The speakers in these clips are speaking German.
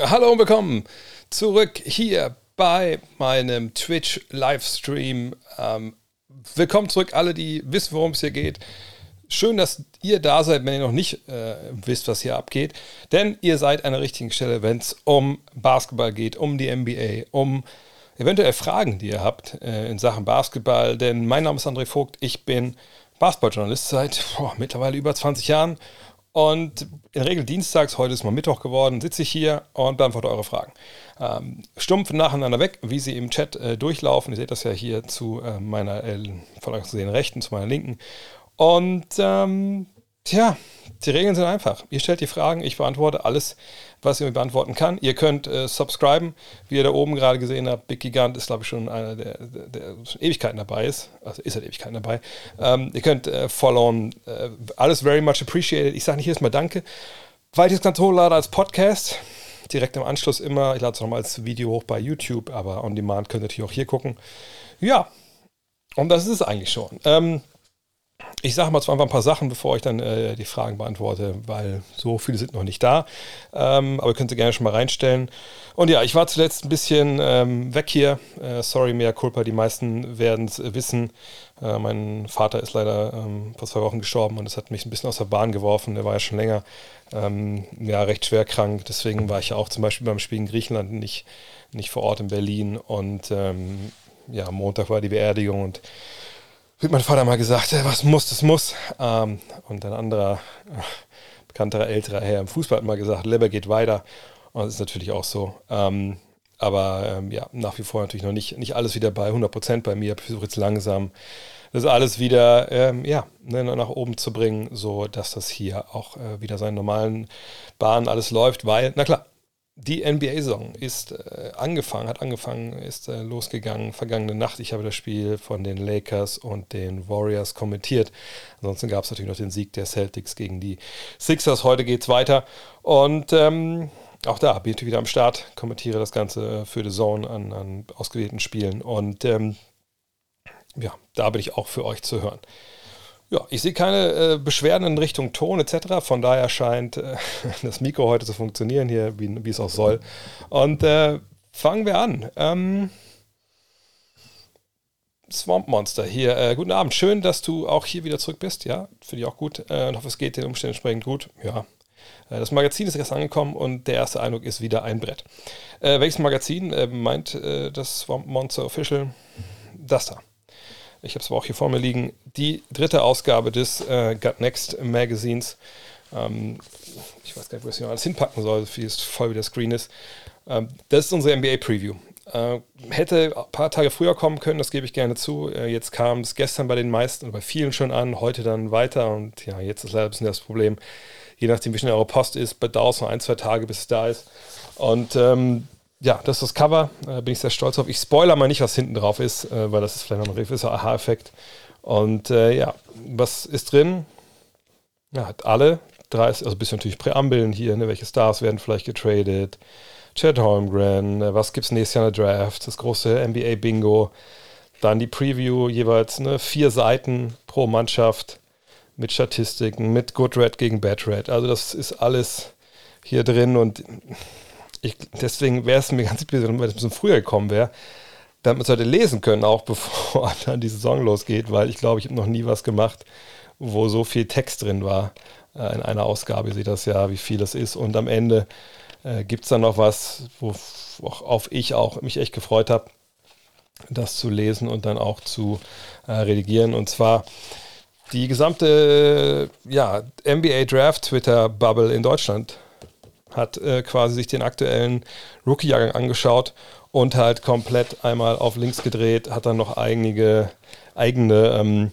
Hallo und willkommen zurück hier bei meinem Twitch-Livestream. Ähm, willkommen zurück, alle, die wissen, worum es hier geht. Schön, dass ihr da seid, wenn ihr noch nicht äh, wisst, was hier abgeht. Denn ihr seid an der richtigen Stelle, wenn es um Basketball geht, um die NBA, um eventuell Fragen, die ihr habt äh, in Sachen Basketball. Denn mein Name ist André Vogt, ich bin Basketballjournalist seit boah, mittlerweile über 20 Jahren und in der Regel dienstags, heute ist mal Mittwoch geworden, sitze ich hier und beantworte eure Fragen. Ähm, stumpf nacheinander weg, wie sie im Chat äh, durchlaufen. Ihr seht das ja hier zu äh, meiner äh, von gesehen rechten, zu meiner linken. Und ähm, tja, die Regeln sind einfach. Ihr stellt die Fragen, ich beantworte alles, was ihr mir beantworten kann. Ihr könnt äh, subscriben, wie ihr da oben gerade gesehen habt. Big Gigant ist, glaube ich, schon einer, der, der, der Ewigkeiten dabei ist. Also ist er Ewigkeiten dabei. Ähm, ihr könnt äh, followen. Äh, alles very much appreciated. Ich sage nicht jedes Mal Danke, weil ich das Ganze hochlade als Podcast. Direkt im Anschluss immer. Ich lade es nochmal als Video hoch bei YouTube, aber on demand könnt ihr natürlich auch hier gucken. Ja, und das ist es eigentlich schon. Ähm, ich sage mal zwar einfach ein paar Sachen, bevor ich dann äh, die Fragen beantworte, weil so viele sind noch nicht da. Ähm, aber könnt ihr gerne schon mal reinstellen. Und ja, ich war zuletzt ein bisschen ähm, weg hier. Äh, sorry, mehr Culpa, die meisten werden es äh, wissen. Äh, mein Vater ist leider ähm, vor zwei Wochen gestorben und das hat mich ein bisschen aus der Bahn geworfen. Der war ja schon länger ähm, ja, recht schwer krank. Deswegen war ich ja auch zum Beispiel beim Spiel in Griechenland nicht, nicht vor Ort in Berlin. Und ähm, ja, Montag war die Beerdigung und wie mein Vater mal gesagt, was muss, das muss. Ähm, und ein anderer, äh, bekannterer, älterer Herr im Fußball hat mal gesagt, Leber geht weiter. Und das ist natürlich auch so. Ähm, aber ähm, ja, nach wie vor natürlich noch nicht, nicht alles wieder bei 100 Prozent bei mir. Ich versuche jetzt langsam das alles wieder ähm, ja, ne, nach oben zu bringen, so dass das hier auch äh, wieder seinen normalen Bahnen alles läuft, weil, na klar, die NBA-Saison ist äh, angefangen, hat angefangen, ist äh, losgegangen vergangene Nacht. Ich habe das Spiel von den Lakers und den Warriors kommentiert. Ansonsten gab es natürlich noch den Sieg der Celtics gegen die Sixers. Heute geht es weiter. Und ähm, auch da bin ich wieder am Start, kommentiere das Ganze für The Zone an, an ausgewählten Spielen. Und ähm, ja, da bin ich auch für euch zu hören. Ja, ich sehe keine äh, Beschwerden in Richtung Ton etc. Von daher scheint äh, das Mikro heute zu funktionieren hier, wie, wie es auch soll. Und äh, fangen wir an. Ähm, Swamp Monster hier. Äh, guten Abend. Schön, dass du auch hier wieder zurück bist. Ja, finde ich auch gut. Äh, und hoffe, es geht den Umständen entsprechend gut. Ja. Äh, das Magazin ist erst angekommen und der erste Eindruck ist wieder ein Brett. welches Magazin meint das Swamp Monster Official? Das da ich habe es aber auch hier vor mir liegen, die dritte Ausgabe des äh, Gut Next Magazins. Ähm, ich weiß gar nicht, wo ich hier alles hinpacken soll, wie es voll wie der Screen ist. Ähm, das ist unsere NBA-Preview. Äh, hätte ein paar Tage früher kommen können, das gebe ich gerne zu. Äh, jetzt kam es gestern bei den meisten und bei vielen schon an, heute dann weiter und ja, jetzt ist leider ein bisschen das Problem. Je nachdem, wie schnell eure Post ist, dauert es noch ein, zwei Tage, bis es da ist. Und ähm, ja, das ist das Cover. Äh, bin ich sehr stolz auf. Ich spoiler mal nicht, was hinten drauf ist, äh, weil das ist vielleicht noch ein gewisser Aha-Effekt. Und äh, ja, was ist drin? Ja, hat alle 30, also ein bisschen natürlich Präambeln hier, ne, welche Stars werden vielleicht getradet. Chad Holmgren, äh, was gibt es nächstes Jahr in der Draft, das große NBA-Bingo. Dann die Preview, jeweils ne, vier Seiten pro Mannschaft mit Statistiken, mit Good Red gegen Bad Red. Also das ist alles hier drin und ich, deswegen wäre es mir ganz lieb wenn es ein bisschen früher gekommen wäre, damit man es heute lesen können, auch bevor dann die Saison losgeht, weil ich glaube, ich habe noch nie was gemacht, wo so viel Text drin war äh, in einer Ausgabe. Ihr seht das ja, wie viel das ist. Und am Ende äh, gibt es dann noch was, worauf ich auch mich echt gefreut habe, das zu lesen und dann auch zu äh, redigieren. Und zwar die gesamte ja, NBA Draft Twitter Bubble in Deutschland hat äh, quasi sich den aktuellen Rookie-Jahrgang angeschaut und halt komplett einmal auf links gedreht, hat dann noch einige eigene ähm,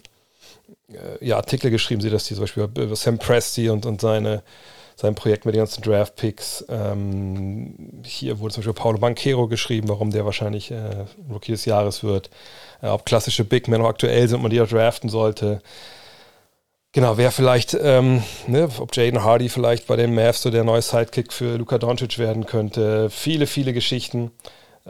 äh, ja, Artikel geschrieben, sie das hier zum Beispiel über Sam Presti und, und seine, sein Projekt mit den ganzen Draft-Picks. Ähm, hier wurde zum Beispiel Paulo Banquero geschrieben, warum der wahrscheinlich äh, Rookie des Jahres wird. Äh, ob klassische Big Men noch aktuell sind und man die auch draften sollte. Genau, wer vielleicht, ähm, ne, ob Jaden Hardy vielleicht bei den Mavs so der neue Sidekick für Luka Doncic werden könnte. Viele, viele Geschichten.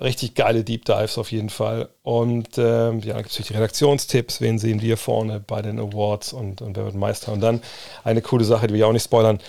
Richtig geile Deep Dives auf jeden Fall. Und ähm, ja, dann gibt es natürlich die Redaktionstipps, wen sehen wir vorne bei den Awards und, und wer wird Meister. Und dann eine coole Sache, die ich auch nicht spoilern.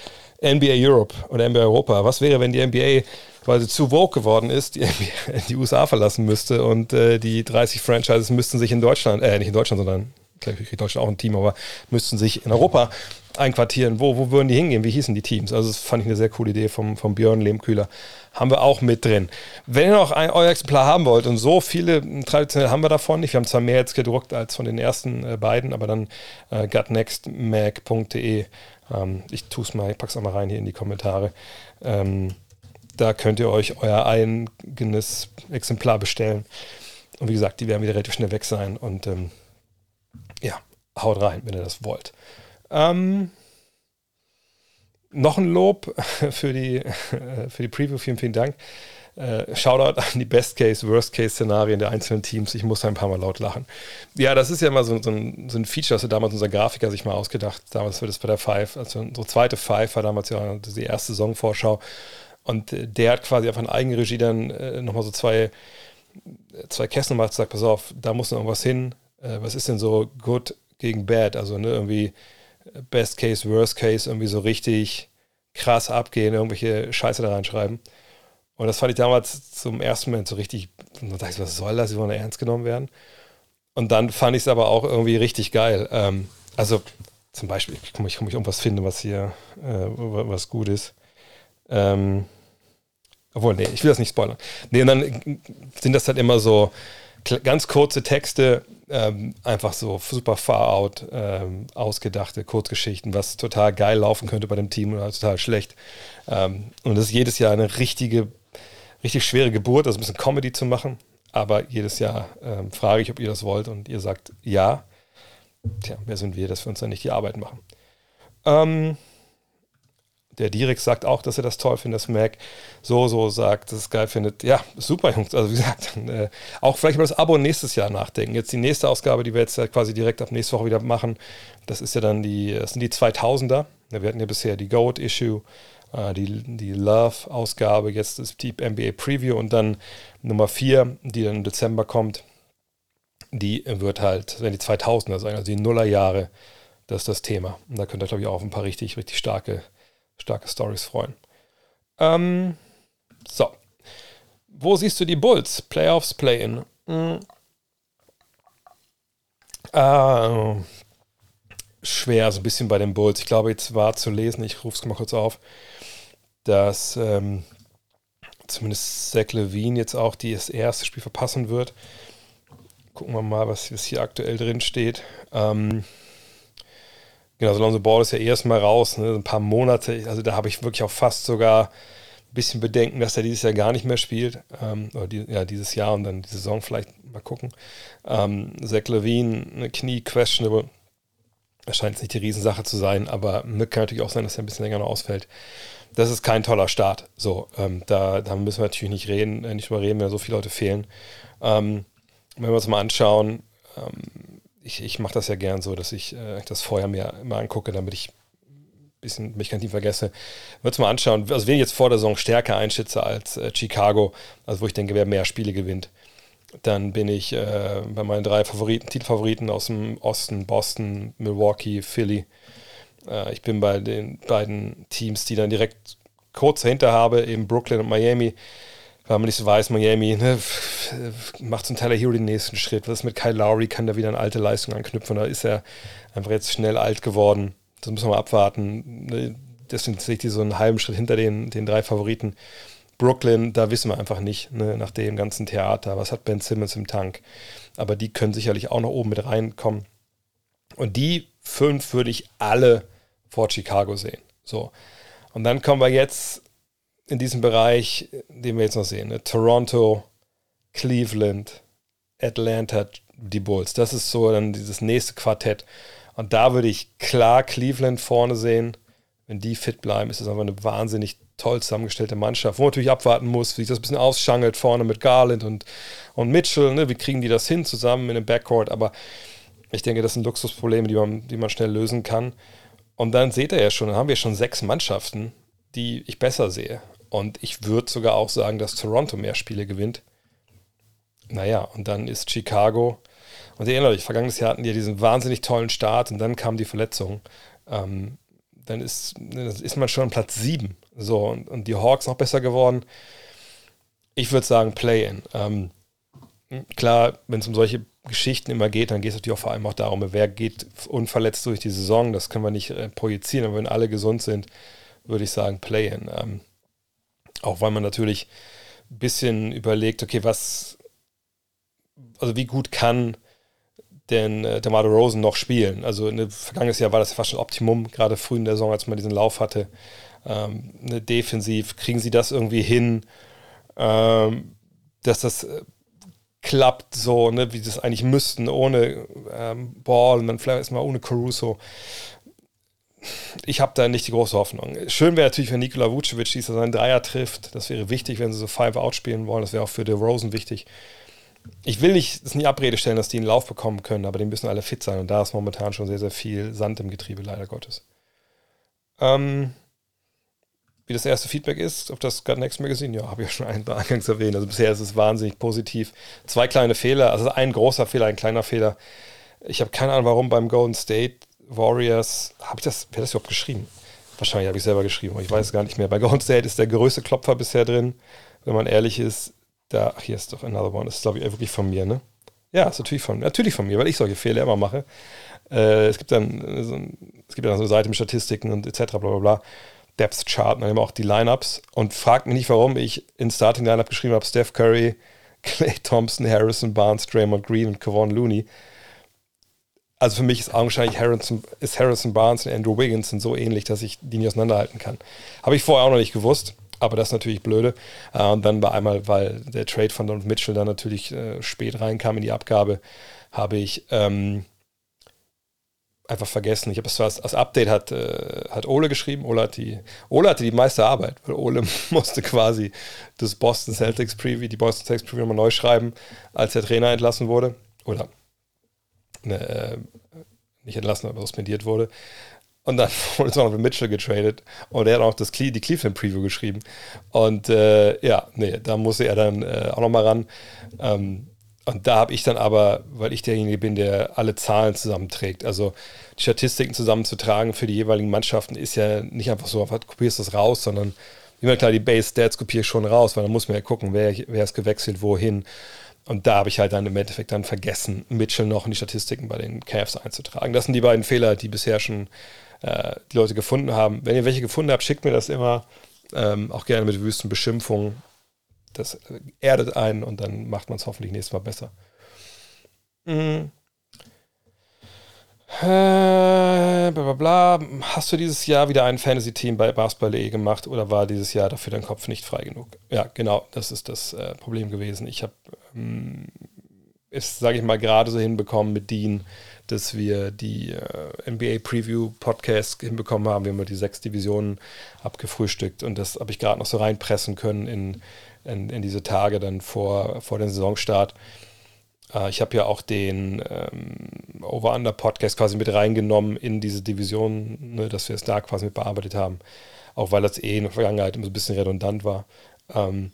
NBA Europe oder NBA Europa. Was wäre, wenn die NBA sie zu woke geworden ist, die die USA verlassen müsste und äh, die 30 Franchises müssten sich in Deutschland, äh, nicht in Deutschland, sondern ich, Deutschland auch ein Team, aber müssten sich in Europa einquartieren. Wo, wo würden die hingehen? Wie hießen die Teams? Also, das fand ich eine sehr coole Idee vom, vom Björn Lehmkühler. Haben wir auch mit drin. Wenn ihr noch ein, euer Exemplar haben wollt, und so viele traditionell haben wir davon nicht, wir haben zwar mehr jetzt gedruckt als von den ersten äh, beiden, aber dann äh, gutnextmag.de. Ähm, ich tue es mal, ich packe es auch mal rein hier in die Kommentare. Ähm, da könnt ihr euch euer eigenes Exemplar bestellen. Und wie gesagt, die werden wieder relativ schnell weg sein. Und ähm, ja, haut rein, wenn ihr das wollt. Ähm, noch ein Lob für die, für die Preview. Vielen, vielen Dank. Äh, Shoutout an die Best-Case, Worst-Case-Szenarien der einzelnen Teams. Ich muss ein paar Mal laut lachen. Ja, das ist ja immer so, so, ein, so ein Feature, das hat damals unser Grafiker sich mal ausgedacht. Damals wird es bei der Five, also unsere zweite Five war damals ja die erste Saisonvorschau. Und äh, der hat quasi einfach in Eigenregie dann äh, nochmal so zwei, zwei Kästen gemacht und sagt, pass auf, da muss noch irgendwas hin. Äh, was ist denn so good gegen bad? Also ne, irgendwie Best Case, Worst Case irgendwie so richtig krass abgehen, irgendwelche Scheiße da reinschreiben. Und das fand ich damals zum ersten Moment so richtig, da dachte ich, was soll das, sie wollen ernst genommen werden. Und dann fand ich es aber auch irgendwie richtig geil. Ähm, also zum Beispiel, ich komme ich, komm, ich irgendwas finde, was hier, äh, was gut ist. Ähm, obwohl, nee, ich will das nicht spoilern. Nee, und dann sind das halt immer so ganz kurze Texte, ähm, einfach so super far out ähm, ausgedachte Kurzgeschichten, was total geil laufen könnte bei dem Team oder total schlecht. Ähm, und das ist jedes Jahr eine richtige, richtig schwere Geburt, also ein bisschen Comedy zu machen. Aber jedes Jahr ähm, frage ich, ob ihr das wollt und ihr sagt ja. Tja, wer sind wir, dass wir uns dann nicht die Arbeit machen? Der Direkt sagt auch, dass er das toll findet, dass Mac so, so sagt, dass es geil findet. Ja, super, Jungs. Also, wie gesagt, äh, auch vielleicht über das Abo nächstes Jahr nachdenken. Jetzt die nächste Ausgabe, die wir jetzt quasi direkt ab nächste Woche wieder machen, das ist ja dann die, das sind die 2000er. Wir hatten ja bisher die Goat-Issue, äh, die, die Love-Ausgabe, jetzt das Deep NBA Preview und dann Nummer 4, die dann im Dezember kommt. Die wird halt, wenn die 2000er sein, also die Nullerjahre, das ist das Thema. Und da könnt ihr, glaube ich, auch auf ein paar richtig, richtig starke starke Stories freuen. Ähm, so. Wo siehst du die Bulls? Playoffs, Play-In. Hm. Äh, schwer, so ein bisschen bei den Bulls. Ich glaube, jetzt war zu lesen, ich rufe es mal kurz auf, dass ähm, zumindest Zach Levine jetzt auch das erste Spiel verpassen wird. Gucken wir mal, was, hier aktuell drin steht. Ähm, Genau, so Lonzo Ball ist ja erstmal raus, ne, ein paar Monate. Also da habe ich wirklich auch fast sogar ein bisschen Bedenken, dass er dieses Jahr gar nicht mehr spielt. Ähm, oder die, ja, dieses Jahr und dann die Saison vielleicht mal gucken. Ähm, Zach Levine, eine Knie questionable. Das scheint nicht die Riesensache zu sein, aber kann natürlich auch sein, dass er ein bisschen länger noch ausfällt. Das ist kein toller Start. So, ähm, da, da, müssen wir natürlich nicht reden, äh, nicht drüber reden, wenn so viele Leute fehlen. Ähm, wenn wir uns mal anschauen, ähm, ich, ich mache das ja gern so, dass ich äh, das vorher mir immer angucke, damit ich ein bisschen mich ganz nie vergesse. Würde es mal anschauen, also wen ich jetzt vor der Saison stärker einschätze als äh, Chicago, also wo ich denke, wer mehr Spiele gewinnt. Dann bin ich äh, bei meinen drei Favoriten, Titelfavoriten aus dem Osten, Boston, Milwaukee, Philly. Äh, ich bin bei den beiden Teams, die dann direkt kurz dahinter habe, eben Brooklyn und Miami weil man nicht so weiß, Miami ne, macht zum Teil hier den nächsten Schritt. Was ist mit Kyle Lowry? Kann da wieder eine alte Leistung anknüpfen? Da ist er einfach jetzt schnell alt geworden. Das muss man mal abwarten. Ne, deswegen sehe ich die so einen halben Schritt hinter den, den drei Favoriten. Brooklyn, da wissen wir einfach nicht, ne, nach dem ganzen Theater. Was hat Ben Simmons im Tank? Aber die können sicherlich auch noch oben mit reinkommen. Und die fünf würde ich alle vor Chicago sehen. So. Und dann kommen wir jetzt in diesem Bereich, den wir jetzt noch sehen. Ne? Toronto, Cleveland, Atlanta, die Bulls. Das ist so dann dieses nächste Quartett. Und da würde ich klar Cleveland vorne sehen. Wenn die fit bleiben, ist das einfach eine wahnsinnig toll zusammengestellte Mannschaft, wo man natürlich abwarten muss, wie sich das ein bisschen ausschangelt vorne mit Garland und, und Mitchell. Ne? Wie kriegen die das hin zusammen in einem Backcourt? Aber ich denke, das sind Luxusprobleme, die man, die man schnell lösen kann. Und dann seht ihr ja schon, dann haben wir schon sechs Mannschaften, die ich besser sehe. Und ich würde sogar auch sagen, dass Toronto mehr Spiele gewinnt. Naja, und dann ist Chicago. Und erinnert euch, vergangenes Jahr hatten die diesen wahnsinnig tollen Start und dann kam die Verletzung. Ähm, dann ist, ist man schon Platz 7. So, und, und, die Hawks noch besser geworden. Ich würde sagen Play-In. Ähm, klar, wenn es um solche Geschichten immer geht, dann geht es natürlich auch vor allem auch darum, wer geht unverletzt durch die Saison. Das können wir nicht äh, projizieren, aber wenn alle gesund sind, würde ich sagen Play-In. Ähm, auch weil man natürlich ein bisschen überlegt, okay, was, also wie gut kann denn äh, DeMar Rosen noch spielen? Also in vergangenes Jahr war das fast schon Optimum, gerade früh in der Saison, als man diesen Lauf hatte. Ähm, ne, defensiv, kriegen sie das irgendwie hin, ähm, dass das äh, klappt so, ne, wie sie es eigentlich müssten, ohne ähm, Ball und dann vielleicht erstmal ohne Caruso. Ich habe da nicht die große Hoffnung. Schön wäre natürlich, wenn Nikola Vucevic dieser seinen Dreier trifft. Das wäre wichtig, wenn sie so Five-Out spielen wollen. Das wäre auch für Rosen wichtig. Ich will nicht, das nie Abrede stellen, dass die einen Lauf bekommen können, aber die müssen alle fit sein. Und da ist momentan schon sehr, sehr viel Sand im Getriebe, leider Gottes. Ähm, wie das erste Feedback ist auf das God Next Magazine, ja, habe ich ja schon eingangs erwähnt. Also bisher ist es wahnsinnig positiv. Zwei kleine Fehler, also ein großer Fehler, ein kleiner Fehler. Ich habe keine Ahnung, warum beim Golden State Warriors, habe ich das, wer hat das überhaupt geschrieben? Wahrscheinlich habe ich selber geschrieben, aber ich weiß es gar nicht mehr. Bei Golden State ist der größte Klopfer bisher drin, wenn man ehrlich ist. Da, ach, hier ist doch Another One, das ist glaube ich wirklich von mir, ne? Ja, ist natürlich von, natürlich von mir, weil ich solche Fehler immer mache. Äh, es gibt dann so, es gibt dann so eine Seite mit Statistiken und etc. bla bla bla. Depth Chart, dann immer auch die Lineups und fragt mich nicht, warum ich in Starting Lineup geschrieben habe: Steph Curry, Clay Thompson, Harrison Barnes, Draymond Green und Kevon Looney. Also für mich ist augenscheinlich Harrison, ist Harrison Barnes und Andrew Wiggins sind so ähnlich, dass ich die nicht auseinanderhalten kann. Habe ich vorher auch noch nicht gewusst, aber das ist natürlich blöde. Äh, und dann war einmal, weil der Trade von Don Mitchell dann natürlich äh, spät reinkam in die Abgabe, habe ich ähm, einfach vergessen. Ich habe es als, als, Update hat, äh, hat Ole geschrieben. Ole, hat die, Ole hatte die meiste Arbeit, weil Ole musste quasi das Boston Celtics Preview, die Boston Celtics Preview nochmal neu schreiben, als der Trainer entlassen wurde. Oder ne, nicht entlassen, aber suspendiert wurde. Und dann wurde es auch mit Mitchell getradet. Und er hat auch das, die Cleveland Preview geschrieben. Und äh, ja, nee, da musste er dann äh, auch nochmal ran. Ähm, und da habe ich dann aber, weil ich derjenige bin, der alle Zahlen zusammenträgt, also die Statistiken zusammenzutragen für die jeweiligen Mannschaften, ist ja nicht einfach so, kopierst du das raus, sondern immer klar, die Base Stats kopiere ich schon raus, weil dann muss man ja gucken, wer, wer ist gewechselt, wohin. Und da habe ich halt dann im Endeffekt dann vergessen, Mitchell noch in die Statistiken bei den Cavs einzutragen. Das sind die beiden Fehler, die bisher schon äh, die Leute gefunden haben. Wenn ihr welche gefunden habt, schickt mir das immer. Ähm, auch gerne mit wüsten Beschimpfungen das erdet einen und dann macht man es hoffentlich nächstes Mal besser. Mhm. Äh, bla, bla, bla. Hast du dieses Jahr wieder ein Fantasy-Team bei Basketball.de gemacht oder war dieses Jahr dafür dein Kopf nicht frei genug? Ja, genau, das ist das äh, Problem gewesen. Ich habe es, sage ich mal, gerade so hinbekommen mit Dean, dass wir die äh, NBA Preview Podcast hinbekommen haben. Wir haben die sechs Divisionen abgefrühstückt und das habe ich gerade noch so reinpressen können in in, in diese Tage dann vor, vor dem Saisonstart. Äh, ich habe ja auch den ähm, Over-Under-Podcast quasi mit reingenommen in diese Division, ne, dass wir es da quasi mit bearbeitet haben. Auch weil das eh in der Vergangenheit immer so ein bisschen redundant war. Ähm,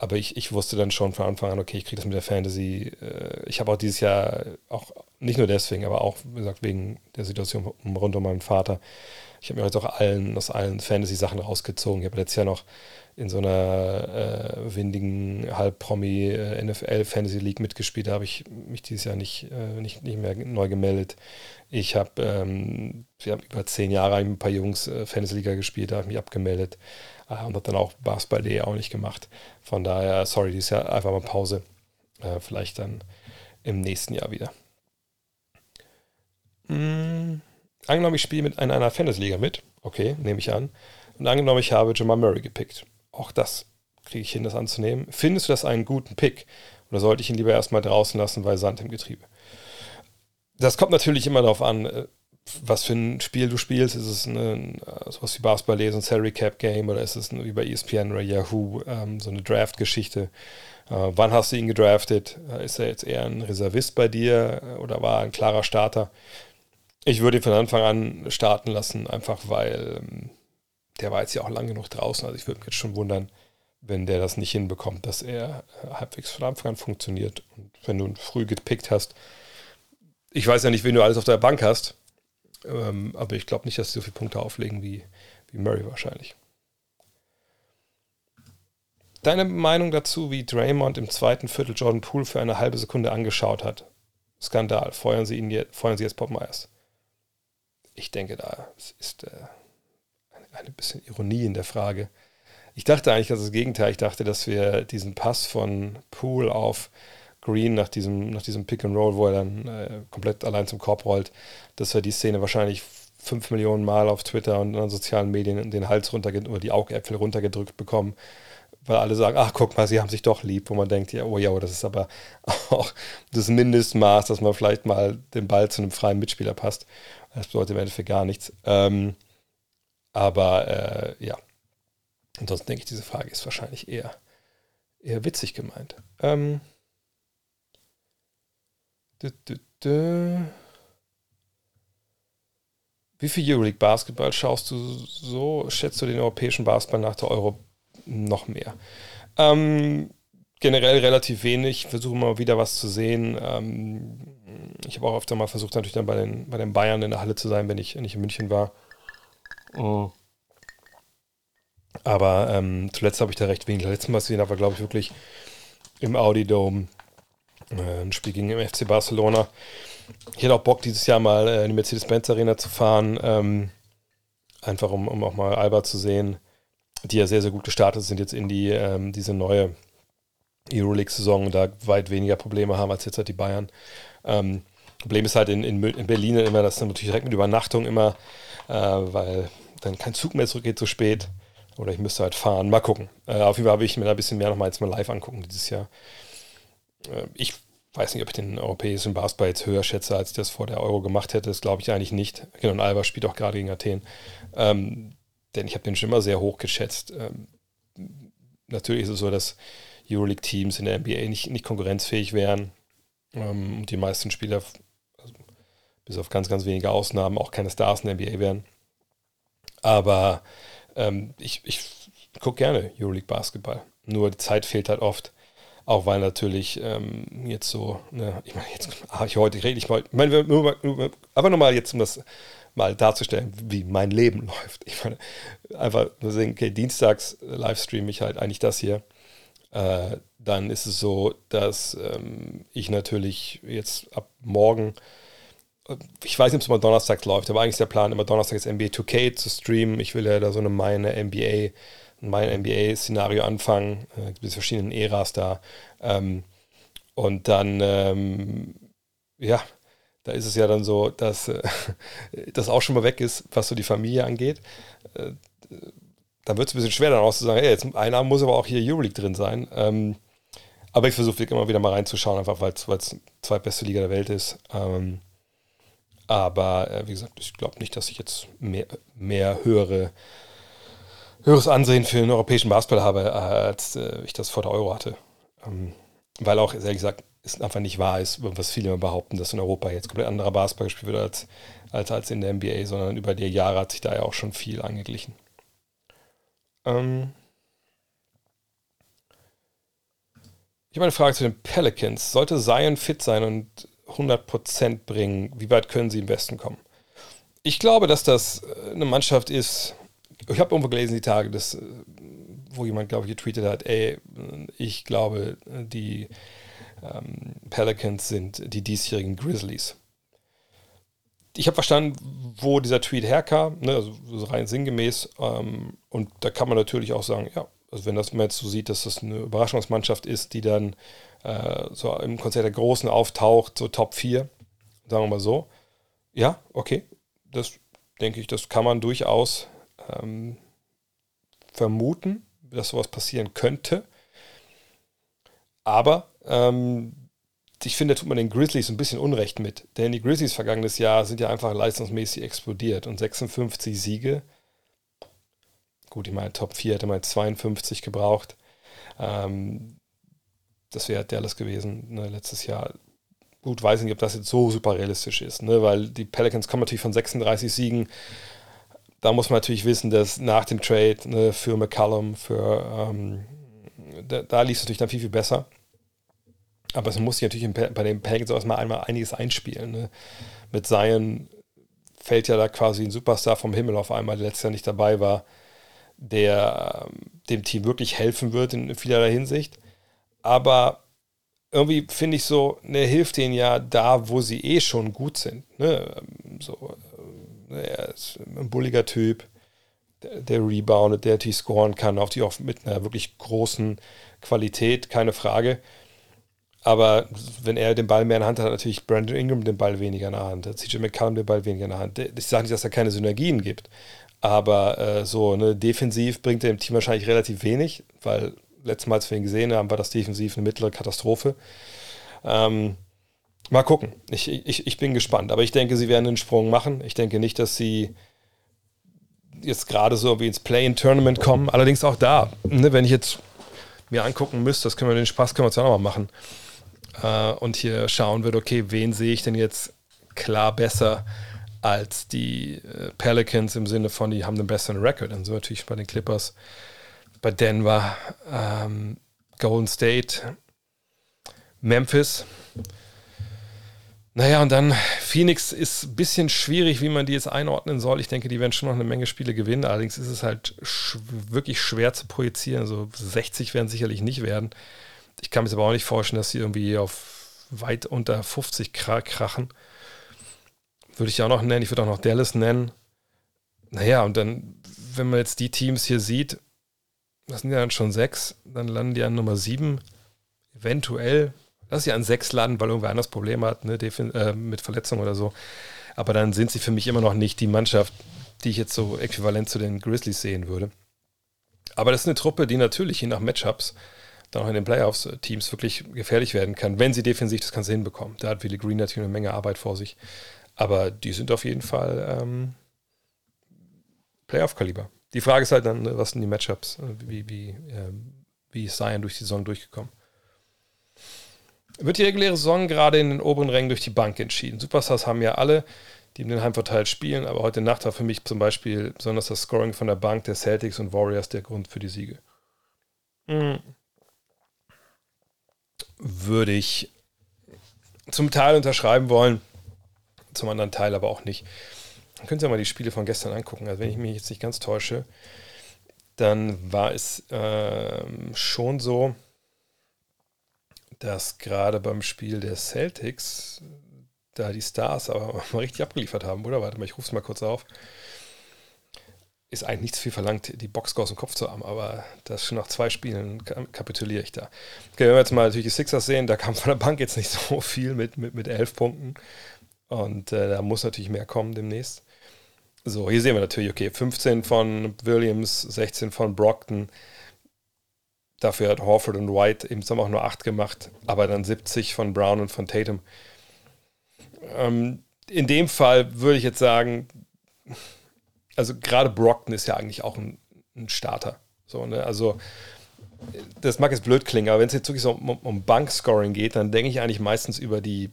aber ich, ich wusste dann schon von Anfang an, okay, ich kriege das mit der Fantasy. Äh, ich habe auch dieses Jahr, auch nicht nur deswegen, aber auch, wie gesagt, wegen der Situation rund um meinen Vater, ich habe mir jetzt auch allen, aus allen Fantasy-Sachen rausgezogen. Ich habe letztes Jahr noch in so einer äh, windigen Halbpromi äh, NFL Fantasy League mitgespielt. Da habe ich mich dieses Jahr nicht, äh, nicht, nicht mehr neu gemeldet. Ich habe, ähm, wir über zehn Jahre ein paar Jungs äh, Fantasy Liga gespielt, da habe ich mich abgemeldet und habe dann auch Basketball.de auch nicht gemacht. Von daher, sorry, dieses Jahr einfach mal Pause. Äh, vielleicht dann im nächsten Jahr wieder. Hm, angenommen, ich spiele mit in einer Fantasy-Liga mit. Okay, nehme ich an. Und angenommen, ich habe Jamal Murray gepickt. Auch das kriege ich hin, das anzunehmen. Findest du das einen guten Pick? Oder sollte ich ihn lieber erstmal draußen lassen, weil Sand im Getriebe? Das kommt natürlich immer darauf an, äh, was für ein Spiel du spielst. Ist es ein, äh, sowas wie Basketball lesen, Salary Cap Game oder ist es wie bei ESPN oder Yahoo ähm, so eine Draft-Geschichte? Äh, wann hast du ihn gedraftet? Äh, ist er jetzt eher ein Reservist bei dir oder war er ein klarer Starter? Ich würde ihn von Anfang an starten lassen, einfach weil ähm, der war jetzt ja auch lang genug draußen. Also ich würde mich jetzt schon wundern, wenn der das nicht hinbekommt, dass er äh, halbwegs von Anfang an funktioniert. Und wenn du ihn früh gepickt hast, ich weiß ja nicht, wen du alles auf der Bank hast, ähm, aber ich glaube nicht, dass sie so viele Punkte auflegen wie, wie Murray wahrscheinlich. deine Meinung dazu, wie Draymond im zweiten Viertel Jordan Poole für eine halbe Sekunde angeschaut hat? Skandal. Feuern Sie ihn jetzt, feuern Sie jetzt Bob Myers. Ich denke, da ist äh, eine bisschen Ironie in der Frage. Ich dachte eigentlich, dass das Gegenteil. Ich dachte, dass wir diesen Pass von Poole auf Green nach diesem, nach diesem Pick and Roll, wo er dann äh, komplett allein zum Korb rollt, dass wir die Szene wahrscheinlich fünf Millionen Mal auf Twitter und in sozialen Medien den Hals runter oder die Augäpfel runtergedrückt bekommen, weil alle sagen, ach guck mal, sie haben sich doch lieb, wo man denkt, ja, oh ja, das ist aber auch das Mindestmaß, dass man vielleicht mal den Ball zu einem freien Mitspieler passt. Das bedeutet im Endeffekt gar nichts. Ähm, aber äh, ja, ansonsten denke ich, diese Frage ist wahrscheinlich eher, eher witzig gemeint. Ähm. Wie viel Euroleague Basketball schaust du so? Schätzt du den europäischen Basketball nach der Euro noch mehr? Ähm, generell relativ wenig. Versuche mal wieder was zu sehen. Ähm, ich habe auch öfter mal versucht, natürlich dann bei den, bei den Bayern in der Halle zu sein, wenn ich, wenn ich in München war. Oh. Aber ähm, zuletzt habe ich da recht wenig. Letztes Mal gesehen habe, glaube ich, wirklich im Audi Dome ein Spiel gegen den FC Barcelona. Ich hätte auch Bock, dieses Jahr mal äh, in die Mercedes-Benz Arena zu fahren. Ähm, einfach um, um auch mal Alba zu sehen, die ja sehr, sehr gut gestartet sind jetzt in die, ähm, diese neue Euroleague-Saison und da weit weniger Probleme haben als jetzt halt die Bayern. Ähm, Problem ist halt in, in, in, Berlin immer, dass dann natürlich direkt mit Übernachtung immer, äh, weil dann kein Zug mehr zurückgeht so spät. Oder ich müsste halt fahren. Mal gucken. Äh, auf jeden Fall habe ich mir da ein bisschen mehr nochmal jetzt mal live angucken dieses Jahr. Äh, ich weiß nicht, ob ich den europäischen Basketball jetzt höher schätze, als ich das vor der Euro gemacht hätte. Das glaube ich eigentlich nicht. Genau, und Alba spielt auch gerade gegen Athen. Ähm, denn ich habe den schon immer sehr hoch geschätzt. Ähm, natürlich ist es so, dass Euroleague-Teams in der NBA nicht, nicht konkurrenzfähig wären. Ähm, und die meisten Spieler, also bis auf ganz, ganz wenige Ausnahmen, auch keine Stars in der NBA wären. Aber ähm, ich, ich gucke gerne Euroleague-Basketball. Nur die Zeit fehlt halt oft. Auch weil natürlich ähm, jetzt so, ne, ich meine, jetzt, ah, ich heute rede ich mal, ich meine, nur, nur, aber nochmal jetzt, um das mal darzustellen, wie mein Leben läuft. Ich meine, einfach nur sehen, okay, dienstags livestream ich halt eigentlich das hier. Äh, dann ist es so, dass ähm, ich natürlich jetzt ab morgen, äh, ich weiß nicht, ob es mal donnerstags läuft, aber eigentlich ist der Plan, immer donnerstags NBA 2K zu streamen. Ich will ja da so eine meine NBA mein NBA-Szenario anfangen. Äh, gibt es verschiedene Äras da. Ähm, und dann, ähm, ja, da ist es ja dann so, dass äh, das auch schon mal weg ist, was so die Familie angeht. Äh, da wird es ein bisschen schwer dann auch zu sagen, hey, jetzt einer muss aber auch hier Euroleague drin sein. Ähm, aber ich versuche immer wieder mal reinzuschauen, einfach weil es zweitbeste Liga der Welt ist. Ähm, aber äh, wie gesagt, ich glaube nicht, dass ich jetzt mehr, mehr höhere höheres Ansehen für den europäischen Basketball habe, als äh, ich das vor der Euro hatte. Ähm, weil auch, ehrlich gesagt, es einfach nicht wahr ist, was viele behaupten, dass in Europa jetzt komplett anderer Basketball gespielt wird als, als, als in der NBA, sondern über die Jahre hat sich da ja auch schon viel angeglichen. Ähm ich habe eine Frage zu den Pelicans. Sollte Zion fit sein und 100% bringen, wie weit können sie im Westen kommen? Ich glaube, dass das äh, eine Mannschaft ist, ich habe irgendwo gelesen die Tage, dass, äh, wo jemand, glaube ich, getweetet hat, ey, ich glaube, die ähm, Pelicans sind die diesjährigen Grizzlies. Ich habe verstanden, wo dieser Tweet herkam, ne, also rein sinngemäß. Ähm, und da kann man natürlich auch sagen, ja, also wenn das man jetzt so sieht, dass das eine Überraschungsmannschaft ist, die dann äh, so im Konzert der Großen auftaucht, so Top 4, sagen wir mal so. Ja, okay, das denke ich, das kann man durchaus ähm, vermuten, dass sowas passieren könnte. Aber ähm, ich finde, da tut man den Grizzlies ein bisschen Unrecht mit. Denn die Grizzlies vergangenes Jahr sind ja einfach leistungsmäßig explodiert und 56 Siege. Gut, ich meine, Top 4 hätte mal 52 gebraucht. Ähm, das wäre Dallas gewesen ne, letztes Jahr. Gut, weiß nicht, ob das jetzt so super realistisch ist, ne, weil die Pelicans kommen natürlich von 36 Siegen da muss man natürlich wissen, dass nach dem Trade ne, für McCallum, für ähm, da, da lief es natürlich dann viel, viel besser. Aber es muss sich natürlich bei den Pelicans erstmal einmal einiges einspielen. Ne? Mit Zion fällt ja da quasi ein Superstar vom Himmel auf einmal, der letztes Jahr nicht dabei war. der ähm, dem Team wirklich helfen wird in vielerlei Hinsicht. Aber irgendwie finde ich so, ne, hilft denen ja da, wo sie eh schon gut sind. Ne? So, äh, er ist ein bulliger Typ, der, der reboundet, der natürlich scoren kann, auch die auch mit einer wirklich großen Qualität, keine Frage. Aber wenn er den Ball mehr in der Hand hat, hat natürlich Brandon Ingram den Ball weniger in der Hand, hat CJ McCallum den Ball weniger in der Hand. Ich sage nicht, dass da keine Synergien gibt, aber äh, so ne, defensiv bringt er dem Team wahrscheinlich relativ wenig, weil letztes Mal, als wir ihn gesehen haben, war das defensiv eine mittlere Katastrophe. Ähm, mal gucken. Ich, ich, ich bin gespannt. Aber ich denke, sie werden einen Sprung machen. Ich denke nicht, dass sie jetzt gerade so wie ins Play-in-Tournament kommen. Allerdings auch da, ne, wenn ich jetzt mir angucken müsste, das können wir den Spaß können wir uns auch nochmal machen. Äh, und hier schauen würde, okay, wen sehe ich denn jetzt klar besser als die äh, Pelicans im Sinne von, die haben den besseren Record. Und so natürlich bei den Clippers bei Denver, ähm, Golden State, Memphis. Naja, und dann Phoenix ist ein bisschen schwierig, wie man die jetzt einordnen soll. Ich denke, die werden schon noch eine Menge Spiele gewinnen. Allerdings ist es halt sch wirklich schwer zu projizieren. So 60 werden sicherlich nicht werden. Ich kann mir aber auch nicht vorstellen, dass sie irgendwie auf weit unter 50 krachen. Würde ich auch noch nennen. Ich würde auch noch Dallas nennen. Naja, und dann, wenn man jetzt die Teams hier sieht, das sind ja dann schon sechs, dann landen die an Nummer sieben. Eventuell, lass sie an sechs landen, weil irgendwer anders Probleme hat, ne, äh, mit Verletzungen oder so. Aber dann sind sie für mich immer noch nicht die Mannschaft, die ich jetzt so äquivalent zu den Grizzlies sehen würde. Aber das ist eine Truppe, die natürlich je nach Matchups dann auch in den Playoffs äh, wirklich gefährlich werden kann, wenn sie defensiv das Ganze hinbekommen. Da hat Willie Green natürlich eine Menge Arbeit vor sich. Aber die sind auf jeden Fall ähm, Playoff-Kaliber. Die Frage ist halt dann, was sind die Matchups? Wie, wie, äh, wie ist Zion durch die Saison durchgekommen? Wird die reguläre Saison gerade in den oberen Rängen durch die Bank entschieden? Superstars haben ja alle, die in den Heimvorteil spielen, aber heute Nacht war für mich zum Beispiel besonders das Scoring von der Bank der Celtics und Warriors der Grund für die Siege. Mhm. Würde ich zum Teil unterschreiben wollen, zum anderen Teil aber auch nicht. Dann könnt ihr mal die Spiele von gestern angucken. Also wenn ich mich jetzt nicht ganz täusche, dann war es äh, schon so, dass gerade beim Spiel der Celtics da die Stars aber mal richtig abgeliefert haben, oder? Warte mal, ich rufe es mal kurz auf. Ist eigentlich nicht zu viel verlangt, die Boxscore aus dem Kopf zu haben, aber das schon nach zwei Spielen kapituliere ich da. Okay, wenn wir jetzt mal natürlich die Sixers sehen, da kam von der Bank jetzt nicht so viel mit, mit, mit elf Punkten. Und äh, da muss natürlich mehr kommen demnächst. So, hier sehen wir natürlich, okay, 15 von Williams, 16 von Brockton. Dafür hat Horford und White eben haben auch nur 8 gemacht, aber dann 70 von Brown und von Tatum. Ähm, in dem Fall würde ich jetzt sagen, also gerade Brockton ist ja eigentlich auch ein, ein Starter. So, ne? Also, das mag jetzt blöd klingen, aber wenn es jetzt wirklich so um, um Bankscoring geht, dann denke ich eigentlich meistens über die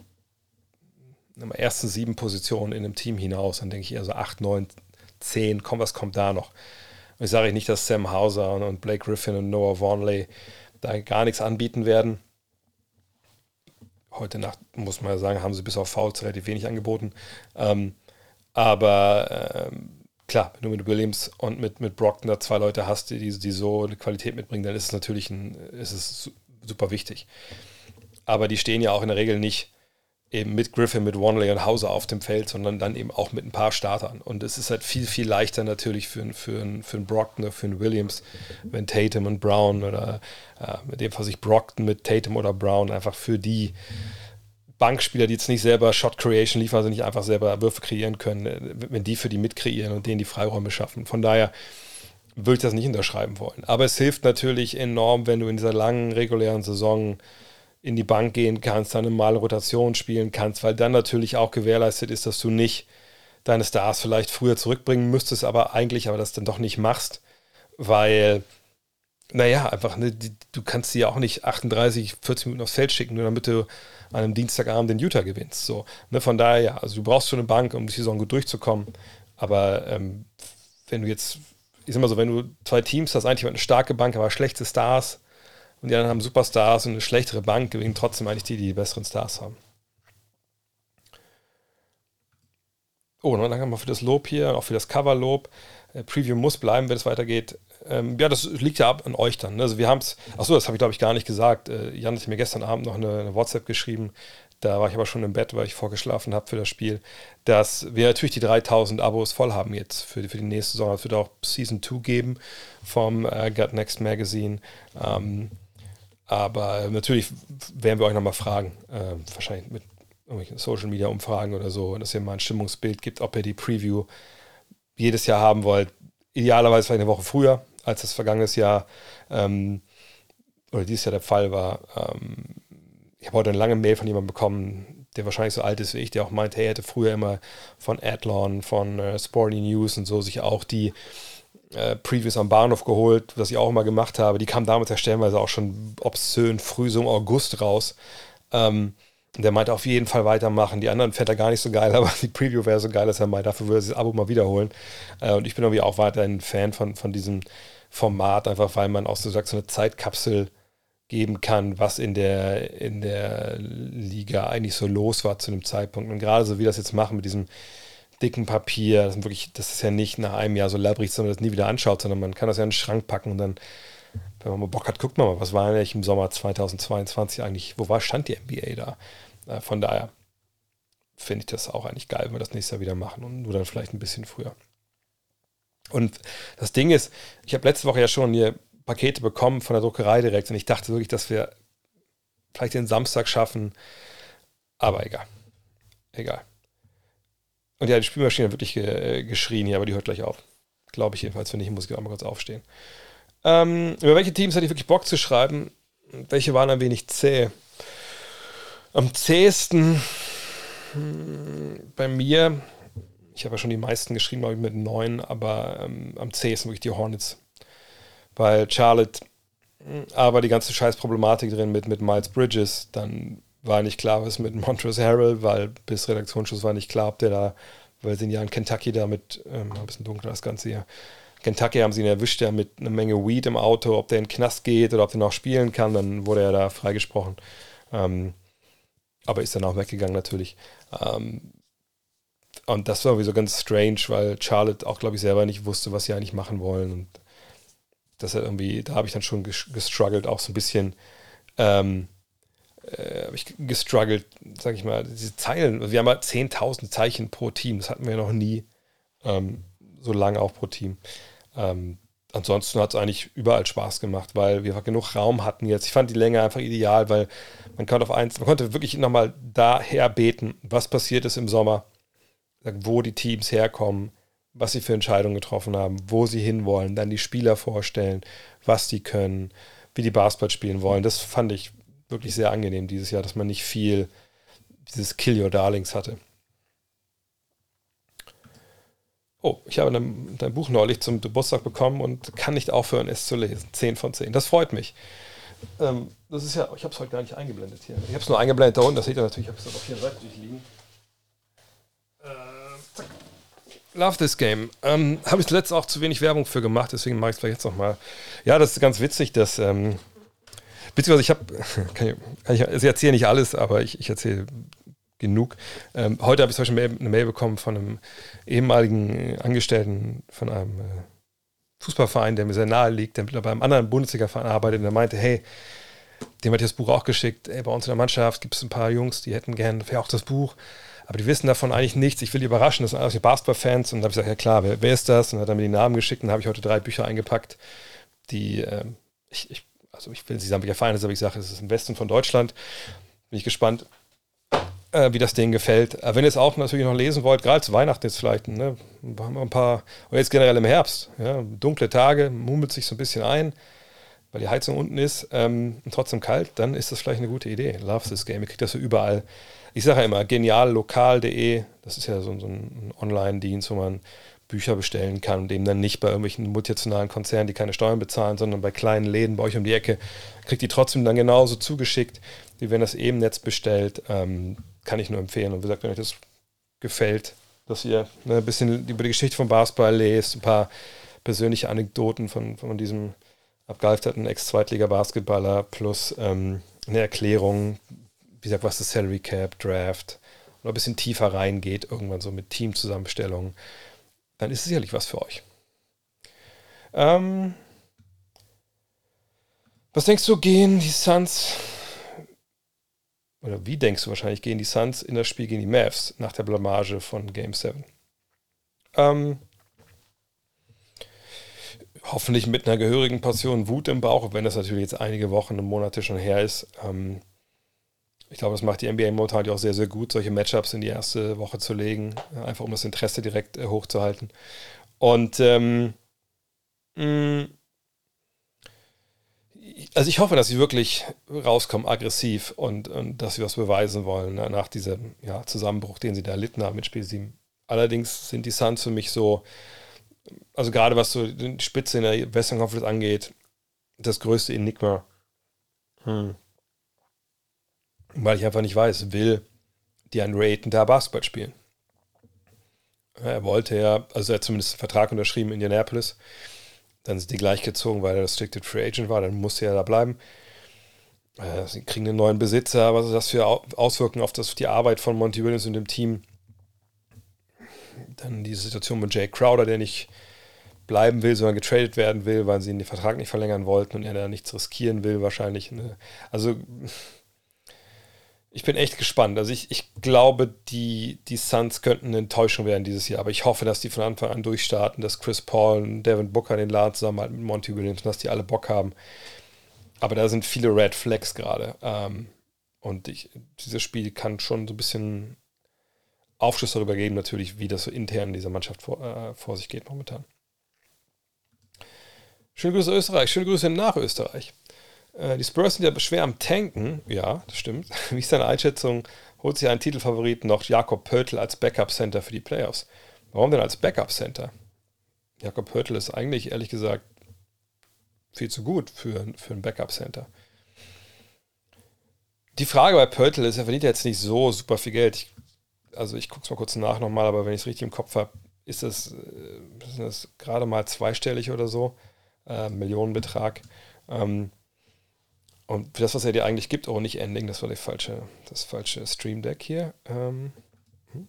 ersten sieben Positionen in einem Team hinaus. Dann denke ich eher so acht, neun, zehn, komm, was kommt da noch? Ich sage nicht, dass Sam Hauser und Blake Griffin und Noah Vaughnley da gar nichts anbieten werden. Heute Nacht, muss man ja sagen, haben sie bis auf Fouls relativ wenig angeboten. Ähm, aber ähm, klar, wenn du mit Williams und mit, mit Brockton da zwei Leute hast, die, die so eine Qualität mitbringen, dann ist es natürlich ein, ist es super wichtig. Aber die stehen ja auch in der Regel nicht eben mit Griffin, mit Wanley und Hauser auf dem Feld, sondern dann eben auch mit ein paar Startern. Und es ist halt viel, viel leichter natürlich für, für, für einen Brockton für einen Williams, wenn Tatum und Brown oder äh, mit dem Fall sich Brockton mit Tatum oder Brown einfach für die Bankspieler, die jetzt nicht selber Shot Creation liefern, also nicht einfach selber Würfe kreieren können, äh, wenn die für die mitkreieren und denen die Freiräume schaffen. Von daher würde ich das nicht unterschreiben wollen. Aber es hilft natürlich enorm, wenn du in dieser langen regulären Saison in die Bank gehen kannst, dann mal Rotation spielen kannst, weil dann natürlich auch gewährleistet ist, dass du nicht deine Stars vielleicht früher zurückbringen müsstest, aber eigentlich aber das dann doch nicht machst, weil, naja, einfach, ne, du kannst sie ja auch nicht 38, 40 Minuten aufs Feld schicken, nur damit du an einem Dienstagabend den Utah gewinnst. So, ne, von daher, ja, also du brauchst schon eine Bank, um die Saison gut durchzukommen, aber ähm, wenn du jetzt, ich sag mal so, wenn du zwei Teams hast, eigentlich eine starke Bank, aber schlechte Stars, und die anderen haben Superstars und eine schlechtere Bank, gewinnen trotzdem eigentlich die, die die besseren Stars haben. Oh, und haben wir für das Lob hier, auch für das Coverlob. äh, Preview muss bleiben, wenn es weitergeht. Ähm, ja, das liegt ja ab an euch dann. Ne? Also wir haben es, achso, das habe ich glaube ich gar nicht gesagt. Äh, Jan hat mir gestern Abend noch eine, eine, WhatsApp geschrieben. Da war ich aber schon im Bett, weil ich vorgeschlafen habe für das Spiel, dass wir natürlich die 3000 Abos voll haben jetzt für für die nächste Saison. Es wird auch Season 2 geben vom äh, Gut Next Magazine. Ähm, aber natürlich werden wir euch nochmal fragen, äh, wahrscheinlich mit irgendwelchen Social Media Umfragen oder so, dass ihr mal ein Stimmungsbild gibt, ob ihr die Preview jedes Jahr haben wollt. Idealerweise vielleicht eine Woche früher, als das vergangenes Jahr ähm, oder dieses Jahr der Fall war. Ähm, ich habe heute eine lange Mail von jemandem bekommen, der wahrscheinlich so alt ist wie ich, der auch meinte, hey, er hätte früher immer von Adlon, von äh, Sporty News und so sich auch die äh, Previews am Bahnhof geholt, was ich auch immer gemacht habe. Die kamen damals ja stellenweise auch schon obszön früh so im August raus. Ähm, der meinte auf jeden Fall weitermachen. Die anderen fährt er gar nicht so geil, aber die Preview wäre so geil, dass er meinte, dafür würde er das Abo mal wiederholen. Äh, und ich bin irgendwie auch weiterhin Fan von, von diesem Format, einfach weil man auch so sagt, so eine Zeitkapsel geben kann, was in der, in der Liga eigentlich so los war zu einem Zeitpunkt. Und gerade so wie das jetzt machen mit diesem dicken Papier, das ist wirklich, das ist ja nicht nach einem Jahr so labbrig, sondern das nie wieder anschaut, sondern man kann das ja in den Schrank packen und dann, wenn man mal Bock hat, guckt man mal, was war eigentlich im Sommer 2022 eigentlich, wo war, stand die NBA da? Äh, von daher finde ich das auch eigentlich geil, wenn wir das nächstes Jahr wieder machen und nur dann vielleicht ein bisschen früher. Und das Ding ist, ich habe letzte Woche ja schon hier Pakete bekommen von der Druckerei direkt und ich dachte wirklich, dass wir vielleicht den Samstag schaffen, aber egal. Egal. Und ja, die Spielmaschine hat wirklich ge geschrien hier, aber die hört gleich auf. Glaube ich jedenfalls, wenn nicht, muss ich auch mal kurz aufstehen. Ähm, über welche Teams hatte ich wirklich Bock zu schreiben? Welche waren ein wenig zäh? Am zähesten hm, bei mir, ich habe ja schon die meisten geschrieben, glaube ich, mit neun, aber ähm, am zähesten wirklich die Hornets. Weil Charlotte hm, aber die ganze Scheißproblematik drin mit, mit Miles Bridges, dann war nicht klar, was mit Montrose Harrell, weil bis Redaktionsschluss war nicht klar, ob der da, weil sie ihn ja in Kentucky da mit, ähm, ein bisschen dunkler das Ganze hier. Kentucky haben sie ihn erwischt, ja mit einer Menge Weed im Auto, ob der in den Knast geht oder ob der noch spielen kann, dann wurde er da freigesprochen. Ähm, aber ist dann auch weggegangen natürlich. Ähm, und das war irgendwie so ganz strange, weil Charlotte auch, glaube ich, selber nicht wusste, was sie eigentlich machen wollen. Und das hat irgendwie, da habe ich dann schon gestruggelt, auch so ein bisschen. Ähm, äh, habe ich gestruggelt, sag ich mal, diese Zeilen, wir haben halt 10.000 Zeichen pro Team, das hatten wir noch nie ähm, so lange auch pro Team. Ähm, ansonsten hat es eigentlich überall Spaß gemacht, weil wir genug Raum hatten jetzt. Ich fand die Länge einfach ideal, weil man konnte auf eins, man konnte wirklich nochmal daher beten, was passiert ist im Sommer, wo die Teams herkommen, was sie für Entscheidungen getroffen haben, wo sie hinwollen, dann die Spieler vorstellen, was die können, wie die Basketball spielen wollen. Das fand ich wirklich sehr angenehm dieses Jahr, dass man nicht viel dieses Kill Your Darlings hatte. Oh, ich habe dein, dein Buch neulich zum Geburtstag bekommen und kann nicht aufhören, es zu lesen. 10 von 10. Das freut mich. Ähm, das ist ja, ich habe es heute gar nicht eingeblendet hier. Ich habe es nur eingeblendet da unten, das seht ihr natürlich, ich habe es auf vier Seiten durchliegen. Äh, Love this game. Ähm, habe ich zuletzt auch zu wenig Werbung für gemacht, deswegen mache ich es vielleicht jetzt nochmal. Ja, das ist ganz witzig, dass ähm, Beziehungsweise ich habe, ich, also ich erzähle nicht alles, aber ich, ich erzähle genug. Ähm, heute habe ich zum Beispiel eine Mail bekommen von einem ehemaligen Angestellten von einem äh, Fußballverein, der mir sehr nahe liegt, der mittlerweile beim anderen Bundesliga-Verein arbeitet und der meinte, hey, dem hat ich das Buch auch geschickt, ey, bei uns in der Mannschaft gibt es ein paar Jungs, die hätten gern ja auch das Buch, aber die wissen davon eigentlich nichts. Ich will die überraschen, das sind alles Basketball-Fans. Und da habe ich gesagt, ja klar, wer, wer, ist das? Und hat er mir die Namen geschickt und habe ich heute drei Bücher eingepackt, die äh, ich, ich also ich will nicht sagen, welcher Verein ist, aber ich sage, es ist im Westen von Deutschland. Bin ich gespannt, äh, wie das denen gefällt. Äh, wenn ihr es auch natürlich noch lesen wollt, gerade zu Weihnachten jetzt vielleicht, ne, haben wir ein paar, oder jetzt generell im Herbst, ja, dunkle Tage, mummelt sich so ein bisschen ein, weil die Heizung unten ist ähm, und trotzdem kalt, dann ist das vielleicht eine gute Idee. Love this game, ihr kriegt das so überall. Ich sage ja immer, geniallokal.de, das ist ja so, so ein Online-Dienst, wo man Bücher bestellen kann und eben dann nicht bei irgendwelchen multinationalen Konzernen, die keine Steuern bezahlen, sondern bei kleinen Läden bei euch um die Ecke, kriegt die trotzdem dann genauso zugeschickt, wie wenn das eben Netz bestellt. Ähm, kann ich nur empfehlen. Und wie gesagt, wenn euch das gefällt, dass ihr ne, ein bisschen über die Geschichte vom Basketball lest, ein paar persönliche Anekdoten von, von diesem abgehalfterten Ex-Zweitliga-Basketballer plus ähm, eine Erklärung, wie gesagt, was das Salary Cap, Draft oder ein bisschen tiefer reingeht, irgendwann so mit Teamzusammenstellungen dann ist es sicherlich was für euch. Ähm, was denkst du, gehen die Suns, oder wie denkst du wahrscheinlich, gehen die Suns in das Spiel gegen die Mavs nach der Blamage von Game 7? Ähm, hoffentlich mit einer gehörigen Portion Wut im Bauch, wenn das natürlich jetzt einige Wochen und Monate schon her ist. Ähm, ich glaube, das macht die NBA momentan auch sehr, sehr gut, solche Matchups in die erste Woche zu legen, einfach um das Interesse direkt äh, hochzuhalten. Und ähm, mh, mm, also ich hoffe, dass sie wirklich rauskommen, aggressiv und, und dass sie was beweisen wollen ne, nach diesem ja, Zusammenbruch, den sie da erlitten haben mit Spiel 7. Allerdings sind die Suns für mich so, also gerade was so die Spitze in der Western Conference angeht, das größte Enigma. Hm. Weil ich einfach nicht weiß, will die ein Rayton da Basketball spielen? Er wollte ja, also er hat zumindest einen Vertrag unterschrieben in Indianapolis. Dann sind die gleichgezogen, weil er Restricted Free Agent war. Dann musste er da bleiben. Äh, sie kriegen einen neuen Besitzer. Was ist das für Auswirkungen auf, das, die Arbeit von Monty Williams und dem Team? Dann die Situation mit Jay Crowder, der nicht bleiben will, sondern getradet werden will, weil sie den Vertrag nicht verlängern wollten und er da nichts riskieren will, wahrscheinlich. Ne? Also ich bin echt gespannt. Also ich, ich glaube, die, die Suns könnten eine Enttäuschung werden dieses Jahr, aber ich hoffe, dass die von Anfang an durchstarten, dass Chris Paul und Devin Booker den Laden zusammenhalten mit Monty Williams, dass die alle Bock haben. Aber da sind viele Red Flags gerade. Ähm, und ich, dieses Spiel kann schon so ein bisschen Aufschluss darüber geben, natürlich, wie das so intern in dieser Mannschaft vor, äh, vor sich geht momentan. Schöne Grüße Österreich, schöne Grüße nach Österreich. Äh, die Spurs sind ja schwer am Tanken. Ja, das stimmt. Wie ist deine Einschätzung? Holt sich ein Titelfavorit noch Jakob Pörtl als Backup-Center für die Playoffs? Warum denn als Backup-Center? Jakob Pörtl ist eigentlich, ehrlich gesagt, viel zu gut für, für ein Backup-Center. Die Frage bei Pörtl ist, er verdient jetzt nicht so super viel Geld. Ich, also ich gucke es mal kurz nach nochmal, aber wenn ich es richtig im Kopf habe, ist das, äh, das gerade mal zweistellig oder so, äh, Millionenbetrag. Ähm, und das, was er dir eigentlich gibt, oh, nicht Ending, das war die falsche, das falsche Stream Deck hier. Ähm, hm,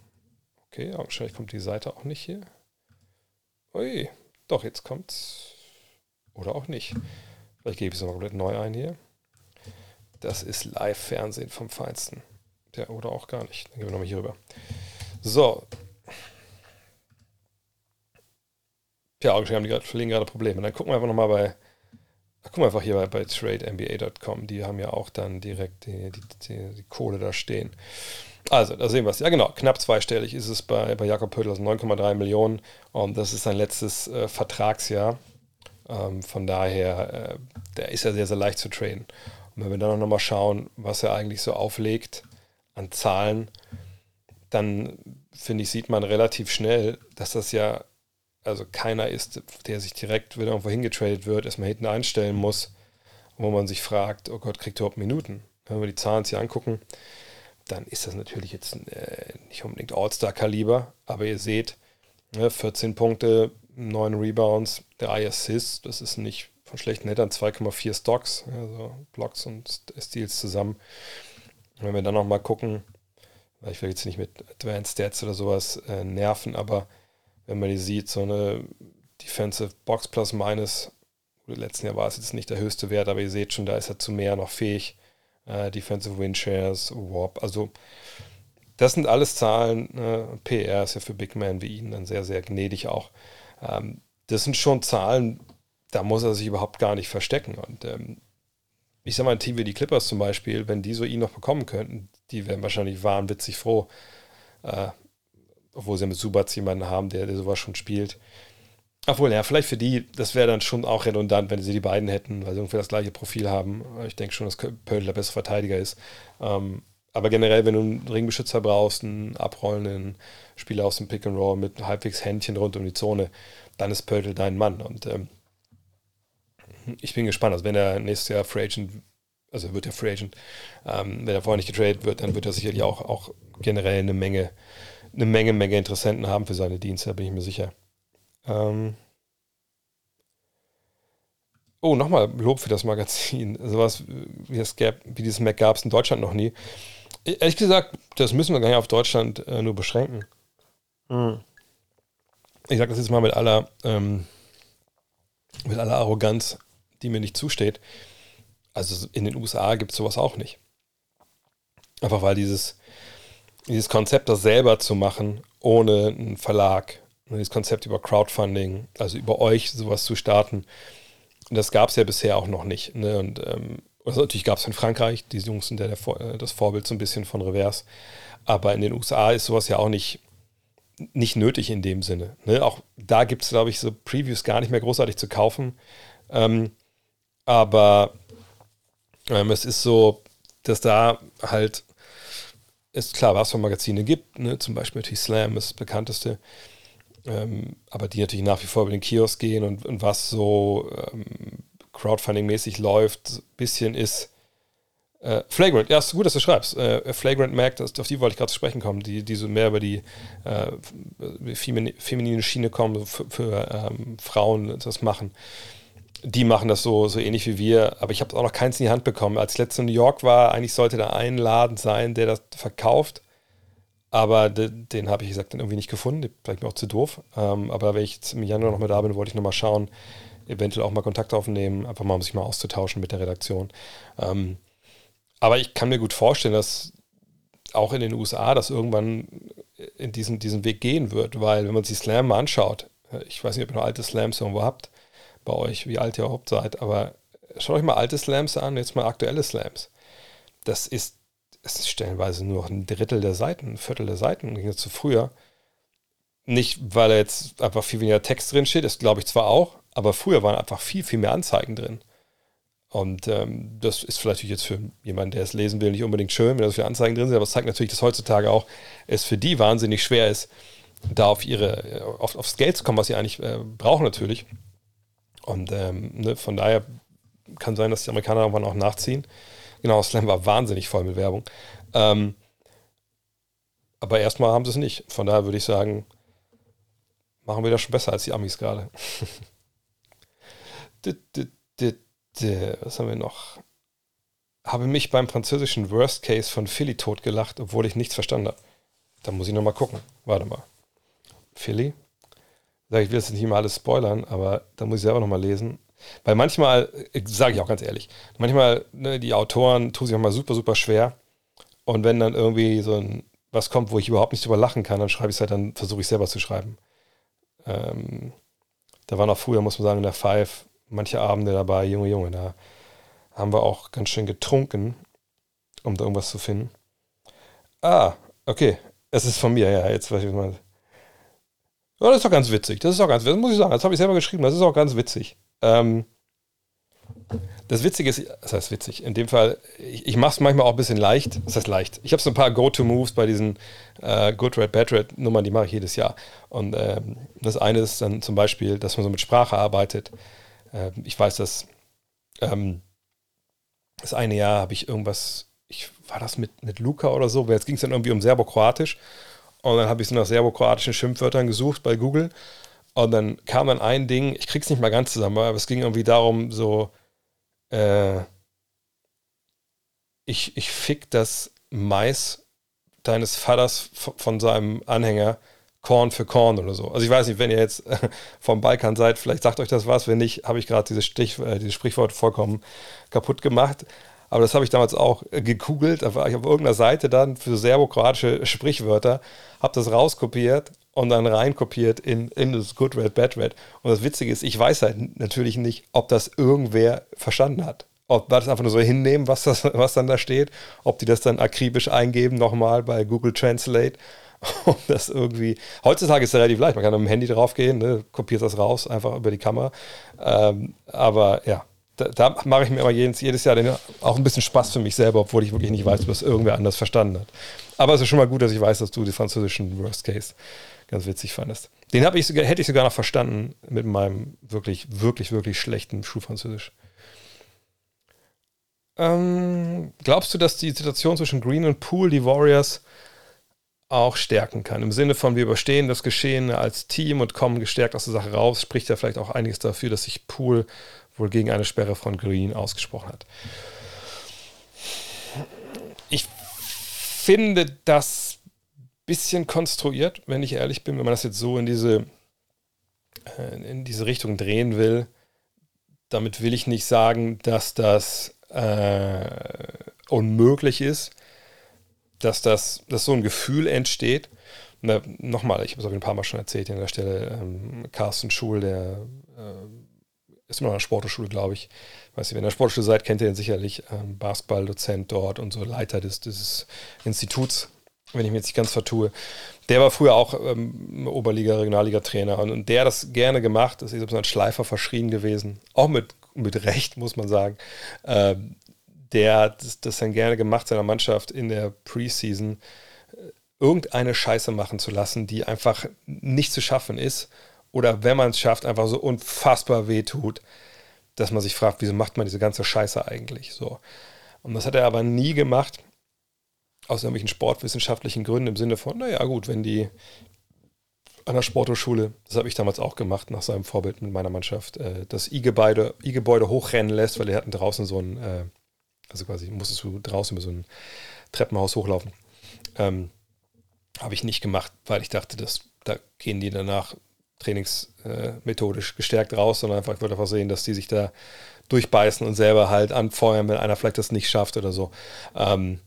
okay, wahrscheinlich kommt die Seite auch nicht hier. Ui, doch, jetzt kommt's. Oder auch nicht. Vielleicht gebe ich es nochmal komplett neu ein hier. Das ist Live-Fernsehen vom Feinsten. Der, oder auch gar nicht. Dann gehen wir nochmal hier rüber. So. Ja, wir haben die verlieren gerade Probleme. Dann gucken wir einfach nochmal bei guck mal einfach hier bei, bei TradeNBA.com, die haben ja auch dann direkt die, die, die, die, Kohle da stehen. Also, da sehen wir es. Ja, genau, knapp zweistellig ist es bei, bei Jakob Pöttl, also 9,3 Millionen. Und das ist sein letztes äh, Vertragsjahr. Ähm, von daher, äh, der ist ja sehr, sehr leicht zu traden. Und wenn wir dann noch mal schauen, was er eigentlich so auflegt an Zahlen, dann finde ich, sieht man relativ schnell, dass das ja also keiner ist, der sich direkt, wenn irgendwo hingetradet wird, erstmal hinten einstellen muss, wo man sich fragt, oh Gott, kriegt er überhaupt Minuten? Wenn wir die Zahlen hier angucken, dann ist das natürlich jetzt äh, nicht unbedingt All-Star-Kaliber, aber ihr seht, ne, 14 Punkte, 9 Rebounds, 3 Assists, das ist nicht von schlechten Hittern 2,4 Stocks, also Blocks und Steals zusammen. Wenn wir dann nochmal gucken, ich will jetzt nicht mit Advanced Stats oder sowas äh, nerven, aber wenn man die sieht, so eine Defensive Box Plus Minus, letzten Jahr war es jetzt nicht der höchste Wert, aber ihr seht schon, da ist er zu mehr noch fähig. Äh, Defensive Win Shares, Warp, also das sind alles Zahlen. Äh, PR ist ja für Big Man wie ihn dann sehr, sehr gnädig auch. Ähm, das sind schon Zahlen, da muss er sich überhaupt gar nicht verstecken. Und ähm, ich sag mal, ein Team wie die Clippers zum Beispiel, wenn die so ihn noch bekommen könnten, die wären wahrscheinlich wahnwitzig froh. Äh, obwohl sie mit Subac jemanden haben, der, der sowas schon spielt. Obwohl, ja, vielleicht für die, das wäre dann schon auch redundant, wenn sie die beiden hätten, weil sie ungefähr das gleiche Profil haben. Ich denke schon, dass Pöll der bessere Verteidiger ist. Ähm, aber generell, wenn du einen Ringbeschützer brauchst, einen abrollenden Spieler aus dem Pick and Roll mit halbwegs Händchen rund um die Zone, dann ist Pöltl dein Mann. Und ähm, ich bin gespannt. Also wenn er nächstes Jahr Free Agent, also wird er Free Agent, ähm, wenn er vorher nicht getradet wird, dann wird er sicherlich auch, auch generell eine Menge eine Menge, Menge Interessenten haben für seine Dienste, bin ich mir sicher. Ähm oh, nochmal Lob für das Magazin. Sowas wie, das gab, wie dieses Mac gab es in Deutschland noch nie. E, ehrlich gesagt, das müssen wir gar nicht auf Deutschland äh, nur beschränken. Hm. Ich sage das jetzt mal mit aller, ähm, mit aller Arroganz, die mir nicht zusteht. Also in den USA gibt es sowas auch nicht. Einfach weil dieses, dieses Konzept, das selber zu machen, ohne einen Verlag, dieses Konzept über Crowdfunding, also über euch sowas zu starten, das gab es ja bisher auch noch nicht. Ne? Und ähm, also natürlich gab es in Frankreich, die Jungs sind ja der, äh, das Vorbild so ein bisschen von Reverse. Aber in den USA ist sowas ja auch nicht, nicht nötig in dem Sinne. Ne? Auch da gibt es, glaube ich, so Previews gar nicht mehr großartig zu kaufen. Ähm, aber ähm, es ist so, dass da halt, ist klar, was für Magazine gibt, ne? zum Beispiel natürlich Slam ist das bekannteste, ähm, aber die natürlich nach wie vor über den Kiosk gehen und, und was so ähm, Crowdfunding-mäßig läuft, ein bisschen ist äh, Flagrant, ja, ist gut, dass du schreibst. Äh, Flagrant Mac, das, auf die wollte ich gerade zu sprechen kommen, die, die so mehr über die äh, feminine Schiene kommen, für, für ähm, Frauen das machen. Die machen das so, so ähnlich wie wir, aber ich habe auch noch keins in die Hand bekommen. Als ich letztes in New York war, eigentlich sollte da ein Laden sein, der das verkauft, aber den, den habe ich gesagt dann irgendwie nicht gefunden, vielleicht mir auch zu doof. Ähm, aber wenn ich jetzt im Januar noch mal da bin, wollte ich noch mal schauen, eventuell auch mal Kontakt aufnehmen, einfach mal um sich mal auszutauschen mit der Redaktion. Ähm, aber ich kann mir gut vorstellen, dass auch in den USA das irgendwann in diesen, diesen Weg gehen wird, weil wenn man sich Slam mal anschaut, ich weiß nicht, ob ihr noch alte Slams irgendwo habt bei euch, wie alt ihr überhaupt seid, aber schaut euch mal alte Slams an, jetzt mal aktuelle Slams. Das ist, das ist stellenweise nur noch ein Drittel der Seiten, ein Viertel der Seiten, ging zu früher. Nicht, weil da jetzt einfach viel weniger Text drin steht, das glaube ich zwar auch, aber früher waren einfach viel, viel mehr Anzeigen drin. Und ähm, das ist vielleicht jetzt für jemanden, der es lesen will, nicht unbedingt schön, wenn da so viele Anzeigen drin sind, aber es zeigt natürlich, dass heutzutage auch es für die wahnsinnig schwer ist, da auf ihre, auf, aufs Geld zu kommen, was sie eigentlich äh, brauchen natürlich. Und ähm, ne, von daher kann sein, dass die Amerikaner irgendwann auch nachziehen. Genau, Slam war wahnsinnig voll mit Werbung. Ähm, aber erstmal haben sie es nicht. Von daher würde ich sagen, machen wir das schon besser als die Amis gerade. was haben wir noch? Habe mich beim französischen Worst Case von Philly totgelacht, obwohl ich nichts verstanden habe. Da muss ich nochmal gucken. Warte mal. Philly? Ich will jetzt nicht mal alles spoilern, aber da muss ich selber nochmal lesen. Weil manchmal, sage ich auch ganz ehrlich, manchmal, ne, die Autoren tun sich auch mal super, super schwer. Und wenn dann irgendwie so ein, was kommt, wo ich überhaupt nicht drüber lachen kann, dann schreibe ich es halt, dann versuche ich selber zu schreiben. Ähm, da war noch früher, muss man sagen, in der Five manche Abende dabei, Junge, Junge, da haben wir auch ganz schön getrunken, um da irgendwas zu finden. Ah, okay, es ist von mir, ja, jetzt weiß ich mal. Ja, das ist doch ganz witzig, das ist auch ganz witzig, das muss ich sagen, das habe ich selber geschrieben, das ist auch ganz witzig. Ähm, das Witzige ist, das heißt witzig, in dem Fall, ich, ich mache es manchmal auch ein bisschen leicht. Das heißt leicht. Ich habe so ein paar Go-To-Moves bei diesen äh, Good Red, Bad Red Nummern, die mache ich jedes Jahr. Und ähm, das eine ist dann zum Beispiel, dass man so mit Sprache arbeitet. Äh, ich weiß, dass ähm, das eine Jahr habe ich irgendwas, ich war das mit, mit Luca oder so, jetzt ging es dann irgendwie um Serbo-Kroatisch. Und dann habe ich so nach serbo-kroatischen Schimpfwörtern gesucht bei Google. Und dann kam dann ein Ding, ich krieg's nicht mal ganz zusammen, aber es ging irgendwie darum, so, äh, ich, ich fick das Mais deines Vaters von seinem Anhänger Korn für Korn oder so. Also ich weiß nicht, wenn ihr jetzt vom Balkan seid, vielleicht sagt euch das was. Wenn nicht, habe ich gerade dieses, äh, dieses Sprichwort vollkommen kaputt gemacht. Aber das habe ich damals auch äh, gegoogelt. Da war ich auf irgendeiner Seite dann für serbokroatische Sprichwörter, habe das rauskopiert und dann reinkopiert in, in das Good Red, Bad Red. Und das Witzige ist, ich weiß halt natürlich nicht, ob das irgendwer verstanden hat. Ob wir das einfach nur so hinnehmen, was, das, was dann da steht, ob die das dann akribisch eingeben, nochmal bei Google Translate um das irgendwie. Heutzutage ist es relativ leicht, man kann mit dem Handy draufgehen, ne, kopiert das raus, einfach über die Kamera. Ähm, aber ja, da, da mache ich mir immer jedes, jedes Jahr den, auch ein bisschen Spaß für mich selber, obwohl ich wirklich nicht weiß, was irgendwer anders verstanden hat. Aber es ist schon mal gut, dass ich weiß, dass du die französischen Worst Case ganz witzig fandest. Den ich sogar, hätte ich sogar noch verstanden mit meinem wirklich, wirklich, wirklich schlechten Schulfranzösisch. Ähm, glaubst du, dass die Situation zwischen Green und Poole die Warriors auch stärken kann. Im Sinne von, wir überstehen das Geschehen als Team und kommen gestärkt aus der Sache raus, spricht ja vielleicht auch einiges dafür, dass sich Poole wohl gegen eine Sperre von Green ausgesprochen hat. Ich finde das ein bisschen konstruiert, wenn ich ehrlich bin, wenn man das jetzt so in diese, äh, in diese Richtung drehen will. damit will ich nicht sagen, dass das äh, unmöglich ist, dass das dass so ein Gefühl entsteht. Nochmal, ich habe es auch ein paar Mal schon erzählt an der Stelle, ähm, Carsten Schul, der ist immer noch in der Sporthochschule, glaube ich. Weiß nicht, wenn ihr in der Sportschule seid, kennt ihr ihn sicherlich. Ähm, Basketballdozent dort und so Leiter des, des Instituts, wenn ich mich jetzt nicht ganz vertue. Der war früher auch ähm, Oberliga-, Regionalliga-Trainer und, und, der hat das gerne gemacht. Das ist so ein Schleifer verschrien gewesen. Auch mit, mit Recht, muss man sagen. Ähm, der hat das, das dann gerne gemacht, seiner Mannschaft in der Preseason äh, irgendeine Scheiße machen zu lassen, die einfach nicht zu schaffen ist. Oder wenn man es schafft, einfach so unfassbar wehtut, dass man sich fragt, wieso macht man diese ganze Scheiße eigentlich so. Und das hat er aber nie gemacht aus irgendwelchen sportwissenschaftlichen Gründen im Sinne von, naja gut, wenn die an der Sporthochschule, das habe ich damals auch gemacht, nach seinem Vorbild mit meiner Mannschaft, äh, das I-Gebäude, I-Gebäude hochrennen lässt, weil die hatten draußen so ein, äh, also quasi musstest du draußen über so ein Treppenhaus hochlaufen. Ähm, habe ich nicht gemacht, weil ich dachte, dass, da gehen die danach trainingsmethodisch gestärkt raus, sondern einfach, ich wollte einfach sehen, dass die sich da durchbeißen und selber halt anfeuern, wenn einer vielleicht das nicht schafft oder so. Ähm,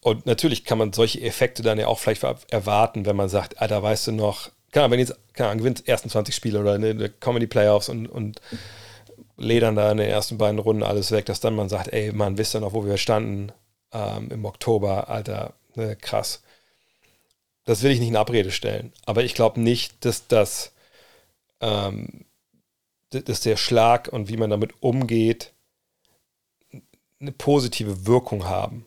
und natürlich kann man solche Effekte dann ja auch vielleicht erwarten, wenn man sagt, ah, da weißt du noch, Ahnung, wenn jetzt, keine Ahnung, gewinnt ersten 20 Spiele oder eine Comedy Playoffs und, und ledern da in den ersten beiden Runden alles weg, dass dann man sagt, ey, man, wisst ihr noch, wo wir standen ähm, im Oktober, Alter, ne, krass. Das will ich nicht in Abrede stellen. Aber ich glaube nicht, dass das, ähm, dass der Schlag und wie man damit umgeht, eine positive Wirkung haben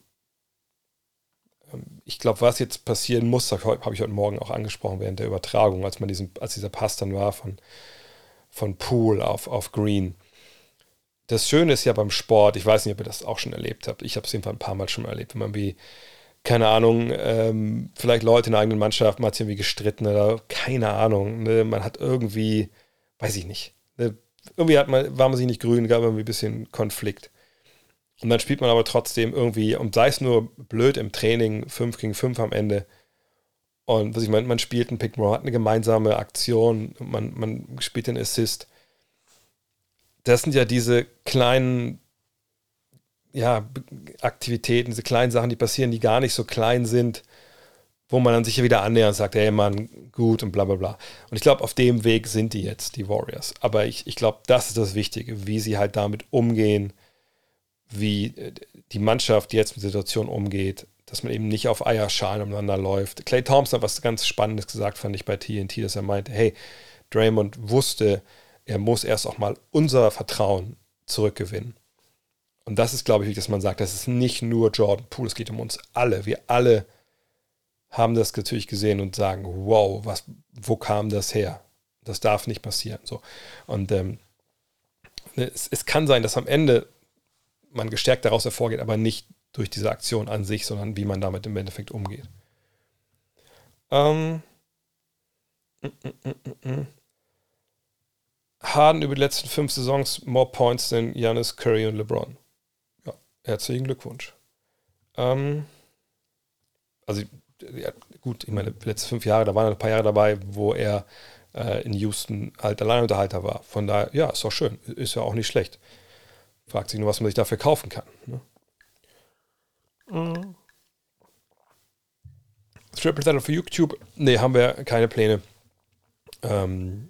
ich glaube, was jetzt passieren muss, habe ich heute Morgen auch angesprochen während der Übertragung, als man diesen, als dieser Pass dann war von, von Pool auf, auf Green. Das Schöne ist ja beim Sport, ich weiß nicht, ob ihr das auch schon erlebt habt, ich habe es jedenfalls ein paar Mal schon erlebt, wenn man wie, keine Ahnung, ähm, vielleicht Leute in der eigenen Mannschaft, man hat sich irgendwie gestritten oder keine Ahnung, ne? man hat irgendwie, weiß ich nicht, ne? irgendwie hat man, war man sich nicht grün, gab irgendwie ein bisschen Konflikt. Und dann spielt man aber trotzdem irgendwie, und sei es nur blöd im Training, 5 gegen 5 am Ende. Und was ich meine, man spielt ein Pick hat eine gemeinsame Aktion, man, man spielt den Assist. Das sind ja diese kleinen ja, Aktivitäten, diese kleinen Sachen, die passieren, die gar nicht so klein sind, wo man dann sich wieder annähert und sagt, hey Mann, gut und bla bla bla. Und ich glaube, auf dem Weg sind die jetzt, die Warriors. Aber ich, ich glaube, das ist das Wichtige, wie sie halt damit umgehen wie äh, die Mannschaft jetzt mit der Situation umgeht, dass man eben nicht auf Eierschalen umeinander läuft. Clay Thompson hat was ganz Spannendes gesagt, fand ich bei TNT, dass er meinte, hey, Draymond wusste, er muss erst auch mal unser Vertrauen zurückgewinnen. Und das ist, glaube ich, dass man sagt, das ist nicht nur Jordan Poole, es geht um uns alle. Wir alle haben das natürlich gesehen und sagen, wow, was, wo kam das her? Das darf nicht passieren. So. Und ähm, es, es kann sein, dass am Ende man gestärkt daraus hervorgeht, aber nicht durch diese Aktion an sich, sondern wie man damit im Endeffekt umgeht. Ähm, mm, mm, mm, Harden über die letzten fünf Saisons more Points than Giannis, Curry und LeBron. Herzlichen Glückwunsch. Ähm, also, ja, gut, ich meine, die letzten fünf Jahre, da waren ein paar Jahre dabei, wo er äh, in Houston halt Alleinunterhalter war. Von daher, ja, ist doch schön. Ist ja auch nicht schlecht. Fragt sich nur, was man sich dafür kaufen kann. Ne? Mhm. Triple Channel für YouTube? Ne, haben wir keine Pläne. Ähm,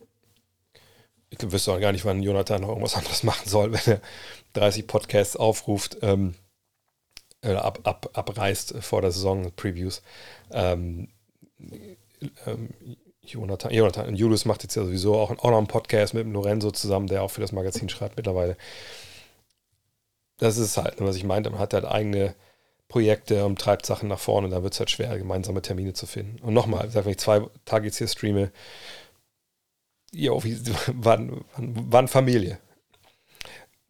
ich wüsste auch gar nicht, wann Jonathan noch irgendwas anderes machen soll, wenn er 30 Podcasts aufruft, ähm, ab, ab, abreißt vor der Saison, Previews. Ähm, ähm, Jonathan, Jonathan Julius macht jetzt ja sowieso auch, auch noch einen Podcast mit Lorenzo zusammen, der auch für das Magazin schreibt mittlerweile das ist halt, was ich meinte, man hat halt eigene Projekte und treibt Sachen nach vorne, da wird es halt schwer, gemeinsame Termine zu finden. Und nochmal, wenn ich zwei Tage jetzt hier streame, wie, wann, wann, wann Familie?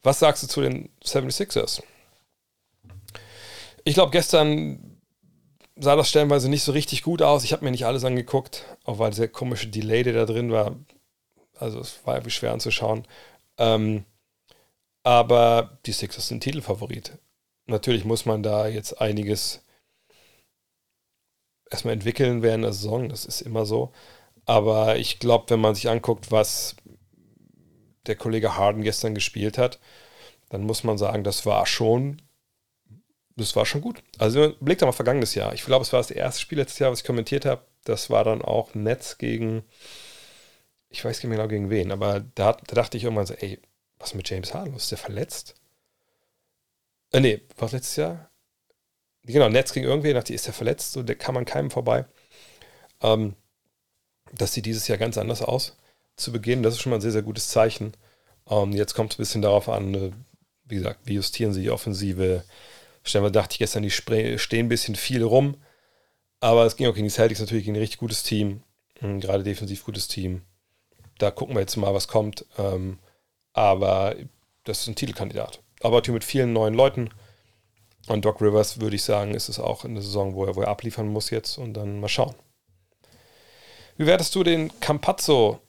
Was sagst du zu den 76ers? Ich glaube, gestern sah das stellenweise nicht so richtig gut aus. Ich habe mir nicht alles angeguckt, auch weil der komische Delay, der da drin war, also es war irgendwie schwer anzuschauen. Ähm, aber die Sixers sind Titelfavorit. Natürlich muss man da jetzt einiges erstmal entwickeln während der Saison, das ist immer so. Aber ich glaube, wenn man sich anguckt, was der Kollege Harden gestern gespielt hat, dann muss man sagen, das war schon, das war schon gut. Also blickt mal vergangenes Jahr. Ich glaube, es war das erste Spiel letztes Jahr, was ich kommentiert habe. Das war dann auch Netz gegen, ich weiß nicht mehr genau gegen wen, aber da, da dachte ich irgendwann so, ey, was mit James Harden? Ist der verletzt? Äh, nee, was letztes Jahr? Genau, Netz gegen irgendwen, dachte ich, ist der verletzt? So, der kann man keinem vorbei. Ähm, das sieht dieses Jahr ganz anders aus zu Beginn. Das ist schon mal ein sehr, sehr gutes Zeichen. Und jetzt kommt es ein bisschen darauf an, äh, wie gesagt, wie justieren sie die Offensive. Stellen dachte ich gestern, die stehen ein bisschen viel rum. Aber es ging auch gegen die Celtics natürlich gegen ein richtig gutes Team. Gerade defensiv gutes Team. Da gucken wir jetzt mal, was kommt. Ähm, aber das ist ein Titelkandidat. Aber Team mit vielen neuen Leuten. Und Doc Rivers, würde ich sagen, ist es auch in der Saison, wo er, wo er abliefern muss jetzt. Und dann mal schauen. Wie wertest du den Campazzo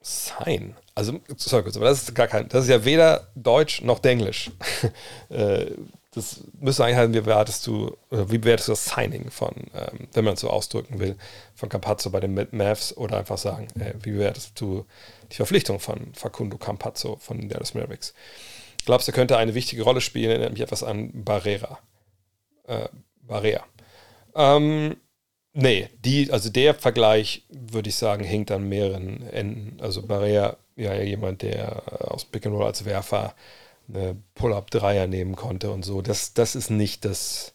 Sign? Also, sorry aber das ist gar kein, das ist ja weder Deutsch noch Englisch. Äh, das müsste eigentlich heißen, wie bewertest du, wie bewertest du das Signing von, ähm, wenn man es so ausdrücken will, von Campazzo bei den Mavs oder einfach sagen, äh, wie bewertest du die Verpflichtung von Facundo Campazzo von den Dallas Mavericks? Glaubst du, könnte eine wichtige Rolle spielen? Erinnert mich etwas an Barrera. Äh, Barrea. Ähm, nee, die, also der Vergleich, würde ich sagen, hinkt an mehreren Enden. Also Barrea, ja, jemand, der aus Pick and Roll als Werfer eine Pull-Up-Dreier nehmen konnte und so. Das, das ist nicht das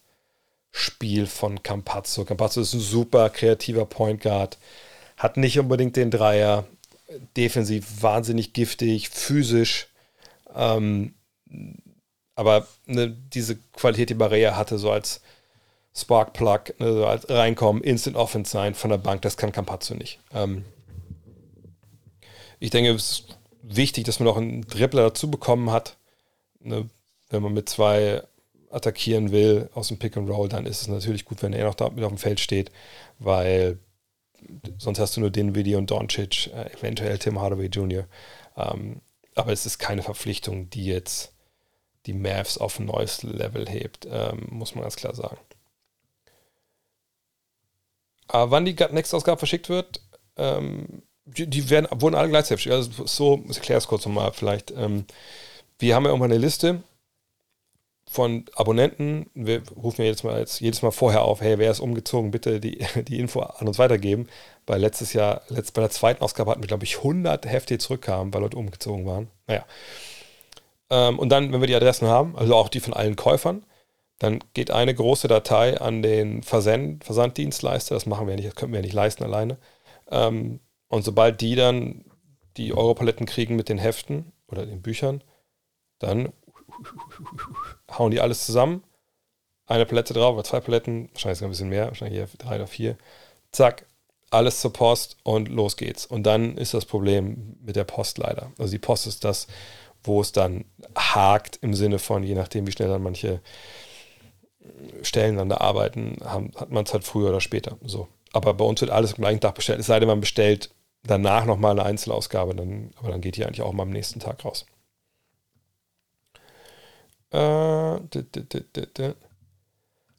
Spiel von Campazzo. Campazzo ist ein super kreativer Point Guard, hat nicht unbedingt den Dreier, defensiv wahnsinnig giftig, physisch. Ähm, aber ne, diese Qualität, die Barea hatte, so als Spark-Plug, ne, so als reinkommen, Instant Offense sein von der Bank, das kann Campazzo nicht. Ähm, ich denke, es ist wichtig, dass man noch einen Dribbler dazu bekommen hat, ne, wenn man mit zwei attackieren will aus dem Pick and Roll, dann ist es natürlich gut, wenn er noch da mit auf dem Feld steht, weil sonst hast du nur den Video und Doncic, äh, eventuell Tim Hardaway Jr. Ähm, aber es ist keine Verpflichtung, die jetzt die Mavs auf ein neues Level hebt, ähm, muss man ganz klar sagen. Aber wann die Next-Ausgabe verschickt wird, ähm, die, die, werden, wurden alle gleichzeitig. Also so, ich erkläre es kurz nochmal vielleicht. Ähm, wir haben ja irgendwann eine Liste von Abonnenten. Wir rufen ja jedes Mal, jetzt, jedes Mal vorher auf, hey, wer ist umgezogen, bitte die, die Info an uns weitergeben. Weil letztes Jahr, letzt, bei der zweiten Ausgabe hatten wir, glaube ich, 100 Hefte, die zurückkamen, weil Leute umgezogen waren. Naja. Ähm, und dann, wenn wir die Adressen haben, also auch die von allen Käufern, dann geht eine große Datei an den Versand, Versanddienstleister. Das machen wir nicht, das können wir nicht leisten alleine. Ähm, und sobald die dann die Europaletten kriegen mit den Heften oder den Büchern, dann hauen die alles zusammen. Eine Palette drauf oder zwei Paletten, wahrscheinlich sogar ein bisschen mehr, wahrscheinlich hier drei oder vier. Zack, alles zur Post und los geht's. Und dann ist das Problem mit der Post leider. Also die Post ist das, wo es dann hakt im Sinne von, je nachdem, wie schnell dann manche Stellen an der arbeiten, haben, hat man es halt früher oder später. So. Aber bei uns wird alles am gleichen Tag bestellt. Es sei denn, man bestellt danach nochmal eine Einzelausgabe, dann, aber dann geht die eigentlich auch mal am nächsten Tag raus. Äh, In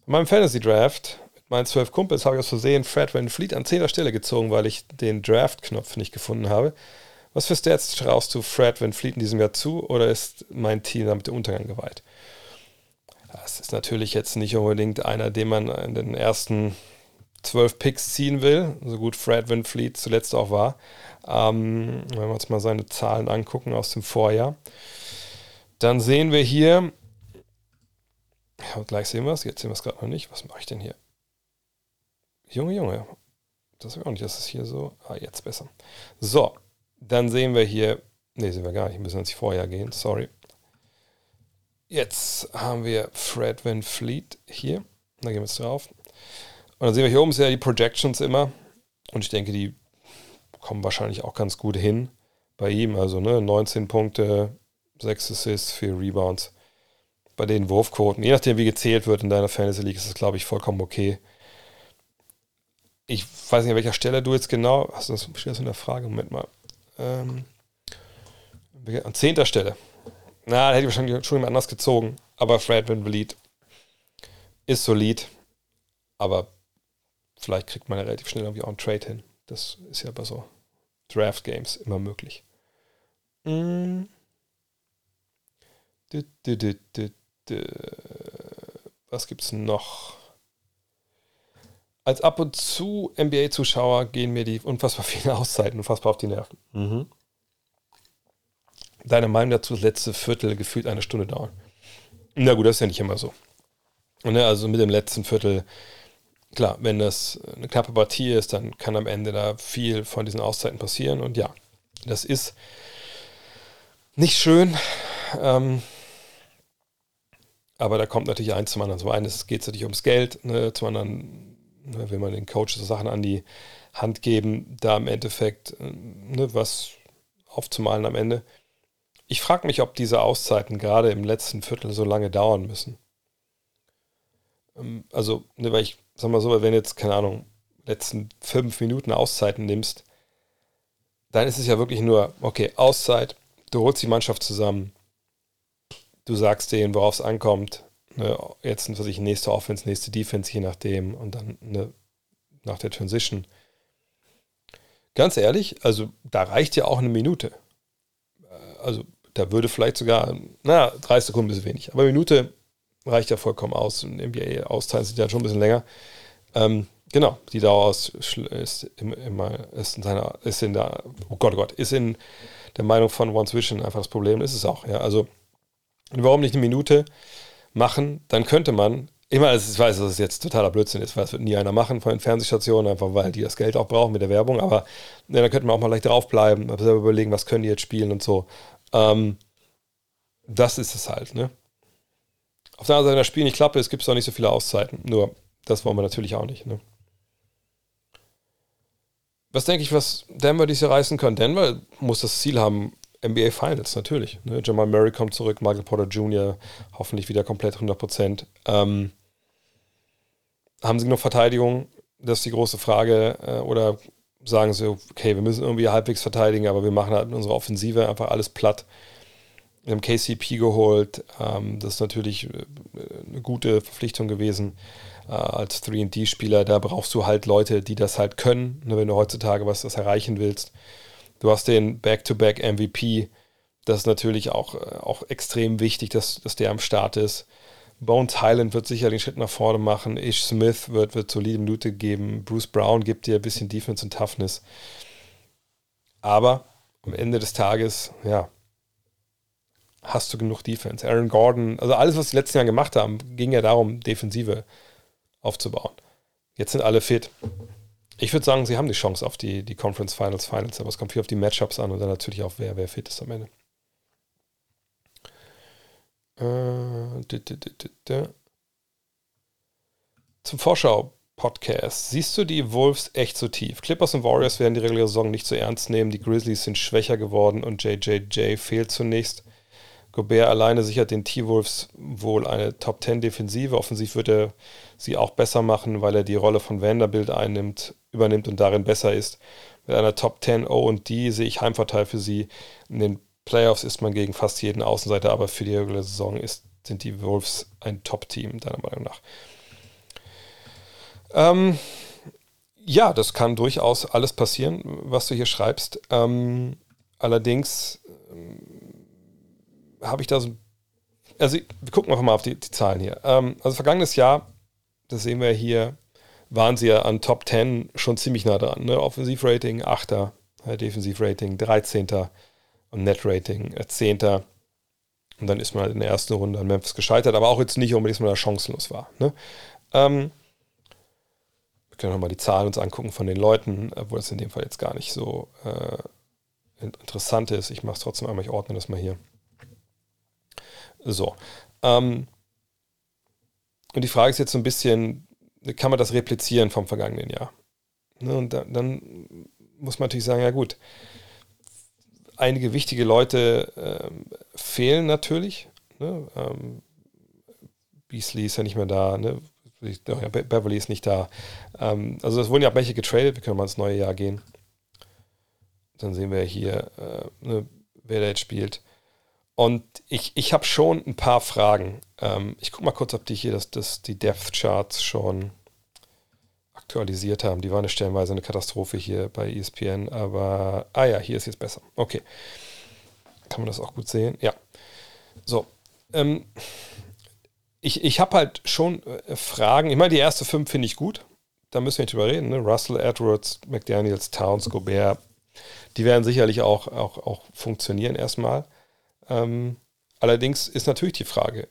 meinem Fantasy Draft mit meinen zwölf Kumpels habe ich aus Versehen Fred Van Fleet an zehnter Stelle gezogen, weil ich den Draft-Knopf nicht gefunden habe. Was für Stats traust du Fred Van Fleet in diesem Jahr zu oder ist mein Team damit der Untergang geweiht? Das ist natürlich jetzt nicht unbedingt einer, den man in den ersten zwölf Picks ziehen will, so gut Fred Van Fleet zuletzt auch war. Ähm, wenn wir uns mal seine Zahlen angucken aus dem Vorjahr. Dann sehen wir hier, ja, gleich sehen wir es, jetzt sehen wir es gerade noch nicht. Was mache ich denn hier? Junge, Junge. Das ist auch nicht, das ist hier so. Ah, jetzt besser. So, dann sehen wir hier, ne, sehen wir gar nicht, wir müssen ins Vorjahr gehen, sorry. Jetzt haben wir Fred Van Fleet hier. Da gehen wir jetzt drauf. Und dann sehen wir hier oben sehr die Projections immer. Und ich denke, die kommen wahrscheinlich auch ganz gut hin bei ihm. Also ne, 19 Punkte, 6 Assists, 4 Rebounds. Bei den Wurfquoten, je nachdem wie gezählt wird in deiner Fantasy League, ist das, glaube ich, vollkommen okay. Ich weiß nicht, an welcher Stelle du jetzt genau, hast du das, steht das in der Frage, Moment mal. Ähm, an zehnter Stelle. Na, da hätte ich wahrscheinlich schon jemand anders gezogen. Aber Fred Van Vliet ist solid. Aber vielleicht kriegt man ja relativ schnell irgendwie auch einen Trade hin. Das ist ja bei so Draft Games immer möglich. Mm. Was gibt's noch? Als ab und zu NBA-Zuschauer gehen mir die unfassbar vielen Auszeiten unfassbar auf die Nerven. Mhm. Deine Meinung dazu, das letzte Viertel gefühlt eine Stunde dauern? Na gut, das ist ja nicht immer so. Ne, also mit dem letzten Viertel, klar, wenn das eine knappe Partie ist, dann kann am Ende da viel von diesen Auszeiten passieren. Und ja, das ist nicht schön. Ähm, aber da kommt natürlich eins zum anderen. Zum einen geht es natürlich ums Geld, ne, zum anderen ne, will man den Coaches Sachen an die Hand geben, da im Endeffekt äh, ne, was aufzumalen am Ende. Ich frage mich, ob diese Auszeiten gerade im letzten Viertel so lange dauern müssen. Ähm, also, ne, weil ich sag mal so, wenn jetzt, keine Ahnung, letzten fünf Minuten Auszeiten nimmst, dann ist es ja wirklich nur, okay, Auszeit, du holst die Mannschaft zusammen, du sagst denen, worauf es ankommt. Ne, jetzt, was ich, nächste Offense, nächste Defense, je nachdem, und dann ne, nach der Transition. Ganz ehrlich, also da reicht ja auch eine Minute. Äh, also da würde vielleicht sogar, na, drei Sekunden ist wenig, aber eine Minute reicht ja vollkommen aus. NBA-Austeilen sind ja schon ein bisschen länger. Ähm, genau, die Dauer aus ist immer ist in seiner, ist in der, oh Gott, oh Gott, ist in der Meinung von One Vision einfach das Problem, ist es auch, ja. Also warum nicht eine Minute machen? Dann könnte man, ich meine, ich weiß, dass es jetzt totaler Blödsinn ist, weil es wird nie einer machen von den Fernsehstationen, einfach weil die das Geld auch brauchen mit der Werbung, aber ja, dann könnte man auch mal leicht draufbleiben, selber überlegen, was können die jetzt spielen und so. Ähm, das ist es halt, ne? Auf der anderen Seite, wenn das Spiel nicht klappt, es gibt auch nicht so viele Auszeiten. Nur, das wollen wir natürlich auch nicht, ne? Was denke ich, was Denver dies Jahr reißen kann? Denver muss das Ziel haben, NBA Finals, natürlich. Ne? Jamal Murray kommt zurück, Michael Porter Jr. hoffentlich wieder komplett 100%. Ähm, haben sie genug Verteidigung? Das ist die große Frage. Äh, oder sagen sie, okay, wir müssen irgendwie halbwegs verteidigen, aber wir machen halt in unserer Offensive einfach alles platt. Wir haben KCP geholt. Ähm, das ist natürlich äh, eine gute Verpflichtung gewesen äh, als 3D-Spieler. Da brauchst du halt Leute, die das halt können, ne, wenn du heutzutage was das erreichen willst. Du hast den Back-to-Back-MVP. Das ist natürlich auch, äh, auch extrem wichtig, dass, dass der am Start ist. Bones Highland wird sicherlich einen Schritt nach vorne machen. Ish Smith wird, wird solide Minute geben. Bruce Brown gibt dir ein bisschen Defense und Toughness. Aber am Ende des Tages, ja, hast du genug Defense. Aaron Gordon, also alles, was die letzten Jahre gemacht haben, ging ja darum, Defensive aufzubauen. Jetzt sind alle fit ich würde sagen, sie haben die Chance auf die, die Conference Finals, Finals, aber es kommt viel auf die Matchups an und dann natürlich auch, wer, wer fit ist am Ende. Äh, Zum Vorschau-Podcast. Siehst du die Wolves echt so tief? Clippers und Warriors werden die reguläre Saison nicht so ernst nehmen. Die Grizzlies sind schwächer geworden und JJJ fehlt zunächst. Gobert alleine sichert den T-Wolves wohl eine Top-10-Defensive. Offensiv wird er sie auch besser machen, weil er die Rolle von Vanderbilt einnimmt, übernimmt und darin besser ist. Mit einer Top 10 O und D sehe ich Heimvorteil für sie. In den Playoffs ist man gegen fast jeden Außenseiter, aber für die reguläre Saison ist, sind die Wolves ein Top-Team, deiner Meinung nach. Ähm, ja, das kann durchaus alles passieren, was du hier schreibst. Ähm, allerdings ähm, habe ich da so. Also, wir gucken einfach mal auf die, die Zahlen hier. Ähm, also, vergangenes Jahr, das sehen wir hier, waren sie ja an Top 10 schon ziemlich nah dran. Ne? Offensivrating 8er, Defensivrating 13. und Netrating 10. Äh, und dann ist man halt in der ersten Runde an Memphis gescheitert, aber auch jetzt nicht unbedingt, dass man da chancenlos war. Ne? Ähm, wir können nochmal die Zahlen uns angucken von den Leuten, obwohl das in dem Fall jetzt gar nicht so äh, interessant ist. Ich mache es trotzdem einmal, ich ordne das mal hier. So. Ähm, und die Frage ist jetzt so ein bisschen, kann man das replizieren vom vergangenen Jahr? Ne, und da, dann muss man natürlich sagen, ja gut, einige wichtige Leute ähm, fehlen natürlich. Ne? Ähm, Beasley ist ja nicht mehr da, ne? Beverly ist nicht da. Ähm, also es wurden ja welche getradet, wir können mal ins neue Jahr gehen. Dann sehen wir hier, äh, ne, wer da jetzt spielt. Und ich, ich habe schon ein paar Fragen. Ähm, ich gucke mal kurz, ob die hier das, das, die Depth Charts schon aktualisiert haben. Die waren eine stellenweise eine Katastrophe hier bei ESPN, aber ah ja, hier ist jetzt besser. Okay. kann man das auch gut sehen? Ja. So. Ähm, ich ich habe halt schon äh, Fragen. Ich meine, die erste fünf finde ich gut. Da müssen wir nicht drüber reden. Ne? Russell, Edwards, McDaniels, Towns, Gobert. Die werden sicherlich auch, auch, auch funktionieren erstmal. Ähm, allerdings ist natürlich die Frage,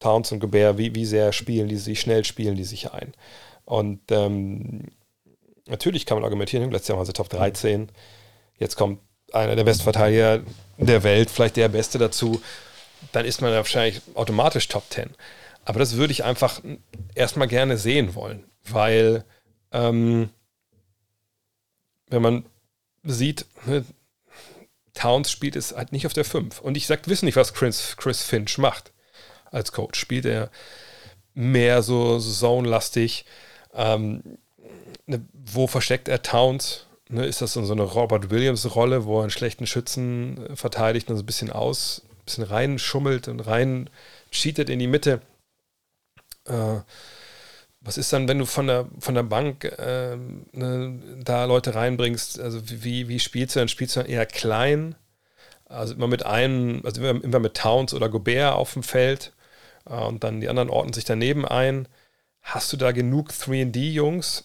Towns und Gobert, wie, wie sehr spielen die sich, schnell spielen die sich ein. Und ähm, natürlich kann man argumentieren, letztes Jahr waren sie Top 13. Jetzt kommt einer der besten Verteidiger der Welt, vielleicht der Beste dazu. Dann ist man wahrscheinlich automatisch Top 10. Aber das würde ich einfach erstmal gerne sehen wollen, weil ähm, wenn man sieht, ne, Towns spielt es halt nicht auf der 5. Und ich sag, wissen nicht, was Chris, Chris Finch macht als Coach. Spielt er mehr so zone-lastig? Ähm, ne, wo versteckt er Towns? Ne, ist das so eine Robert Williams-Rolle, wo er einen schlechten Schützen äh, verteidigt und so ein bisschen aus, ein bisschen reinschummelt und rein cheatet in die Mitte? Äh, was ist dann, wenn du von der, von der Bank äh, ne, da Leute reinbringst? Also wie, wie spielst du dann? Spielst du dann eher klein? Also immer mit einem, also immer, mit Towns oder Gobert auf dem Feld äh, und dann die anderen ordnen sich daneben ein. Hast du da genug 3D-Jungs?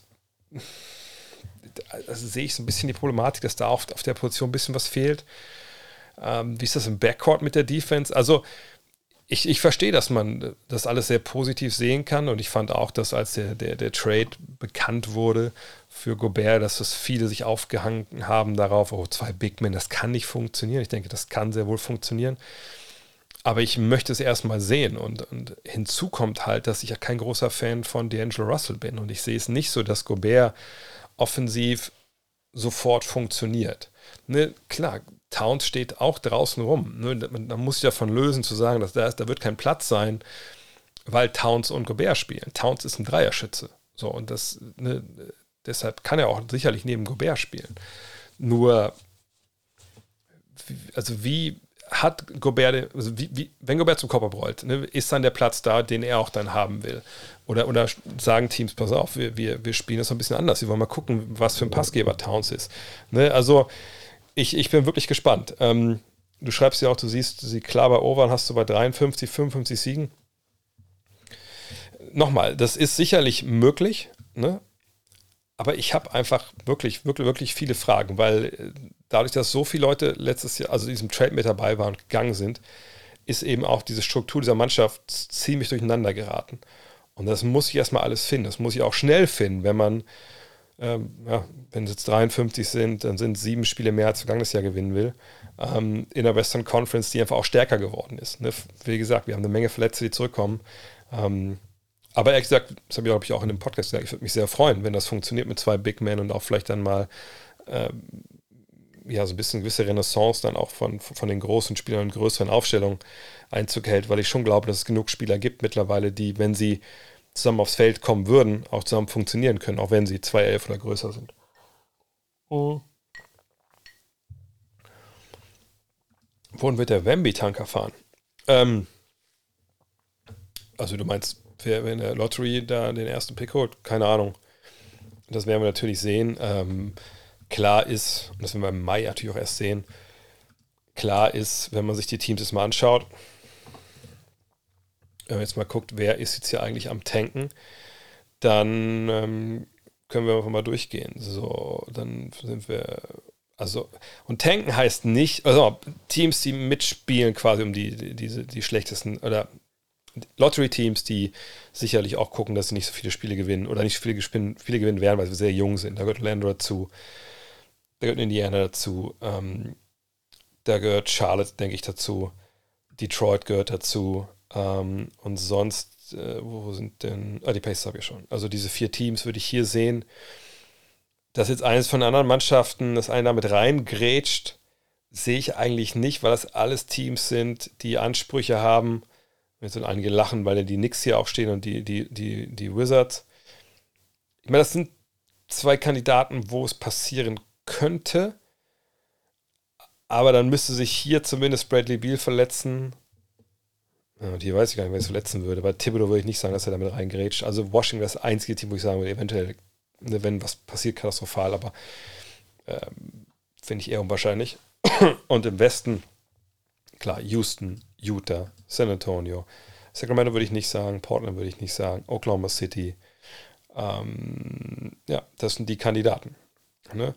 Also sehe ich so ein bisschen die Problematik, dass da auf, auf der Position ein bisschen was fehlt. Ähm, wie ist das im Backcourt mit der Defense? Also ich, ich verstehe, dass man das alles sehr positiv sehen kann und ich fand auch, dass als der, der, der Trade bekannt wurde für Gobert, dass das viele sich aufgehangen haben darauf, oh, zwei Big Men, das kann nicht funktionieren. Ich denke, das kann sehr wohl funktionieren. Aber ich möchte es erstmal sehen und, und hinzu kommt halt, dass ich ja kein großer Fan von D'Angelo Russell bin und ich sehe es nicht so, dass Gobert offensiv sofort funktioniert. Ne, klar, Towns steht auch draußen rum. Ne? Man, muss sich davon lösen, zu sagen, dass da, ist, da wird kein Platz sein, weil Towns und Gobert spielen. Towns ist ein Dreierschütze. So, und das, ne, deshalb kann er auch sicherlich neben Gobert spielen. Nur, also wie hat Gobert, also wie, wie, wenn Gobert zum Kopf rollt, ne, ist dann der Platz da, den er auch dann haben will? Oder, oder sagen Teams, pass auf, wir, wir, wir spielen das ein bisschen anders. Wir wollen mal gucken, was für ein Passgeber Towns ist. Ne, also, ich, ich bin wirklich gespannt. Ähm, du schreibst ja auch, du siehst sie klar bei Over, hast du bei 53, 55 Siegen. Nochmal, das ist sicherlich möglich, ne? Aber ich habe einfach wirklich, wirklich, wirklich viele Fragen, weil äh, dadurch, dass so viele Leute letztes Jahr, also diesem Trade mit dabei waren und gegangen sind, ist eben auch diese Struktur dieser Mannschaft ziemlich durcheinander geraten. Und das muss ich erstmal alles finden. Das muss ich auch schnell finden, wenn man ähm, ja, wenn es jetzt 53 sind, dann sind sieben Spiele mehr als vergangenes Jahr gewinnen will. Ähm, in der Western Conference, die einfach auch stärker geworden ist. Ne? Wie gesagt, wir haben eine Menge Verletzte, die zurückkommen. Ähm, aber ehrlich gesagt, das habe ich, glaube ich, auch in dem Podcast gesagt, ich würde mich sehr freuen, wenn das funktioniert mit zwei Big Men und auch vielleicht dann mal ähm, ja, so ein bisschen gewisse Renaissance dann auch von, von den großen Spielern und größeren Aufstellungen Einzug hält, weil ich schon glaube, dass es genug Spieler gibt mittlerweile, die, wenn sie zusammen aufs Feld kommen würden, auch zusammen funktionieren können, auch wenn sie 2,11 oder größer sind. Mhm. Wohin wird der Wemby-Tanker fahren? Ähm, also du meinst, wer in der Lottery da den ersten Pick holt? Keine Ahnung. Das werden wir natürlich sehen. Ähm, klar ist, und das werden wir im Mai natürlich auch erst sehen, klar ist, wenn man sich die Teams jetzt mal anschaut, wenn man jetzt mal guckt, wer ist jetzt hier eigentlich am Tanken, dann ähm, können wir einfach mal durchgehen. So, dann sind wir. Also, und tanken heißt nicht, also Teams, die mitspielen quasi um die, die, diese, die schlechtesten oder Lottery-Teams, die sicherlich auch gucken, dass sie nicht so viele Spiele gewinnen oder nicht so viele, viele gewinnen werden, weil sie sehr jung sind. Da gehört Orlando dazu, da gehört Indiana dazu, ähm, da gehört Charlotte, denke ich, dazu, Detroit gehört dazu, ähm, und sonst, äh, wo sind denn, ah, die Pacers habe ich schon. Also diese vier Teams würde ich hier sehen. Dass jetzt eines von anderen Mannschaften, das eine damit reingrätscht, sehe ich eigentlich nicht, weil das alles Teams sind, die Ansprüche haben. Jetzt sind einige lachen, weil die Knicks hier auch stehen und die, die, die, die Wizards. Ich meine, das sind zwei Kandidaten, wo es passieren könnte. Aber dann müsste sich hier zumindest Bradley Beal verletzen ja, und hier weiß ich gar nicht, wer es verletzen würde. Bei Thibodeau würde ich nicht sagen, dass er damit reingrätscht. Also Washington wäre das einzige Team, wo ich sagen würde, eventuell, ne, wenn was passiert, katastrophal, aber ähm, finde ich eher unwahrscheinlich. Und im Westen klar, Houston, Utah, San Antonio, Sacramento würde ich nicht sagen, Portland würde ich nicht sagen, Oklahoma City. Ähm, ja, das sind die Kandidaten. Ne?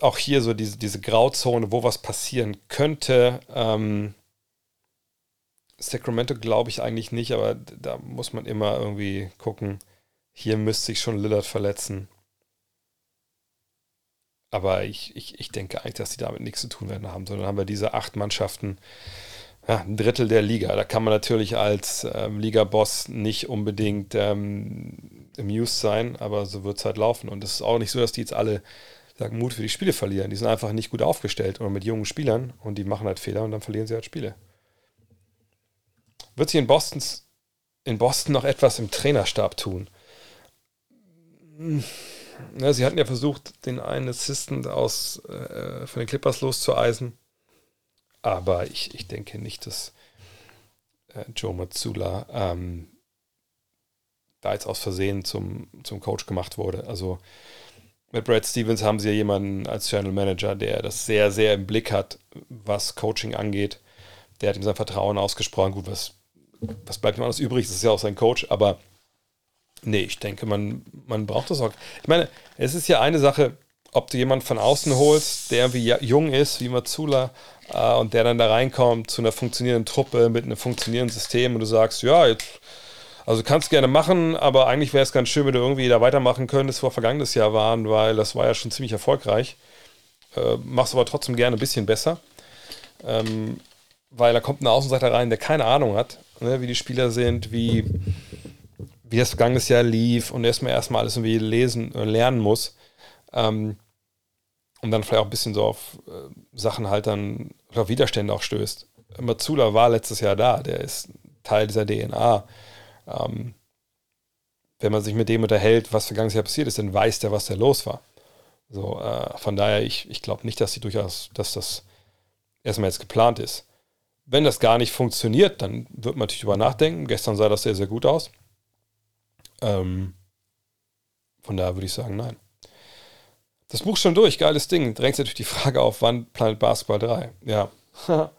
Auch hier so diese, diese Grauzone, wo was passieren könnte. Ähm, Sacramento glaube ich eigentlich nicht, aber da muss man immer irgendwie gucken. Hier müsste sich schon Lillard verletzen. Aber ich, ich, ich denke eigentlich, dass sie damit nichts zu tun werden haben, sondern haben wir diese acht Mannschaften, ja, ein Drittel der Liga. Da kann man natürlich als ähm, Liga-Boss nicht unbedingt ähm, amused sein, aber so wird es halt laufen. Und es ist auch nicht so, dass die jetzt alle sagen, Mut für die Spiele verlieren. Die sind einfach nicht gut aufgestellt oder mit jungen Spielern und die machen halt Fehler und dann verlieren sie halt Spiele. Wird sich in, in Boston noch etwas im Trainerstab tun? Ja, sie hatten ja versucht, den einen Assistant aus, äh, von den Clippers loszueisen. Aber ich, ich denke nicht, dass äh, Joe Matsula ähm, da jetzt aus Versehen zum, zum Coach gemacht wurde. Also mit Brad Stevens haben sie ja jemanden als Channel Manager, der das sehr, sehr im Blick hat, was Coaching angeht. Der hat ihm sein Vertrauen ausgesprochen. Gut, was, was bleibt ihm alles übrig? Das ist ja auch sein Coach, aber nee, ich denke, man, man braucht das auch. Ich meine, es ist ja eine Sache, ob du jemanden von außen holst, der irgendwie jung ist, wie Matsula, äh, und der dann da reinkommt zu einer funktionierenden Truppe mit einem funktionierenden System und du sagst, ja, jetzt, also kannst du gerne machen, aber eigentlich wäre es ganz schön, wenn du irgendwie da weitermachen könntest, wo wir vergangenes Jahr waren, weil das war ja schon ziemlich erfolgreich. Äh, machst aber trotzdem gerne ein bisschen besser. Ähm, weil da kommt ein Außenseiter rein, der keine Ahnung hat, ne, wie die Spieler sind, wie, wie das vergangenes Jahr lief und erstmal erstmal alles irgendwie lesen, äh, lernen muss. Ähm, und dann vielleicht auch ein bisschen so auf äh, Sachen halt dann, auf Widerstände auch stößt. Matsula war letztes Jahr da, der ist Teil dieser DNA. Ähm, wenn man sich mit dem unterhält, was vergangenes Jahr passiert ist, dann weiß der, was da los war. So, äh, von daher, ich, ich glaube nicht, dass sie durchaus, dass das erstmal jetzt geplant ist. Wenn das gar nicht funktioniert, dann wird man natürlich drüber nachdenken. Gestern sah das sehr, sehr gut aus. Ähm, von daher würde ich sagen, nein. Das Buch schon durch, geiles Ding. Drängt natürlich die Frage auf, wann Planet Basketball 3? Ja.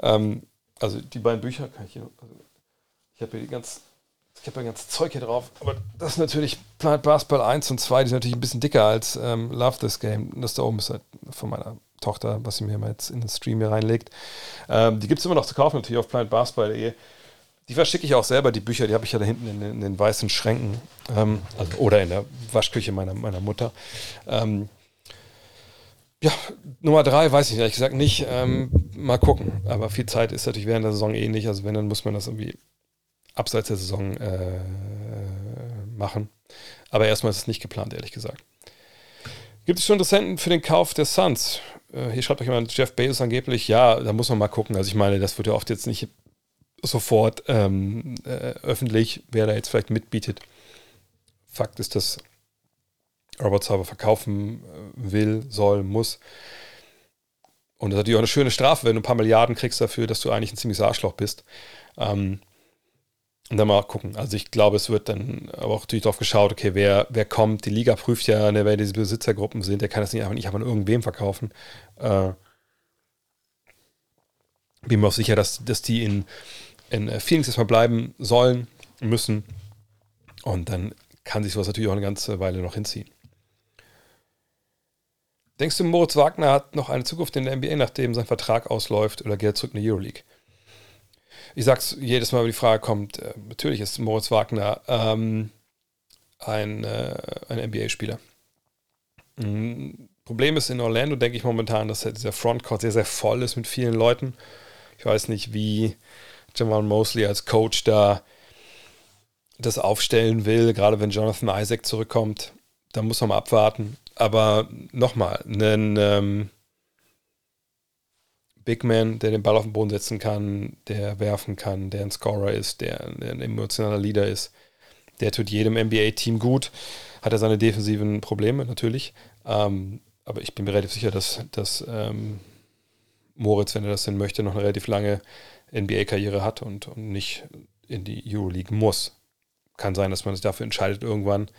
ähm, also die beiden Bücher kann ich hier. Also ich habe hier die ganz. Ich habe ja ganz Zeug hier drauf, aber das ist natürlich Planet Basketball 1 und 2, die sind natürlich ein bisschen dicker als ähm, Love This Game. Das da oben ist halt von meiner Tochter, was sie mir mal jetzt in den Stream hier reinlegt. Ähm, die gibt es immer noch zu kaufen, natürlich auf planetbasketball.de. Die verschicke ich auch selber, die Bücher, die habe ich ja da hinten in, in den weißen Schränken. Ähm, also, oder in der Waschküche meiner, meiner Mutter. Ähm, ja, Nummer drei weiß ich ehrlich gesagt nicht. Ähm, mal gucken. Aber viel Zeit ist natürlich während der Saison eh nicht. Also wenn, dann muss man das irgendwie abseits der Saison äh, machen. Aber erstmal ist es nicht geplant, ehrlich gesagt. Gibt es schon Interessenten für den Kauf der Suns? Äh, hier schreibt euch jemand, Jeff Bezos angeblich. Ja, da muss man mal gucken. Also ich meine, das wird ja oft jetzt nicht sofort ähm, äh, öffentlich, wer da jetzt vielleicht mitbietet. Fakt ist, dass Robert Sauber verkaufen äh, will, soll, muss. Und das ist natürlich auch eine schöne Strafe, wenn du ein paar Milliarden kriegst dafür, dass du eigentlich ein ziemliches Arschloch bist. Ähm, und dann mal gucken. Also ich glaube, es wird dann aber auch natürlich darauf geschaut, okay, wer, wer kommt. Die Liga prüft ja, ne, wer diese Besitzergruppen sind, der kann das nicht einfach nicht einfach irgendwem verkaufen. Äh, bin mir auch sicher, dass, dass die in in äh, Phoenix erstmal bleiben sollen, müssen. Und dann kann sich sowas natürlich auch eine ganze Weile noch hinziehen. Denkst du, Moritz Wagner hat noch eine Zukunft in der NBA, nachdem sein Vertrag ausläuft oder geht er zurück in die Euroleague? Ich sag's jedes Mal, wenn die Frage kommt, äh, natürlich ist Moritz Wagner ähm, ein, äh, ein NBA-Spieler. Mhm. Problem ist in Orlando, denke ich momentan, dass dieser Frontcourt sehr, sehr voll ist mit vielen Leuten. Ich weiß nicht, wie, Jamal Mosley als Coach da das aufstellen will, gerade wenn Jonathan Isaac zurückkommt, da muss man mal abwarten. Aber nochmal, einen ähm, Big Man, der den Ball auf den Boden setzen kann, der werfen kann, der ein Scorer ist, der, der ein emotionaler Leader ist, der tut jedem NBA-Team gut. Hat er seine defensiven Probleme natürlich. Ähm, aber ich bin mir relativ sicher, dass, dass ähm, Moritz, wenn er das denn möchte, noch eine relativ lange NBA-Karriere hat und, und nicht in die Euroleague muss. Kann sein, dass man sich dafür entscheidet irgendwann.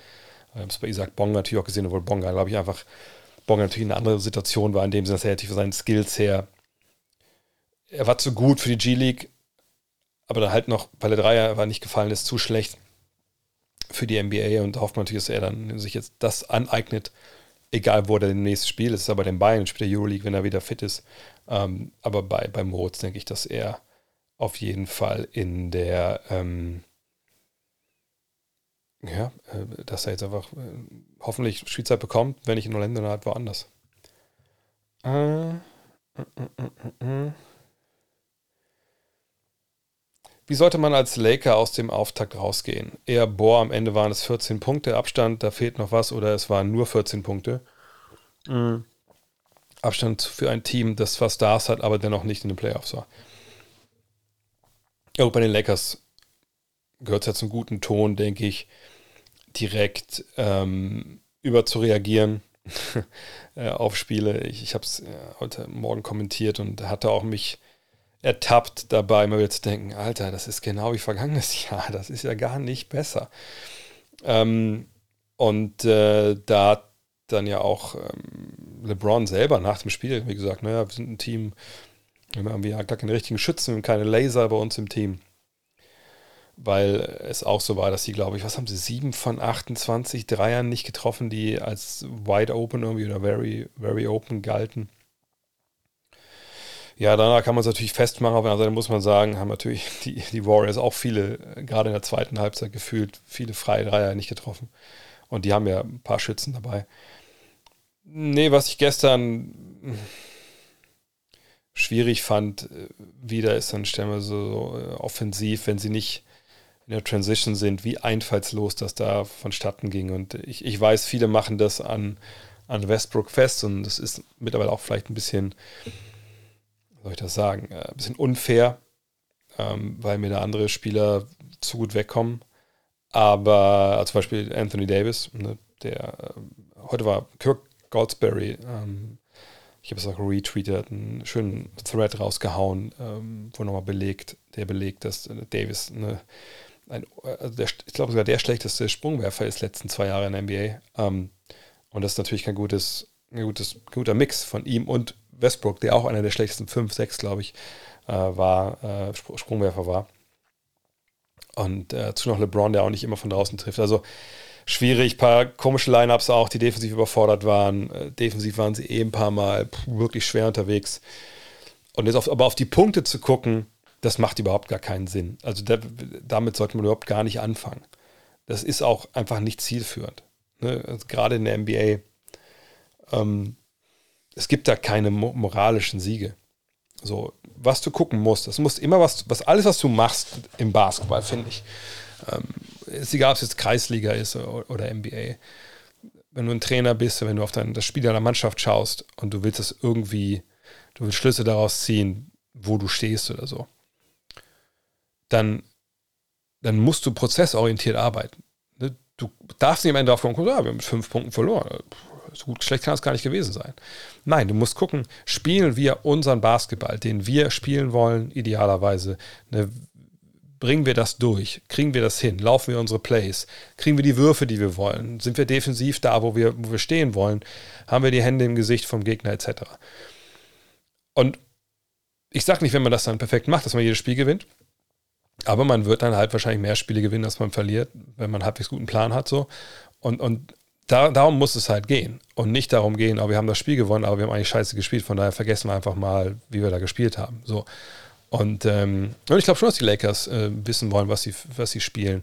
Ich habe es bei Isaac Bonga natürlich auch gesehen, obwohl Bonga, glaube ich, einfach Bonga natürlich eine andere Situation war, in dem Sinne, dass er natürlich für seinen Skills her er war zu gut für die G-League, aber dann halt noch, weil der Dreier war nicht gefallen ist, zu schlecht für die NBA und hofft man natürlich, dass er dann sich jetzt das aneignet, egal wo er im nächsten Spiel ist. Aber den Bayern spielt der Euroleague, wenn er wieder fit ist. Ähm, aber bei, bei Moritz denke ich, dass er auf jeden Fall in der, ähm, ja, äh, dass er jetzt einfach äh, hoffentlich Spielzeit bekommt, wenn nicht in Orlando, dann halt woanders. Äh, äh, äh, äh Wie sollte man als Laker aus dem Auftakt rausgehen? Eher, boah, am Ende waren es 14 Punkte Abstand, da fehlt noch was, oder es waren nur 14 Punkte. Mhm. Abstand für ein Team, das zwar Stars hat, aber dennoch nicht in den Playoffs war. Ja, bei den Lakers gehört es ja zum guten Ton, denke ich, direkt ähm, über äh, auf Spiele. Ich, ich habe es äh, heute Morgen kommentiert und hatte auch mich ertappt dabei, mal wieder zu denken, Alter, das ist genau wie vergangenes Jahr, das ist ja gar nicht besser. Ähm, und äh, da hat dann ja auch ähm, LeBron selber nach dem Spiel wie gesagt, naja, wir sind ein Team, wir haben ja gar keine richtigen Schützen und keine Laser bei uns im Team. Weil es auch so war, dass sie, glaube ich, was haben sie, sieben von 28 Dreiern nicht getroffen, die als wide open irgendwie oder very, very open galten. Ja, danach kann man es natürlich festmachen. Auf der anderen Seite muss man sagen, haben natürlich die, die Warriors auch viele, gerade in der zweiten Halbzeit gefühlt, viele freie Dreier nicht getroffen. Und die haben ja ein paar Schützen dabei. Nee, was ich gestern schwierig fand, äh, wieder ist dann stellen wir so äh, offensiv, wenn sie nicht in der Transition sind, wie einfallslos das da vonstatten ging. Und ich, ich weiß, viele machen das an, an Westbrook fest und das ist mittlerweile auch vielleicht ein bisschen soll ich das sagen, äh, ein bisschen unfair, ähm, weil mir da andere Spieler zu gut wegkommen. Aber zum Beispiel Anthony Davis, ne, der heute war Kirk Goldsberry, ähm, ich habe es auch retweetet, einen schönen Thread rausgehauen, ähm, wo nochmal belegt, der belegt, dass äh, Davis eine, ein, also der, ich glaube sogar der schlechteste Sprungwerfer ist letzten zwei Jahre in der NBA. Ähm, und das ist natürlich kein gutes, ein gutes, guter Mix von ihm und Westbrook, der auch einer der schlechtesten 5, 6, glaube ich, äh, war, äh, Sprungwerfer war. Und äh, zu noch LeBron, der auch nicht immer von draußen trifft. Also schwierig, paar komische Lineups auch, die defensiv überfordert waren. Äh, defensiv waren sie eh ein paar Mal puh, wirklich schwer unterwegs. Und jetzt auf, aber auf die Punkte zu gucken, das macht überhaupt gar keinen Sinn. Also da, damit sollte man überhaupt gar nicht anfangen. Das ist auch einfach nicht zielführend. Ne? Also gerade in der NBA. Ähm, es gibt da keine moralischen Siege. So, was du gucken musst, das muss immer was, was alles, was du machst im Basketball, finde ich. Ähm, ist egal, ob es jetzt Kreisliga ist oder NBA. Wenn du ein Trainer bist, wenn du auf dein, das Spiel deiner Mannschaft schaust und du willst es irgendwie, du willst Schlüsse daraus ziehen, wo du stehst oder so, dann, dann musst du prozessorientiert arbeiten. Ne, du darfst nicht am Ende drauf kommen, ja, wir haben mit fünf Punkten verloren so gut, schlecht kann es gar nicht gewesen sein. Nein, du musst gucken, spielen wir unseren Basketball, den wir spielen wollen, idealerweise. Ne, bringen wir das durch? Kriegen wir das hin? Laufen wir unsere Plays? Kriegen wir die Würfe, die wir wollen? Sind wir defensiv da, wo wir, wo wir stehen wollen? Haben wir die Hände im Gesicht vom Gegner etc.? Und ich sage nicht, wenn man das dann perfekt macht, dass man jedes Spiel gewinnt. Aber man wird dann halt wahrscheinlich mehr Spiele gewinnen, als man verliert, wenn man halbwegs guten Plan hat. So. Und, und da, darum muss es halt gehen. Und nicht darum gehen, oh, wir haben das Spiel gewonnen, aber wir haben eigentlich scheiße gespielt. Von daher vergessen wir einfach mal, wie wir da gespielt haben. So. Und, ähm, und ich glaube schon, dass die Lakers äh, wissen wollen, was sie, was sie spielen.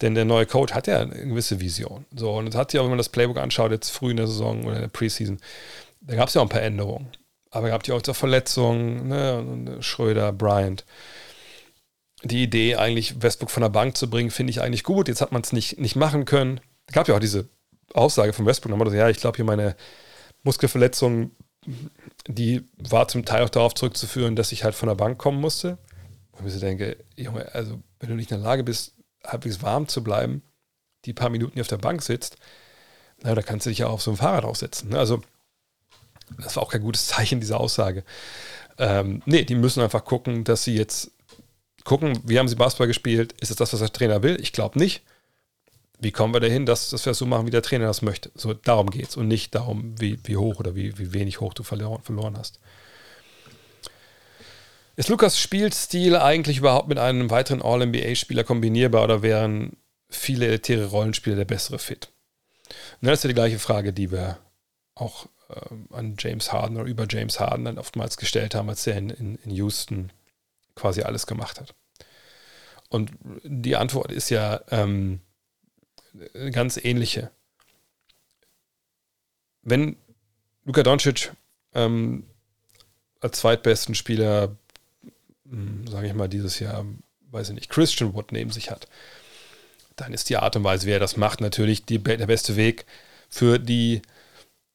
Denn der neue Coach hat ja eine gewisse Vision. So, und es hat ja wenn man das Playbook anschaut, jetzt früh in der Saison oder in der Preseason, da gab es ja auch ein paar Änderungen. Aber gab ja auch zur Verletzungen, ne, Schröder, Bryant. Die Idee, eigentlich Westbrook von der Bank zu bringen, finde ich eigentlich gut. Jetzt hat man es nicht, nicht machen können. Es gab ja auch diese Aussage von Westbrook, dann ja, ich glaube hier meine Muskelverletzung, die war zum Teil auch darauf zurückzuführen, dass ich halt von der Bank kommen musste. Und ich so denke, Junge, also wenn du nicht in der Lage bist, halbwegs warm zu bleiben, die paar Minuten hier auf der Bank sitzt, na, da kannst du dich ja auf so ein Fahrrad aufsetzen. Ne? Also, das war auch kein gutes Zeichen, diese Aussage. Ähm, nee, die müssen einfach gucken, dass sie jetzt gucken, wie haben sie Basketball gespielt? Ist es das, was der Trainer will? Ich glaube nicht wie kommen wir dahin, dass, dass wir das so machen, wie der Trainer das möchte. So, darum geht es und nicht darum, wie, wie hoch oder wie, wie wenig hoch du verloren, verloren hast. Ist Lukas Spielstil eigentlich überhaupt mit einem weiteren All-NBA-Spieler kombinierbar oder wären viele elitäre Rollenspieler der bessere Fit? Und das ist ja die gleiche Frage, die wir auch äh, an James Harden oder über James Harden dann oftmals gestellt haben, als er in, in, in Houston quasi alles gemacht hat. Und die Antwort ist ja ähm, ganz ähnliche. Wenn Luka Doncic ähm, als zweitbesten Spieler, hm, sage ich mal, dieses Jahr, weiß ich nicht, Christian Wood neben sich hat, dann ist die Art und Weise, wie er das macht, natürlich die, der beste Weg für die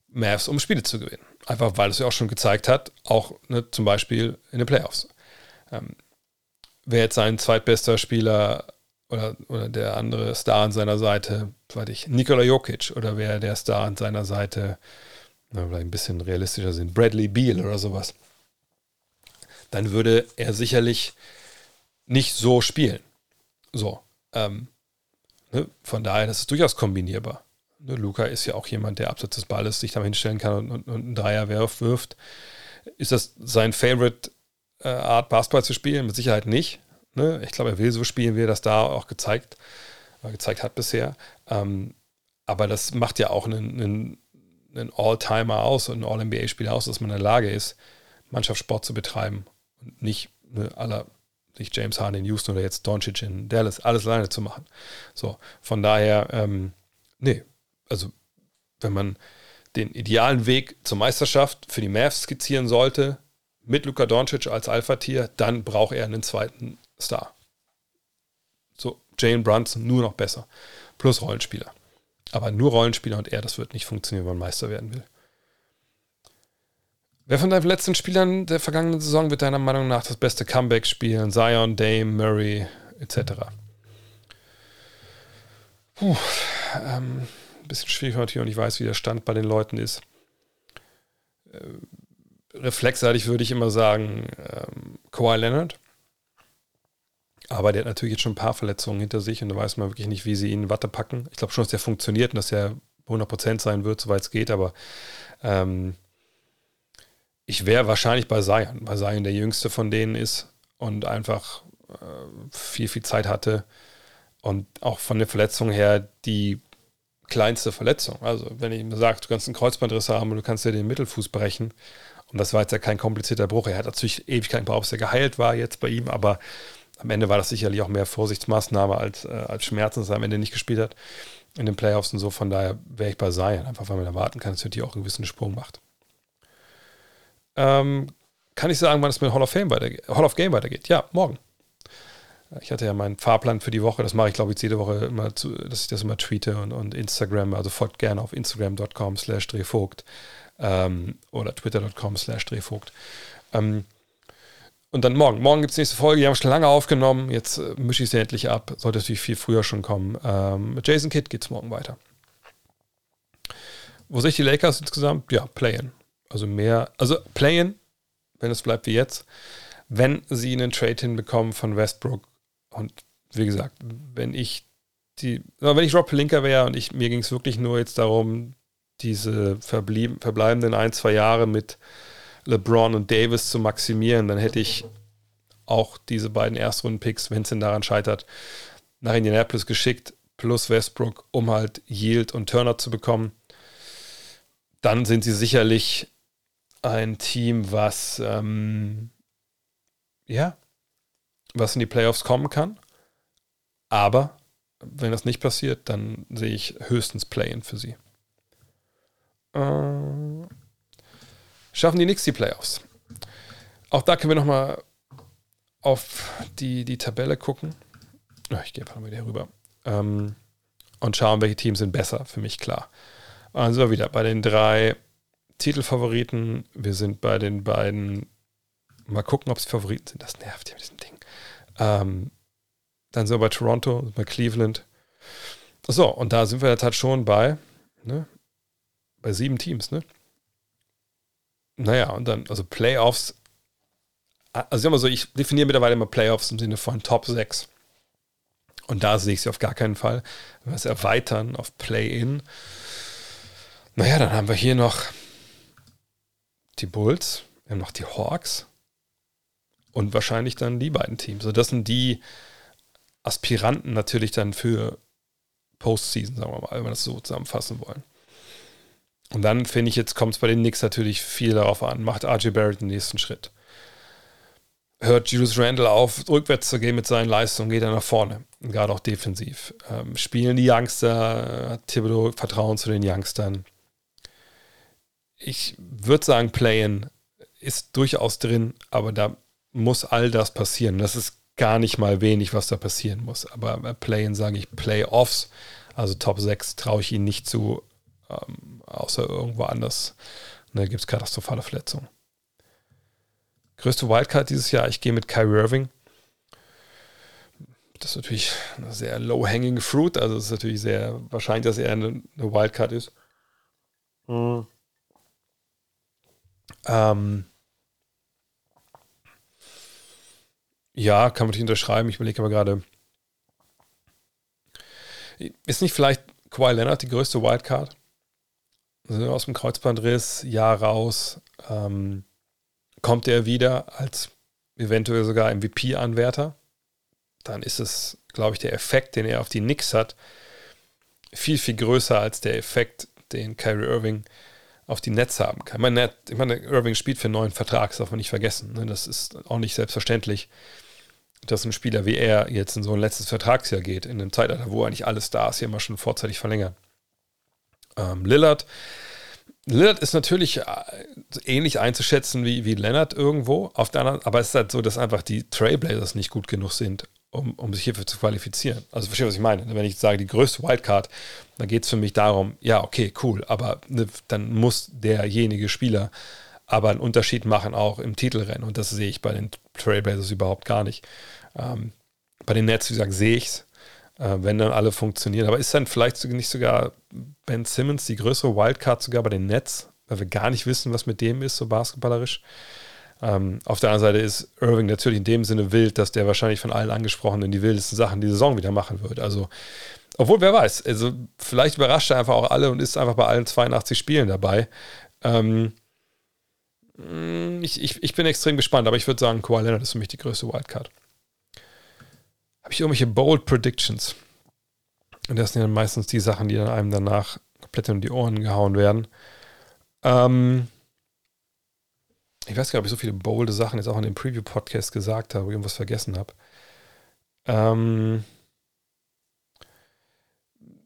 Mavs, um Spiele zu gewinnen. Einfach weil es ja auch schon gezeigt hat, auch ne, zum Beispiel in den Playoffs. Ähm, wer jetzt sein zweitbester Spieler oder, oder der andere Star an seiner Seite, weiß ich, Nikola Jokic oder wer der Star an seiner Seite, na, vielleicht ein bisschen realistischer sind, Bradley Beal oder sowas, dann würde er sicherlich nicht so spielen. So. Ähm, ne? Von daher, das ist durchaus kombinierbar. Ne? Luca ist ja auch jemand, der abseits des Balles sich da hinstellen kann und, und, und einen Dreier wirft. Ist das sein Favorite äh, Art, Basketball zu spielen? Mit Sicherheit nicht. Ne? Ich glaube, er will so spielen, wie er das da auch gezeigt, äh, gezeigt hat bisher. Ähm, aber das macht ja auch einen, einen, einen All-Timer aus einen All-NBA-Spieler aus, dass man in der Lage ist, Mannschaftssport zu betreiben und nicht ne, aller nicht James Harden in Houston oder jetzt Doncic in Dallas, alles alleine zu machen. So, von daher, ähm, nee, also wenn man den idealen Weg zur Meisterschaft für die Mavs skizzieren sollte, mit Luka Doncic als Alpha-Tier, dann braucht er einen zweiten Star. So, Jane Brunson nur noch besser. Plus Rollenspieler. Aber nur Rollenspieler und er, das wird nicht funktionieren, wenn man Meister werden will. Wer von deinen letzten Spielern der vergangenen Saison wird deiner Meinung nach das beste Comeback spielen? Zion, Dame, Murray, etc. Puh, ähm, bisschen schwierig heute hier und ich weiß, wie der Stand bei den Leuten ist. Äh, reflexartig würde ich immer sagen, ähm, Kawhi Leonard. Aber der hat natürlich jetzt schon ein paar Verletzungen hinter sich und da weiß man wirklich nicht, wie sie ihn in Watte packen. Ich glaube schon, dass der funktioniert und dass er 100% sein wird, soweit es geht, aber ähm, ich wäre wahrscheinlich bei Zion, weil Zion der jüngste von denen ist und einfach äh, viel, viel Zeit hatte und auch von der Verletzung her die kleinste Verletzung. Also wenn ich mir sage, du kannst einen Kreuzbandriss haben und du kannst dir den Mittelfuß brechen und das war jetzt ja kein komplizierter Bruch. Er hat natürlich Ewigkeiten gebraucht, bis er geheilt war jetzt bei ihm, aber am Ende war das sicherlich auch mehr Vorsichtsmaßnahme als, äh, als Schmerzen, dass er am Ende nicht gespielt hat in den Playoffs und so. Von daher wäre ich bei Zion, einfach weil man erwarten kann, dass natürlich auch einen gewissen Sprung macht. Ähm, kann ich sagen, wann es mit Hall of Fame weitergeht? Hall of Game weitergeht? Ja, morgen. Ich hatte ja meinen Fahrplan für die Woche, das mache ich glaube ich jede Woche immer, zu, dass ich das immer tweete und, und Instagram, also folgt gerne auf instagram.com slash drehvogt ähm, oder twitter.com slash drehvogt. Ähm, und dann morgen. Morgen gibt es nächste Folge. Die haben schon lange aufgenommen. Jetzt äh, mische ich sie endlich ab. Sollte natürlich viel früher schon kommen. Ähm, mit Jason Kidd geht es morgen weiter. Wo sehe ich die Lakers insgesamt? Ja, Play-In. Also mehr, also Play-In, wenn es bleibt wie jetzt, wenn sie einen Trade hinbekommen von Westbrook. Und wie gesagt, wenn ich die, wenn ich Rob Pelinka wäre und ich, mir ging es wirklich nur jetzt darum, diese verbleibenden ein, zwei Jahre mit LeBron und Davis zu maximieren, dann hätte ich auch diese beiden Erstrunden-Picks, wenn es denn daran scheitert, nach Indianapolis geschickt, plus Westbrook, um halt Yield und Turner zu bekommen. Dann sind sie sicherlich ein Team, was ähm, ja, was in die Playoffs kommen kann. Aber wenn das nicht passiert, dann sehe ich höchstens Play-in für sie. Äh, schaffen die Knicks die Playoffs? Auch da können wir nochmal auf die, die Tabelle gucken. Ich gehe einfach mal wieder rüber. Ähm, und schauen, welche Teams sind besser, für mich klar. Also wieder bei den drei Titelfavoriten. Wir sind bei den beiden. Mal gucken, ob es Favoriten sind. Das nervt ja mit diesem Ding. Ähm, dann sind wir bei Toronto, bei Cleveland. So, und da sind wir jetzt halt schon bei, ne, bei sieben Teams, ne? Naja, und dann, also Playoffs. Also, sagen so, ich definiere mittlerweile immer Playoffs im Sinne von Top 6. Und da sehe ich sie auf gar keinen Fall. Wenn wir es erweitern auf Play-In, naja, dann haben wir hier noch die Bulls, wir haben noch die Hawks und wahrscheinlich dann die beiden Teams. Also das sind die Aspiranten natürlich dann für Postseason, sagen wir mal, wenn wir das so zusammenfassen wollen. Und dann finde ich, jetzt kommt es bei den Knicks natürlich viel darauf an. Macht RJ Barrett den nächsten Schritt? Hört Julius Randle auf, rückwärts zu gehen mit seinen Leistungen, geht er nach vorne. Gerade auch defensiv. Ähm, spielen die Youngster, hat Thibodeau Vertrauen zu den Youngstern. Ich würde sagen, Play-In ist durchaus drin, aber da muss all das passieren. Das ist gar nicht mal wenig, was da passieren muss. Aber Play-In sage ich Playoffs, also Top 6 traue ich ihnen nicht zu, ähm, außer irgendwo anders. Da gibt es katastrophale Verletzungen. Größte Wildcard dieses Jahr, ich gehe mit Kyrie Irving. Das ist natürlich eine sehr low-hanging fruit, also es ist natürlich sehr wahrscheinlich, dass er eine, eine Wildcard ist. Mhm. Ähm, ja, kann man nicht unterschreiben. Ich überlege aber gerade, ist nicht vielleicht Kawhi Leonard die größte Wildcard? Also aus dem Kreuzbandriss, Jahr raus. Ähm, kommt er wieder als eventuell sogar MVP-Anwärter? Dann ist es, glaube ich, der Effekt, den er auf die Knicks hat, viel, viel größer als der Effekt, den Kyrie Irving auf die Nets haben kann. Ich meine, ich meine Irving spielt für einen neuen Vertrag, das darf man nicht vergessen. Ne? Das ist auch nicht selbstverständlich, dass ein Spieler wie er jetzt in so ein letztes Vertragsjahr geht, in einem Zeitalter, wo eigentlich alle Stars hier mal schon vorzeitig verlängern. Ähm, Lillard. Lillard ist natürlich äh, ähnlich einzuschätzen wie, wie Leonard irgendwo, auf der anderen, aber es ist halt so, dass einfach die Trailblazers nicht gut genug sind, um, um sich hierfür zu qualifizieren. Also verstehe, was ich meine. Wenn ich sage, die größte Wildcard, dann geht es für mich darum, ja, okay, cool, aber ne, dann muss derjenige Spieler aber einen Unterschied machen auch im Titelrennen. Und das sehe ich bei den Trailblazers überhaupt gar nicht. Ähm, bei den Nets, wie gesagt, sehe ich es, äh, wenn dann alle funktionieren. Aber ist dann vielleicht nicht sogar Ben Simmons die größere Wildcard sogar bei den Nets, weil wir gar nicht wissen, was mit dem ist, so basketballerisch? Ähm, auf der anderen Seite ist Irving natürlich in dem Sinne wild, dass der wahrscheinlich von allen angesprochenen die wildesten Sachen die Saison wieder machen wird. Also, obwohl, wer weiß, also vielleicht überrascht er einfach auch alle und ist einfach bei allen 82 Spielen dabei. Ähm, ich, ich, ich bin extrem gespannt, aber ich würde sagen, Kawhi Leonard ist für mich die größte Wildcard. Habe ich irgendwelche Bold Predictions? Und das sind dann meistens die Sachen, die dann einem danach komplett in die Ohren gehauen werden. Ähm, ich weiß gar nicht, ob ich so viele bolde Sachen jetzt auch in dem Preview-Podcast gesagt habe, irgendwas vergessen habe. Ähm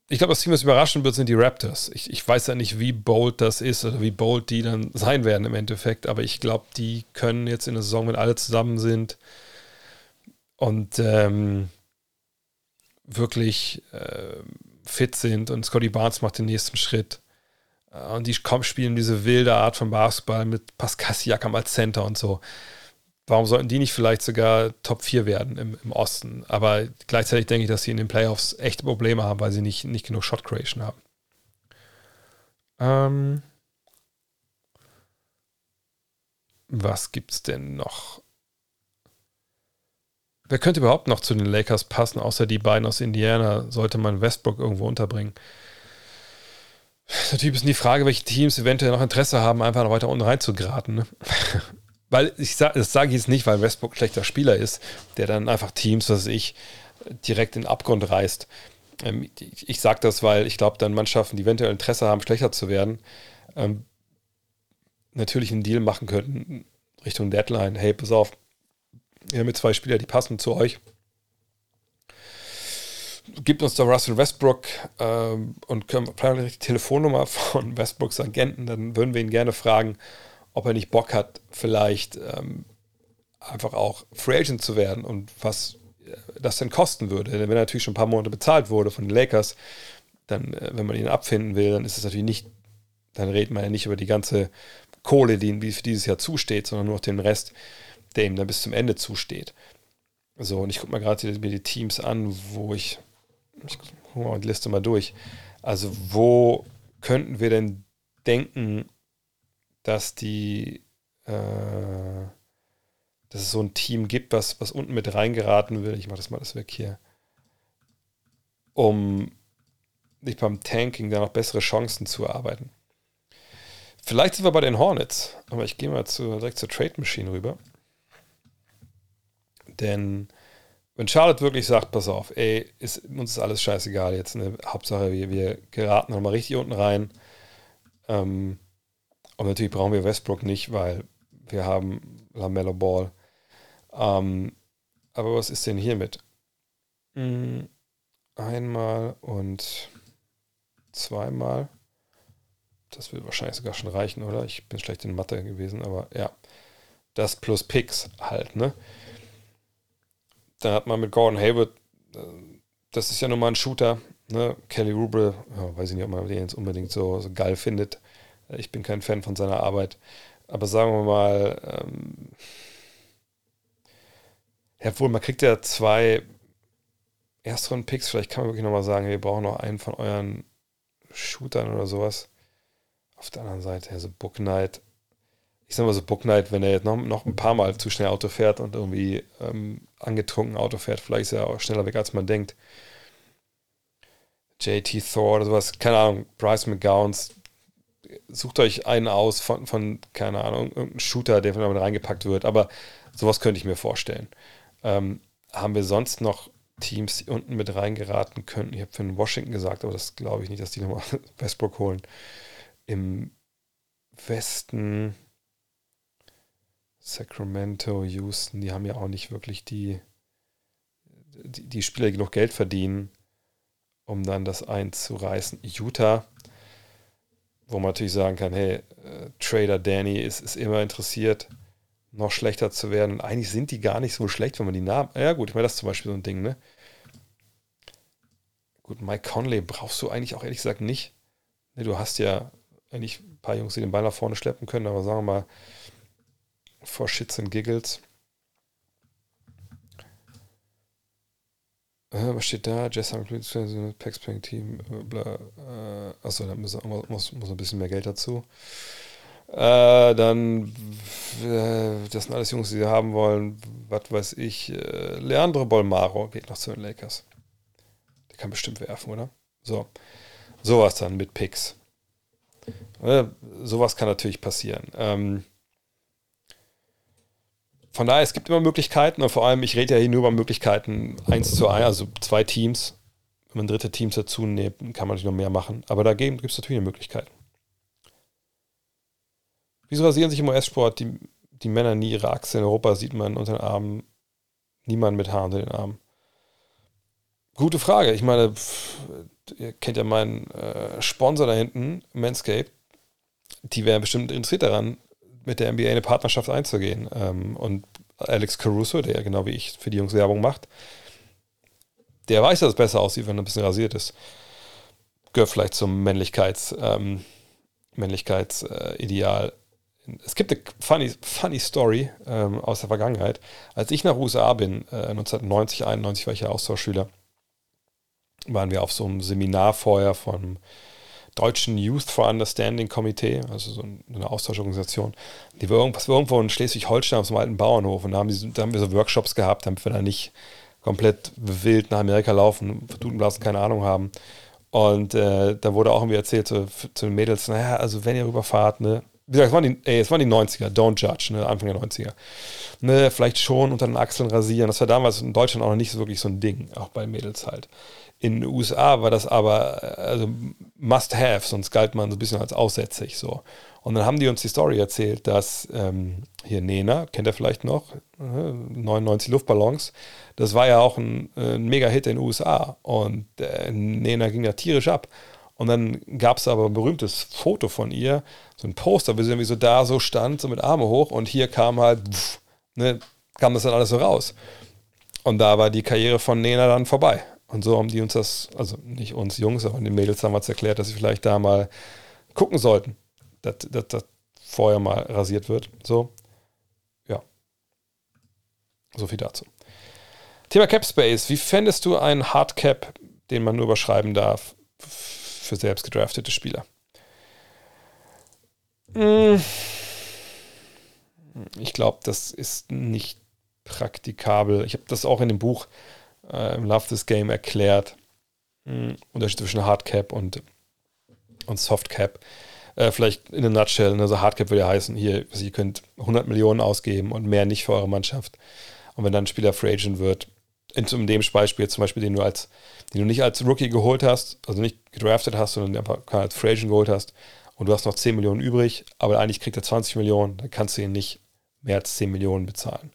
ich glaube, das Team, das überraschen wird, sind die Raptors. Ich, ich weiß ja nicht, wie bold das ist oder wie bold die dann sein werden im Endeffekt, aber ich glaube, die können jetzt in der Saison, wenn alle zusammen sind und ähm, wirklich äh, fit sind und Scotty Barnes macht den nächsten Schritt äh, und die kommen, spielen diese wilde Art von Basketball mit Pascal Siakam als Center und so. Warum sollten die nicht vielleicht sogar Top 4 werden im, im Osten? Aber gleichzeitig denke ich, dass sie in den Playoffs echte Probleme haben, weil sie nicht, nicht genug Shot Creation haben. Ähm, was gibt's denn noch? Wer könnte überhaupt noch zu den Lakers passen, außer die beiden aus Indiana? Sollte man Westbrook irgendwo unterbringen? Natürlich ist die Frage, welche Teams eventuell noch Interesse haben, einfach noch weiter unten reinzugraten. Ne? weil ich sage, das sage ich jetzt nicht, weil Westbrook ein schlechter Spieler ist, der dann einfach Teams, was ich, direkt in den Abgrund reißt. Ähm, ich sage das, weil ich glaube, dann Mannschaften, die eventuell Interesse haben, schlechter zu werden, ähm, natürlich einen Deal machen könnten Richtung Deadline. Hey, pass auf, wir haben jetzt zwei Spieler, die passen zu euch. Gibt uns der Russell Westbrook ähm, und können vielleicht die Telefonnummer von Westbrooks Agenten, dann würden wir ihn gerne fragen, ob er nicht Bock hat, vielleicht ähm, einfach auch Free Agent zu werden und was äh, das denn kosten würde. Denn wenn er natürlich schon ein paar Monate bezahlt wurde von den Lakers, dann, äh, wenn man ihn abfinden will, dann ist es natürlich nicht, dann redet man ja nicht über die ganze Kohle, die ihm für dieses Jahr zusteht, sondern nur noch den Rest, der dann bis zum Ende zusteht. So, und ich gucke mal gerade mir die Teams an, wo ich ich gucke mal die Liste mal durch. Also, wo könnten wir denn denken, dass die, äh, dass es so ein Team gibt, was, was unten mit reingeraten will? Ich mache das mal das weg hier. Um nicht beim Tanking da noch bessere Chancen zu erarbeiten. Vielleicht sind wir bei den Hornets, aber ich gehe mal zu, direkt zur Trade Machine rüber. Denn wenn Charlotte wirklich sagt, pass auf, ey, ist, uns ist alles scheißegal jetzt, ne? Hauptsache wir, wir geraten nochmal richtig unten rein. Ähm, und natürlich brauchen wir Westbrook nicht, weil wir haben LaMelo Ball. Ähm, aber was ist denn hiermit? Hm, einmal und zweimal. Das wird wahrscheinlich sogar schon reichen, oder? Ich bin schlecht in Mathe gewesen, aber ja. Das plus Picks halt, ne? Dann hat man mit Gordon Hayward, äh, das ist ja nun mal ein Shooter, ne? Kelly Ruble, ja, weiß ich nicht, ob man den jetzt unbedingt so, so geil findet. Ich bin kein Fan von seiner Arbeit. Aber sagen wir mal, ähm, ja, wohl, man kriegt ja zwei Erstrunden-Picks. Vielleicht kann man wirklich nochmal sagen, wir brauchen noch einen von euren Shootern oder sowas. Auf der anderen Seite, also Book Knight. Ich sag mal so, Book wenn er jetzt noch, noch ein paar Mal zu schnell Auto fährt und irgendwie ähm, angetrunken Auto fährt, vielleicht ist er auch schneller weg, als man denkt. JT Thor oder sowas, keine Ahnung, Bryce McGowns. Sucht euch einen aus von, von keine Ahnung, irgendeinem Shooter, der von reingepackt wird, aber sowas könnte ich mir vorstellen. Ähm, haben wir sonst noch Teams, die unten mit reingeraten könnten? Ich habe für Washington gesagt, aber das glaube ich nicht, dass die nochmal Westbrook holen im Westen Sacramento, Houston, die haben ja auch nicht wirklich die, die, die Spieler, die genug Geld verdienen, um dann das einzureißen. Utah, wo man natürlich sagen kann, hey, äh, Trader Danny ist, ist immer interessiert, noch schlechter zu werden. Und eigentlich sind die gar nicht so schlecht, wenn man die Namen. Ja, gut, ich meine, das ist zum Beispiel so ein Ding, ne? Gut, Mike Conley brauchst du eigentlich auch ehrlich gesagt nicht. Ne, du hast ja eigentlich ein paar Jungs, die den Ball nach vorne schleppen können, aber sagen wir mal, for Shits and Giggles. Äh, was steht da? Jess Paxpang Team, äh, bla, äh, achso, da muss, muss, muss ein bisschen mehr Geld dazu. Äh, dann, äh, das sind alles Jungs, die sie haben wollen. Was weiß ich. Äh, Leandro Bolmaro geht noch zu den Lakers. Der kann bestimmt werfen, oder? So. Sowas dann mit Picks. Äh, sowas kann natürlich passieren. Ähm, von daher, es gibt immer Möglichkeiten und vor allem, ich rede ja hier nur über Möglichkeiten 1 zu 1, also zwei Teams. Wenn man dritte Teams dazu nimmt, kann man natürlich noch mehr machen. Aber dagegen gibt es natürlich Möglichkeiten. Wieso rasieren sich im US-Sport die, die Männer nie ihre Achse? In Europa sieht man unter den Armen niemanden mit Haaren unter den Armen. Gute Frage. Ich meine, pff, ihr kennt ja meinen äh, Sponsor da hinten, Manscaped die wären bestimmt interessiert daran, mit der NBA eine Partnerschaft einzugehen. Ähm, und Alex Caruso, der ja genau wie ich für die Jungs Werbung macht, der weiß, dass es besser aussieht, wenn er ein bisschen rasiert ist. Gehört vielleicht zum Männlichkeits, ähm, Männlichkeitsideal. es gibt eine funny, funny Story ähm, aus der Vergangenheit. Als ich nach USA bin, äh, 1990, 91 war ich ja Austauschschüler, waren wir auf so einem Seminar vorher von deutschen Youth for Understanding Komitee, also so eine Austauschorganisation, die war irgendwo in Schleswig-Holstein auf so einem alten Bauernhof und da haben, die, da haben wir so Workshops gehabt, damit wir da nicht komplett wild nach Amerika laufen, Dudenblasen keine Ahnung haben. Und äh, da wurde auch irgendwie erzählt zu, zu, den Mädels, naja, also wenn ihr rüberfahrt, ne, wie gesagt, es waren die, ey, es waren die 90er, don't judge, ne, Anfang der 90er. Ne, vielleicht schon unter den Achseln rasieren. Das war damals in Deutschland auch noch nicht so wirklich so ein Ding, auch bei Mädels halt. In den USA war das aber äh, also must have, sonst galt man so ein bisschen als aussätzig so. Und dann haben die uns die Story erzählt, dass ähm, hier Nena, kennt ihr vielleicht noch, 99 Luftballons, das war ja auch ein, äh, ein Mega-Hit in den USA. Und äh, Nena ging ja tierisch ab. Und dann gab es aber ein berühmtes Foto von ihr, so ein Poster, wie sie irgendwie so da so stand, so mit Arme hoch. Und hier kam halt, pff, ne, kam das dann alles so raus. Und da war die Karriere von Nena dann vorbei. Und so haben die uns das, also nicht uns Jungs, aber den Mädels damals erklärt, dass sie vielleicht da mal gucken sollten, dass das vorher mal rasiert wird. So, ja. So viel dazu. Thema Capspace. Wie fändest du einen Hardcap, den man nur überschreiben darf für selbst gedraftete Spieler? Hm. Ich glaube, das ist nicht praktikabel. Ich habe das auch in dem Buch äh, im Love This Game erklärt. Mhm. Unterschied zwischen Hardcap und, und Softcap. Äh, vielleicht in a nutshell, also Hardcap würde ja heißen, hier, also ihr könnt 100 Millionen ausgeben und mehr nicht für eure Mannschaft. Und wenn dann ein Spieler Free Agent wird, in, in dem Beispiel zum Beispiel, den du als, den du nicht als Rookie geholt hast, also nicht gedraftet hast, sondern einfach als Free Agent geholt hast und du hast noch 10 Millionen übrig, aber eigentlich kriegt er 20 Millionen, dann kannst du ihn nicht mehr als 10 Millionen bezahlen.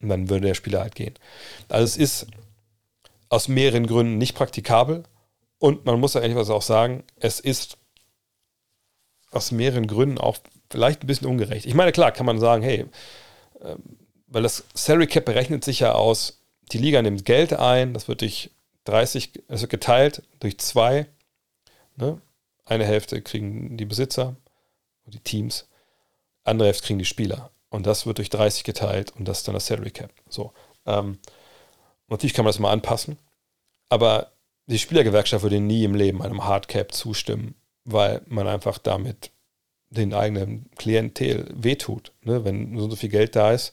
Und dann würde der Spieler halt gehen. Also es ist aus mehreren Gründen nicht praktikabel und man muss ja ehrlich auch sagen, es ist aus mehreren Gründen auch vielleicht ein bisschen ungerecht. Ich meine, klar, kann man sagen, hey, ähm, weil das Salary Cap berechnet sich ja aus, die Liga nimmt Geld ein, das wird durch 30, also geteilt durch zwei. Ne? Eine Hälfte kriegen die Besitzer, die Teams, andere Hälfte kriegen die Spieler. Und das wird durch 30 geteilt und das ist dann das Salary Cap. So. Ähm, natürlich kann man das mal anpassen, aber die Spielergewerkschaft würde nie im Leben einem Hardcap zustimmen, weil man einfach damit den eigenen Klientel wehtut. Ne? Wenn so, so viel Geld da ist,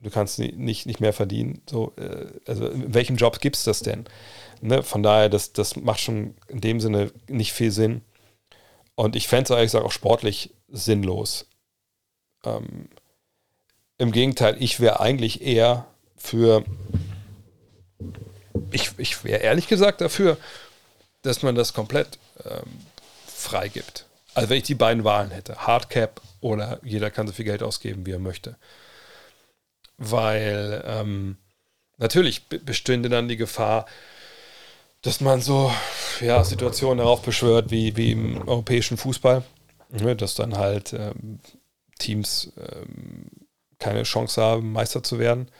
du kannst nicht, nicht mehr verdienen. So, äh, also in welchem Job gibt es das denn? Ne? Von daher, das, das macht schon in dem Sinne nicht viel Sinn. Und ich fände es ehrlich gesagt auch sportlich sinnlos. Ähm, Im Gegenteil, ich wäre eigentlich eher für, ich, ich wäre ehrlich gesagt dafür, dass man das komplett ähm, freigibt. Also wenn ich die beiden Wahlen hätte, Hardcap oder jeder kann so viel Geld ausgeben, wie er möchte. Weil ähm, natürlich bestünde dann die Gefahr, dass man so ja, Situationen darauf beschwört, wie, wie im europäischen Fußball, ne, dass dann halt ähm, Teams ähm, keine Chance haben, Meister zu werden.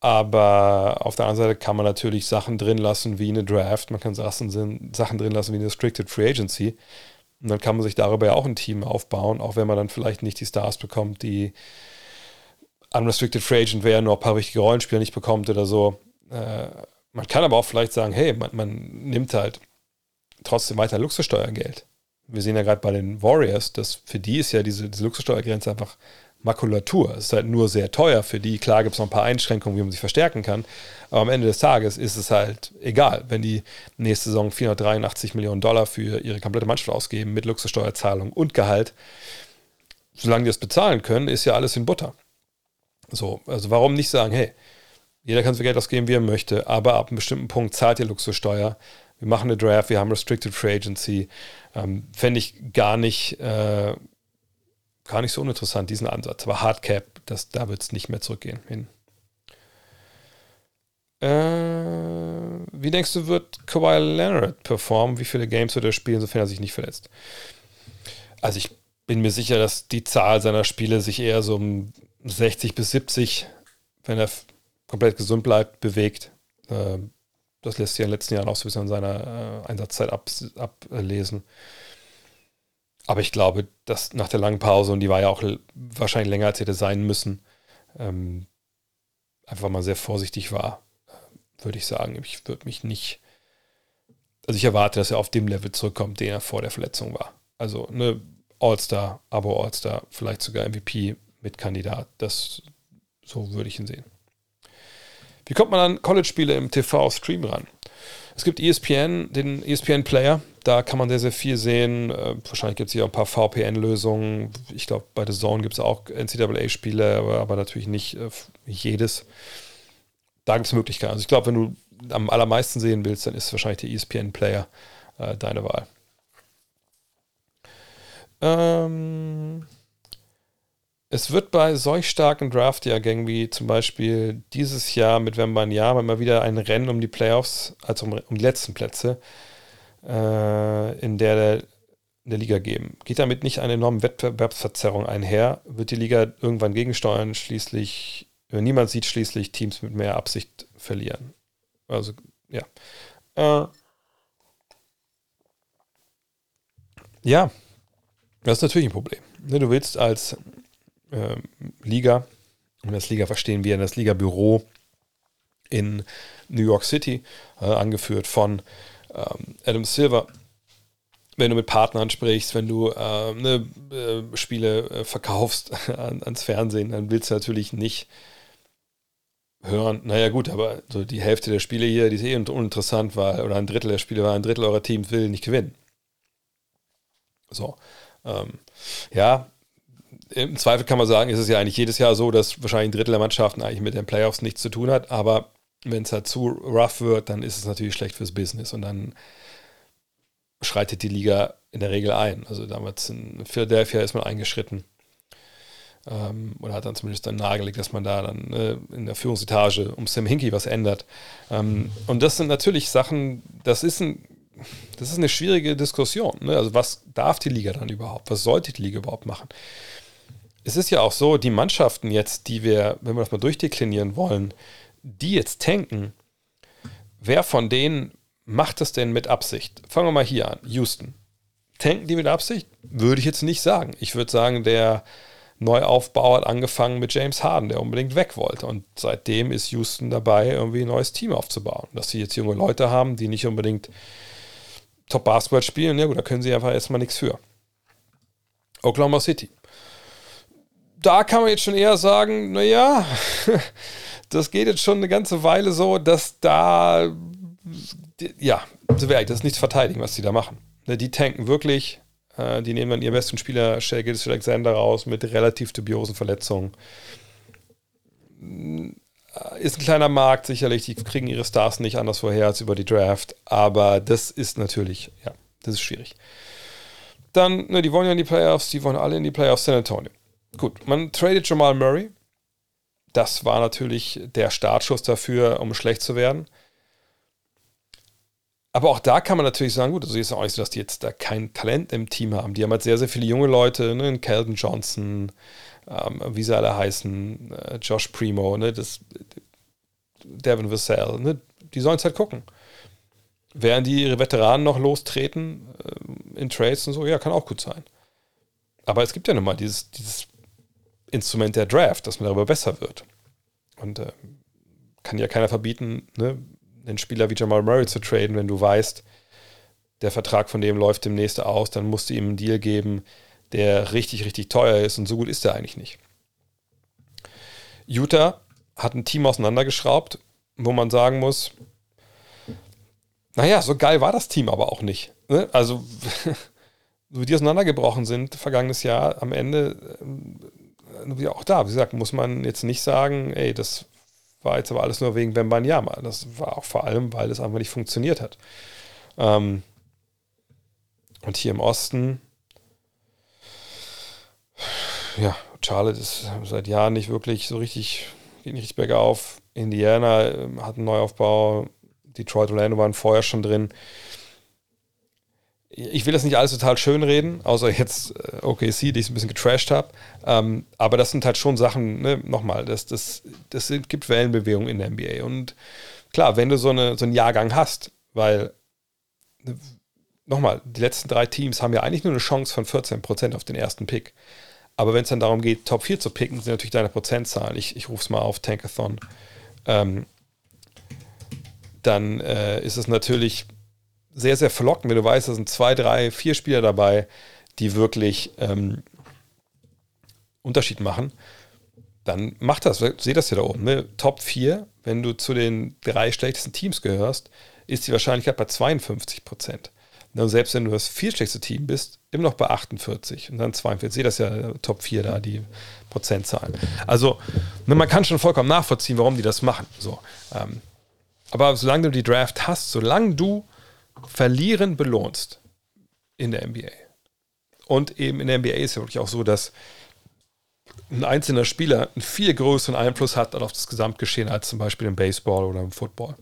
Aber auf der anderen Seite kann man natürlich Sachen drin lassen wie eine Draft, man kann Sachen, drin lassen wie eine Restricted Free Agency. Und dann kann man sich darüber ja auch ein Team aufbauen, auch wenn man dann vielleicht nicht die Stars bekommt, die Unrestricted Free Agent wären, nur ein paar wichtige Rollenspieler nicht bekommt oder so. Äh, man kann aber auch vielleicht sagen, hey, man, man nimmt halt trotzdem weiter Luxussteuergeld. Wir sehen ja gerade bei den Warriors, dass für die ist ja diese, diese Luxussteuergrenze einfach Makulatur. Es ist halt nur sehr teuer für die. Klar gibt es noch ein paar Einschränkungen, wie man sich verstärken kann. Aber am Ende des Tages ist es halt egal, wenn die nächste Saison 483 Millionen Dollar für ihre komplette Mannschaft ausgeben mit Luxussteuerzahlung und Gehalt. Solange die das bezahlen können, ist ja alles in Butter. So, also warum nicht sagen, hey, jeder kann so Geld ausgeben, wie er möchte, aber ab einem bestimmten Punkt zahlt ihr Luxussteuer. Wir machen eine Draft, wir haben Restricted Free Agency. Ähm, Fände ich gar nicht, äh, gar nicht so uninteressant, diesen Ansatz. Aber Hardcap, das, da wird es nicht mehr zurückgehen hin. Äh, wie denkst du, wird Kawhi Leonard performen? Wie viele Games wird er spielen, sofern er sich nicht verletzt? Also ich bin mir sicher, dass die Zahl seiner Spiele sich eher so um 60 bis 70, wenn er komplett gesund bleibt, bewegt. Ähm, das lässt sich in den letzten Jahren auch so ein bisschen an seiner äh, Einsatzzeit ab, ablesen. Aber ich glaube, dass nach der langen Pause, und die war ja auch wahrscheinlich länger, als hätte sein müssen, ähm, einfach mal sehr vorsichtig war, würde ich sagen. Ich würde mich nicht, also ich erwarte, dass er auf dem Level zurückkommt, den er vor der Verletzung war. Also eine All-Star, Abo All-Star, vielleicht sogar MVP mit Kandidat. Das, so würde ich ihn sehen. Wie kommt man an College-Spiele im TV-Stream ran? Es gibt ESPN, den ESPN-Player, da kann man sehr, sehr viel sehen. Äh, wahrscheinlich gibt es hier auch ein paar VPN-Lösungen. Ich glaube, bei The Zone gibt es auch NCAA-Spiele, aber, natürlich nicht äh, jedes. Da gibt es Möglichkeiten. Also ich glaube, wenn du am allermeisten sehen willst, dann ist wahrscheinlich der ESPN-Player äh, deine Wahl. Ähm, es wird bei solch starken Draft-Jahrgängen wie zum Beispiel dieses Jahr mit Jahr immer wieder ein Rennen um die Playoffs, also um, um die letzten Plätze äh, in der, in der Liga geben. Geht damit nicht eine enorme Wettbewerbsverzerrung einher? Wird die Liga irgendwann gegensteuern? Schließlich, äh, niemand sieht schließlich Teams mit mehr Absicht verlieren. Also, ja. Äh, ja, das ist natürlich ein Problem. Ne, du willst als äh, Liga. Und das Liga verstehen wir das Liga-Büro in New York City, äh, angeführt von ähm, Adam Silver. Wenn du mit Partnern sprichst, wenn du äh, ne, äh, Spiele äh, verkaufst an, ans Fernsehen, dann willst du natürlich nicht hören, naja gut, aber so die Hälfte der Spiele hier, die ist eh uninteressant, weil, oder ein Drittel der Spiele war, ein Drittel eurer Teams will nicht gewinnen. So. Ähm, ja, im Zweifel kann man sagen, ist es ja eigentlich jedes Jahr so, dass wahrscheinlich ein Drittel der Mannschaften eigentlich mit den Playoffs nichts zu tun hat. Aber wenn es halt zu rough wird, dann ist es natürlich schlecht fürs Business und dann schreitet die Liga in der Regel ein. Also damals in Philadelphia ist man eingeschritten ähm, oder hat dann zumindest dann nahegelegt, dass man da dann äh, in der Führungsetage um Sam Hinkie was ändert. Ähm, und das sind natürlich Sachen, das ist ein das ist eine schwierige Diskussion. Ne? Also was darf die Liga dann überhaupt? Was sollte die Liga überhaupt machen? Es ist ja auch so, die Mannschaften jetzt, die wir, wenn wir das mal durchdeklinieren wollen, die jetzt tanken, wer von denen macht das denn mit Absicht? Fangen wir mal hier an. Houston. Tanken die mit Absicht? Würde ich jetzt nicht sagen. Ich würde sagen, der Neuaufbau hat angefangen mit James Harden, der unbedingt weg wollte. Und seitdem ist Houston dabei, irgendwie ein neues Team aufzubauen. Dass sie jetzt junge Leute haben, die nicht unbedingt Top Basketball spielen, ja gut, da können sie einfach erstmal nichts für. Oklahoma City. Da kann man jetzt schon eher sagen, naja, das geht jetzt schon eine ganze Weile so, dass da, ja, das ist nichts verteidigen, was die da machen. Ne, die tanken wirklich, äh, die nehmen dann ihren besten Spieler, Shea Alexander, raus mit relativ dubiosen Verletzungen. Ist ein kleiner Markt, sicherlich. Die kriegen ihre Stars nicht anders vorher als über die Draft. Aber das ist natürlich, ja, das ist schwierig. Dann, ne, die wollen ja in die Playoffs, die wollen alle in die Playoffs San Antonio. Gut, man tradet Jamal Murray. Das war natürlich der Startschuss dafür, um schlecht zu werden. Aber auch da kann man natürlich sagen, gut, also ist auch nicht so, dass die jetzt da kein Talent im Team haben. Die haben halt sehr, sehr viele junge Leute, ne? Calvin Johnson, ähm, wie sie alle heißen, äh, Josh Primo, ne? das, Devin Vassell, ne? die sollen es halt gucken. Während die ihre Veteranen noch lostreten äh, in Trades und so, ja, kann auch gut sein. Aber es gibt ja nun mal dieses, dieses Instrument der Draft, dass man darüber besser wird. Und äh, kann ja keiner verbieten, ne? einen Spieler wie Jamal Murray zu traden, wenn du weißt, der Vertrag von dem läuft demnächst aus, dann musst du ihm einen Deal geben, der richtig, richtig teuer ist und so gut ist er eigentlich nicht. Utah hat ein Team auseinandergeschraubt, wo man sagen muss, naja, so geil war das Team aber auch nicht. Ne? Also, so wie die auseinandergebrochen sind, vergangenes Jahr am Ende, äh, auch da, wie gesagt, muss man jetzt nicht sagen, ey, das war jetzt aber alles nur wegen Bembanyama. Das war auch vor allem, weil es einfach nicht funktioniert hat. Ähm, und hier im Osten, ja, Charlotte ist seit Jahren nicht wirklich so richtig, geht nicht richtig bergauf. Indiana ähm, hat einen Neuaufbau. Detroit und Orlando waren vorher schon drin ich will das nicht alles total schön reden, außer jetzt äh, OKC, die ich ein bisschen getrashed habe. Ähm, aber das sind halt schon Sachen, ne, nochmal, das, das, das gibt Wellenbewegungen in der NBA. Und klar, wenn du so, eine, so einen Jahrgang hast, weil, ne, nochmal, die letzten drei Teams haben ja eigentlich nur eine Chance von 14% auf den ersten Pick. Aber wenn es dann darum geht, Top 4 zu picken, sind natürlich deine Prozentzahlen. Ich, ich rufe es mal auf, Tankathon. Ähm, dann äh, ist es natürlich sehr, sehr verlockend, wenn du weißt, da sind zwei, drei, vier Spieler dabei, die wirklich ähm, Unterschied machen. Dann mach das, seht das hier da oben. Ne? Top 4, wenn du zu den drei schlechtesten Teams gehörst, ist die Wahrscheinlichkeit bei 52 Prozent. Selbst wenn du das vier schlechteste Team bist, immer noch bei 48 und dann 42. Seht das ja, Top 4 da, die Prozentzahlen. Also, ne, man kann schon vollkommen nachvollziehen, warum die das machen. So, ähm, aber solange du die Draft hast, solange du Verlieren belohnst in der NBA. Und eben in der NBA ist ja wirklich auch so, dass ein einzelner Spieler einen viel größeren Einfluss hat auf das Gesamtgeschehen als zum Beispiel im Baseball oder im Football.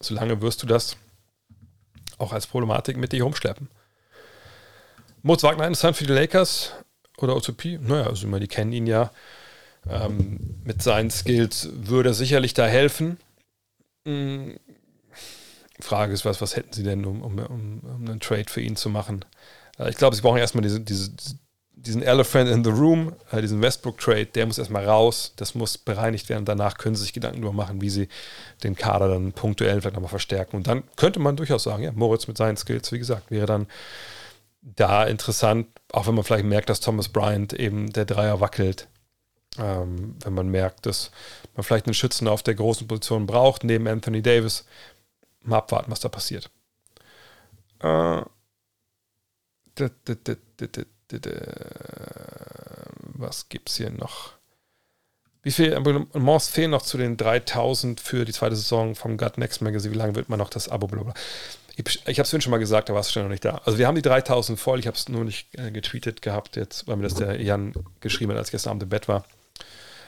Solange wirst du das auch als Problematik mit dir umschleppen. Moritz Wagner interessant für die Lakers oder OTP? Naja, also immer, die kennen ihn ja. Ähm, mit seinen Skills würde er sicherlich da helfen. Frage ist, was, was hätten sie denn, um, um, um, um einen Trade für ihn zu machen? Äh, ich glaube, sie brauchen erstmal diese, diese, diesen Elephant in the Room, äh, diesen Westbrook-Trade, der muss erstmal raus, das muss bereinigt werden. Danach können sie sich Gedanken darüber machen, wie sie den Kader dann punktuell vielleicht nochmal verstärken. Und dann könnte man durchaus sagen, ja, Moritz mit seinen Skills, wie gesagt, wäre dann da interessant, auch wenn man vielleicht merkt, dass Thomas Bryant eben der Dreier wackelt. Ähm, wenn man merkt, dass man vielleicht einen Schützen auf der großen Position braucht, neben Anthony Davis, Mal abwarten, was da passiert. Äh, was gibt es hier noch? Wie viele Abonnements fehlen noch zu den 3000 für die zweite Saison vom Gut Next Magazine? Wie lange wird man noch das Abo? Blablabla. Ich, ich habe es schon mal gesagt, da war es schon noch nicht da. Also wir haben die 3000 voll. Ich habe es nur nicht äh, getweetet gehabt jetzt, weil mir das der Jan geschrieben hat, als ich gestern Abend im Bett war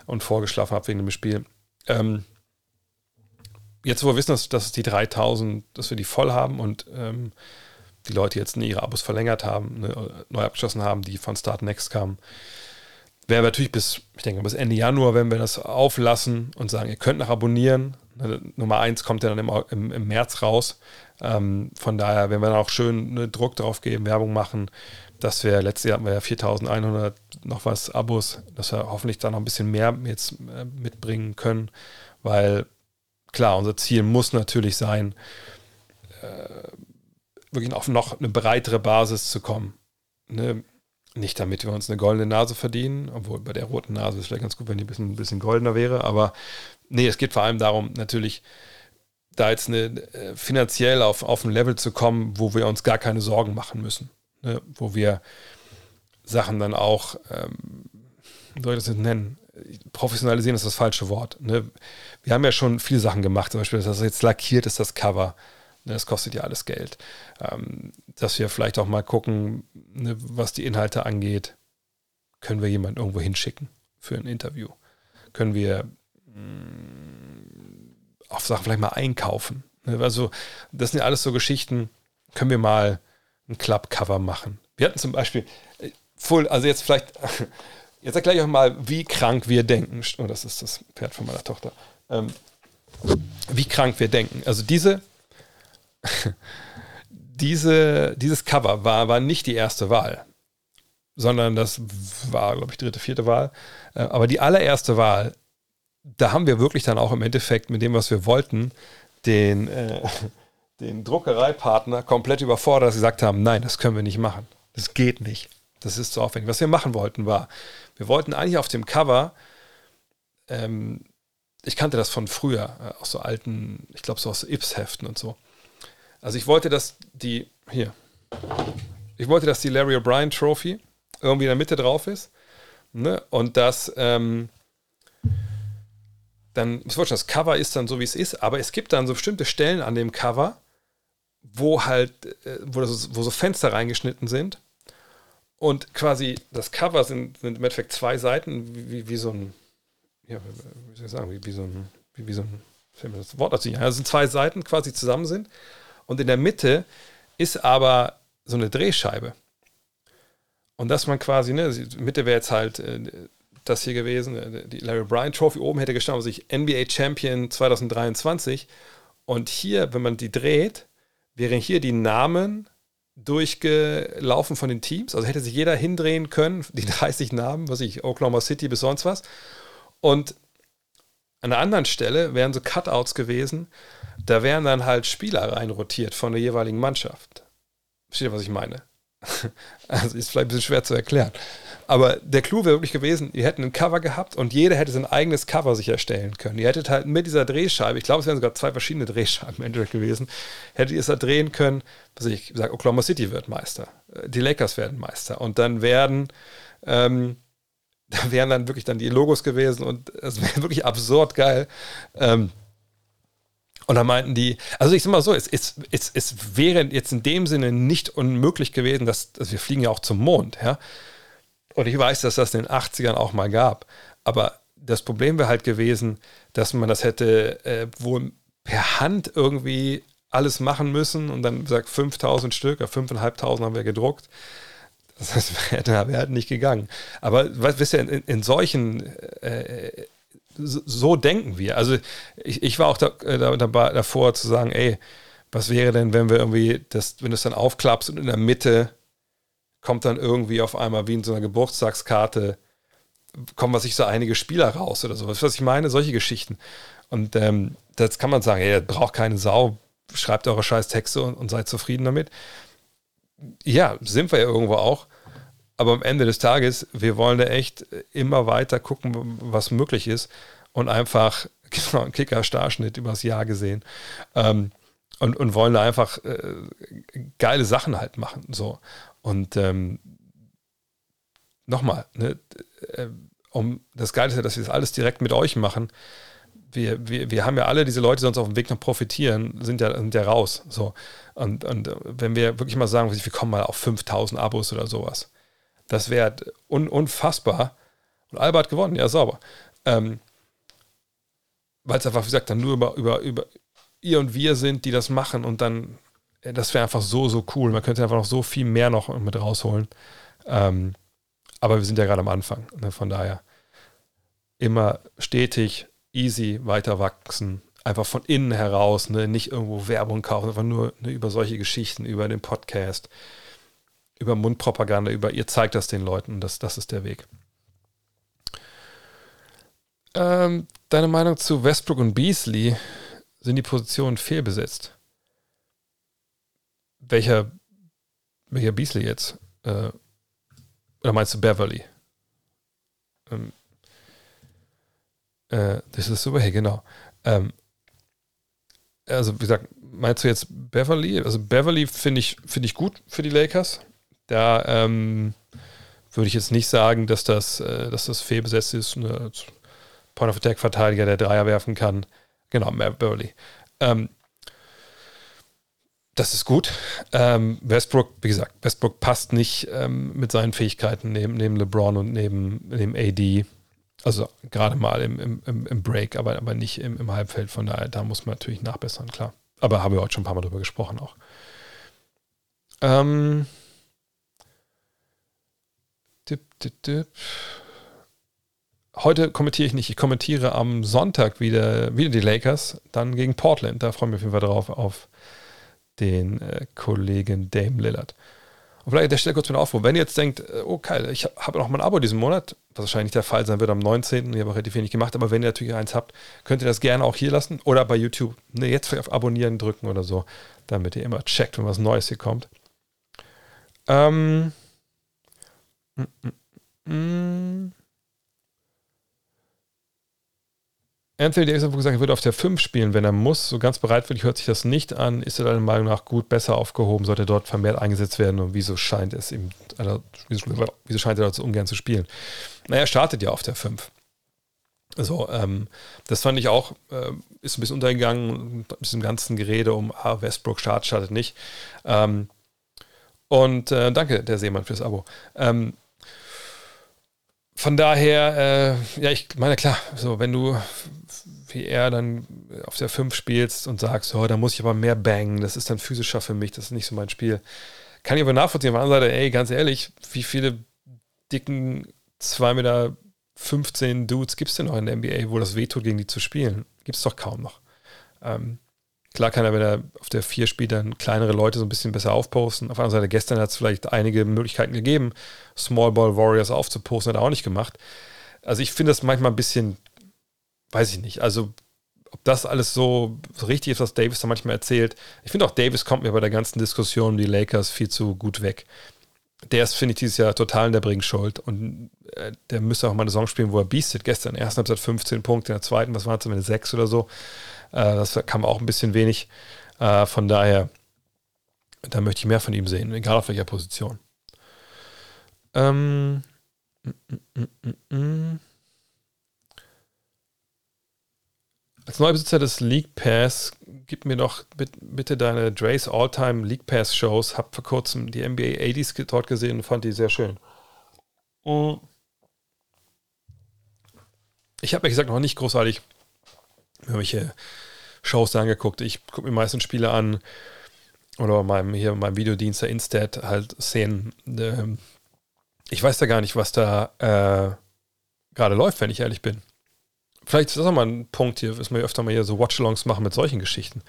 und vorgeschlafen habe wegen dem Spiel. Ähm, jetzt, wo wir wissen, dass, dass die 3000, dass wir die voll haben und ähm, die Leute jetzt ihre Abos verlängert haben, ne, neu abgeschlossen haben, die von Start Next kamen, wir natürlich bis, ich denke, bis Ende Januar, wenn wir das auflassen und sagen, ihr könnt nach abonnieren. Ne, Nummer 1 kommt ja dann im, im, im März raus. Ähm, von daher, wenn wir dann auch schön ne, Druck drauf geben, Werbung machen, dass wir, letztes Jahr hatten wir ja 4100 noch was Abos, dass wir hoffentlich da noch ein bisschen mehr jetzt äh, mitbringen können, weil klar, unser Ziel muss natürlich sein, äh, wirklich auf noch eine breitere Basis zu kommen. Ne? Nicht damit wir uns eine goldene Nase verdienen, obwohl bei der roten Nase ist vielleicht ganz gut, wenn die ein bisschen, ein bisschen goldener wäre, aber nee, es geht vor allem darum, natürlich da jetzt eine, äh, finanziell auf, auf ein Level zu kommen, wo wir uns gar keine Sorgen machen müssen. Ne? Wo wir Sachen dann auch, ähm, wie soll ich das jetzt nennen? Professionalisieren ist das falsche Wort. Ne? Wir haben ja schon viele Sachen gemacht, zum Beispiel, dass das jetzt lackiert ist, das Cover. Ne? Das kostet ja alles Geld. Ähm, dass wir vielleicht auch mal gucken, ne, was die Inhalte angeht, können wir jemanden irgendwo hinschicken für ein Interview? Können wir mh, mm, auf Sachen vielleicht mal einkaufen? Ne? Also, das sind ja alles so Geschichten, können wir mal ein Club-Cover machen. Wir hatten zum Beispiel, äh, full, also jetzt vielleicht, jetzt erkläre ich euch mal, wie krank wir denken. Oh, das ist das Pferd von meiner Tochter. Ähm, wie krank wir denken. Also diese, diese, dieses Cover war, war nicht die erste Wahl, sondern das war, glaube ich, dritte, vierte Wahl. Äh, aber die allererste Wahl, da haben wir wirklich dann auch im Endeffekt mit dem, was wir wollten, den, äh, den Druckereipartner komplett überfordert, dass sie gesagt haben, nein, das können wir nicht machen. Das geht nicht. Das ist zu aufwendig. Was wir machen wollten war, wir wollten eigentlich auf dem Cover, ähm, ich kannte das von früher, äh, aus so alten, ich glaube so aus Ips-Heften und so. Also ich wollte, dass die, hier, ich wollte, dass die Larry O'Brien Trophy irgendwie in der Mitte drauf ist. Ne? Und dass ähm, dann, ich wollte schon, das Cover ist dann so, wie es ist, aber es gibt dann so bestimmte Stellen an dem Cover, wo halt, äh, wo, das, wo so Fenster reingeschnitten sind. Und quasi das Cover sind, sind im Endeffekt zwei Seiten, wie, wie so ein, ja, wie soll ich sagen, wie, wie so ein, wie, wie so ein, das Wort dazu. Also sind zwei Seiten quasi zusammen sind. Und in der Mitte ist aber so eine Drehscheibe. Und dass man quasi, ne, Mitte wäre jetzt halt äh, das hier gewesen, äh, die Larry Bryan Trophy oben hätte gestanden, sich NBA Champion 2023. Und hier, wenn man die dreht, wären hier die Namen durchgelaufen von den Teams. Also hätte sich jeder hindrehen können, die 30 Namen, was ich, Oklahoma City bis sonst was. Und an einer anderen Stelle wären so Cutouts gewesen, da wären dann halt Spieler reinrotiert von der jeweiligen Mannschaft. Versteht ihr, was ich meine? Also ist vielleicht ein bisschen schwer zu erklären. Aber der Clou wäre wirklich gewesen, ihr hättet ein Cover gehabt und jeder hätte sein eigenes Cover sich erstellen können. Ihr hättet halt mit dieser Drehscheibe, ich glaube, es wären sogar zwei verschiedene Drehscheiben gewesen, hättet ihr es da drehen können, was ich sage, Oklahoma City wird Meister, äh, die Lakers werden Meister und dann werden, ähm, da wären dann wirklich dann die Logos gewesen und es wäre wirklich absurd geil. Ähm, und da meinten die, also ich sag mal so, es, es, es, es wäre jetzt in dem Sinne nicht unmöglich gewesen, dass, dass wir fliegen ja auch zum Mond, ja. Und ich weiß, dass das in den 80ern auch mal gab. Aber das Problem wäre halt gewesen, dass man das hätte äh, wohl per Hand irgendwie alles machen müssen und dann sagt 5000 Stück, oder 5500 haben wir gedruckt. Das wäre wär halt nicht gegangen. Aber wisst ihr, in, in solchen, äh, so, so, denken wir. Also ich, ich war auch da, äh, da, dabei, davor zu sagen, ey, was wäre denn, wenn wir irgendwie, das, wenn du es dann aufklappst und in der Mitte kommt dann irgendwie auf einmal wie in so einer Geburtstagskarte, kommen was sich so einige Spieler raus oder sowas. Was ich meine, solche Geschichten. Und ähm, das kann man sagen, ey, braucht keine Sau, schreibt eure scheiß Texte und, und seid zufrieden damit. Ja, sind wir ja irgendwo auch. Aber am Ende des Tages, wir wollen da echt immer weiter gucken, was möglich ist und einfach genau, einen Kicker-Starschnitt übers Jahr gesehen. Ähm, und, und wollen da einfach äh, geile Sachen halt machen. So. Und ähm, nochmal, ne, äh, um das Geile ist ja, dass wir das alles direkt mit euch machen. Wir, wir, wir haben ja alle diese Leute, die sonst auf dem Weg noch profitieren, sind ja, sind ja raus. So. Und, und wenn wir wirklich mal sagen, wir kommen mal auf 5000 Abos oder sowas, das wäre un, unfassbar. Und Albert gewonnen, ja, sauber. Ähm, Weil es einfach, wie gesagt, dann nur über, über, über ihr und wir sind, die das machen und dann, das wäre einfach so, so cool. Man könnte einfach noch so viel mehr noch mit rausholen. Ähm, aber wir sind ja gerade am Anfang. Ne? Von daher immer stetig, easy weiter wachsen. Einfach von innen heraus, ne? nicht irgendwo Werbung kaufen, einfach nur ne, über solche Geschichten, über den Podcast, über Mundpropaganda, über ihr zeigt das den Leuten. Das, das ist der Weg. Ähm, deine Meinung zu Westbrook und Beasley? Sind die Positionen fehlbesetzt? Welcher, welcher Beasley jetzt? Äh, oder meinst du Beverly? Ähm, äh, das ist super, hey, genau. Ähm, also, wie gesagt, meinst du jetzt Beverly? Also, Beverly finde ich, find ich gut für die Lakers. Da ähm, würde ich jetzt nicht sagen, dass das, äh, dass das fehlbesetzt ist. Eine Point-of-Attack-Verteidiger, der Dreier werfen kann. Genau, Beverly. Ähm, das ist gut. Ähm, Westbrook, wie gesagt, Westbrook passt nicht ähm, mit seinen Fähigkeiten neben, neben LeBron und neben, neben AD. Also gerade mal im, im, im Break, aber, aber nicht im, im Halbfeld. Von daher, da muss man natürlich nachbessern, klar. Aber haben wir heute schon ein paar Mal drüber gesprochen auch. Ähm, dip, dip, dip. Heute kommentiere ich nicht. Ich kommentiere am Sonntag wieder, wieder die Lakers, dann gegen Portland. Da freue ich mich auf jeden Fall drauf, auf den äh, Kollegen Dame Lillard. Und vielleicht der Stelle kurz mit Aufruf. Wenn ihr jetzt denkt, äh, oh geil, ich habe noch mal ein Abo diesen Monat, was wahrscheinlich der Fall sein wird am 19., ich habe auch relativ wenig gemacht, aber wenn ihr natürlich eins habt, könnt ihr das gerne auch hier lassen oder bei YouTube ne, jetzt auf Abonnieren drücken oder so, damit ihr immer checkt, wenn was Neues hier kommt. Ähm. Mm, mm, mm. Anthony Davis hat gesagt, er würde auf der 5 spielen, wenn er muss. So ganz bereitwillig hört sich das nicht an. Ist er deiner Meinung nach gut, besser aufgehoben? Sollte er dort vermehrt eingesetzt werden? Und wieso scheint es ihm, also, wieso, scheint er dort so ungern zu spielen? Naja, er startet ja auf der 5. So, ähm, das fand ich auch, äh, ist ein bisschen untergegangen mit diesem ganzen Gerede um, ah, Westbrook startet, startet nicht. Ähm, und äh, danke, der Seemann, fürs Abo. Ähm, von daher, äh, ja, ich meine, klar, so, wenn du wie er dann auf der 5 spielst und sagst, oh, da muss ich aber mehr bangen, das ist dann physischer für mich, das ist nicht so mein Spiel. Kann ich aber nachvollziehen. Auf der anderen Seite, ey, ganz ehrlich, wie viele dicken 2 Meter 15 Dudes gibt es denn noch in der NBA, wo das wehtut, gegen die zu spielen? Gibt es doch kaum noch. Ähm, klar kann er, wenn er auf der 4 spielt, dann kleinere Leute so ein bisschen besser aufposten. Auf der anderen Seite, gestern hat es vielleicht einige Möglichkeiten gegeben, Small Ball Warriors aufzuposten, hat er auch nicht gemacht. Also ich finde das manchmal ein bisschen weiß ich nicht. Also, ob das alles so, richtig ist, was Davis da manchmal erzählt. Ich finde auch, Davis kommt mir bei der ganzen Diskussion um die Lakers viel zu gut weg. Der ist, finde ich, dieses Jahr total in der Bringschuld und äh, der müsste auch mal eine Saison spielen, wo er biestet. Gestern in der ersten Halbzeit 15 Punkte, in der zweiten, was waren es, zumindest 6 oder so. Äh, das kam auch ein bisschen wenig. Äh, von daher, da möchte ich mehr von ihm sehen, egal auf welcher Position. Ähm, mm, mm, mm, mm. mm. Als Neubesitzer des League Pass, gib mir doch bitte deine Dre's All-Time League Pass Shows. Hab vor kurzem die NBA 80s dort gesehen und fand die sehr schön. Ich habe, wie gesagt, noch nicht großartig irgendwelche Shows angeguckt. Ich gucke mir meistens Spiele an oder meinem, hier meinem Videodienst, der Instat, halt Szenen. Ähm, ich weiß da gar nicht, was da äh, gerade läuft, wenn ich ehrlich bin. Vielleicht ist das auch mal ein Punkt hier, dass wir öfter mal hier so Watchalongs machen mit solchen Geschichten.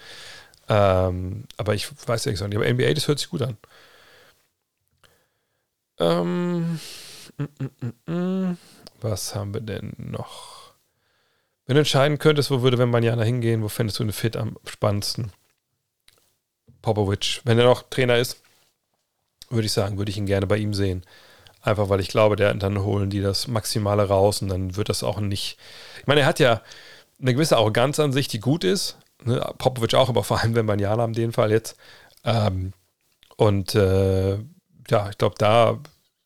Ähm, aber ich weiß ja so nicht. Aber NBA, das hört sich gut an. Ähm, mm, mm, mm, was haben wir denn noch? Wenn du entscheiden könntest, wo würde Wembanyama hingehen, wo fändest du den Fit am spannendsten? Popovic. Wenn er noch Trainer ist, würde ich sagen, würde ich ihn gerne bei ihm sehen. Einfach weil ich glaube, der, dann holen die das Maximale raus und dann wird das auch nicht. Ich meine, er hat ja eine gewisse Arroganz an sich, die gut ist. Ne? Popovic auch, aber vor allem wenn Banyana in dem Fall jetzt. Ähm, und äh, ja, ich glaube, da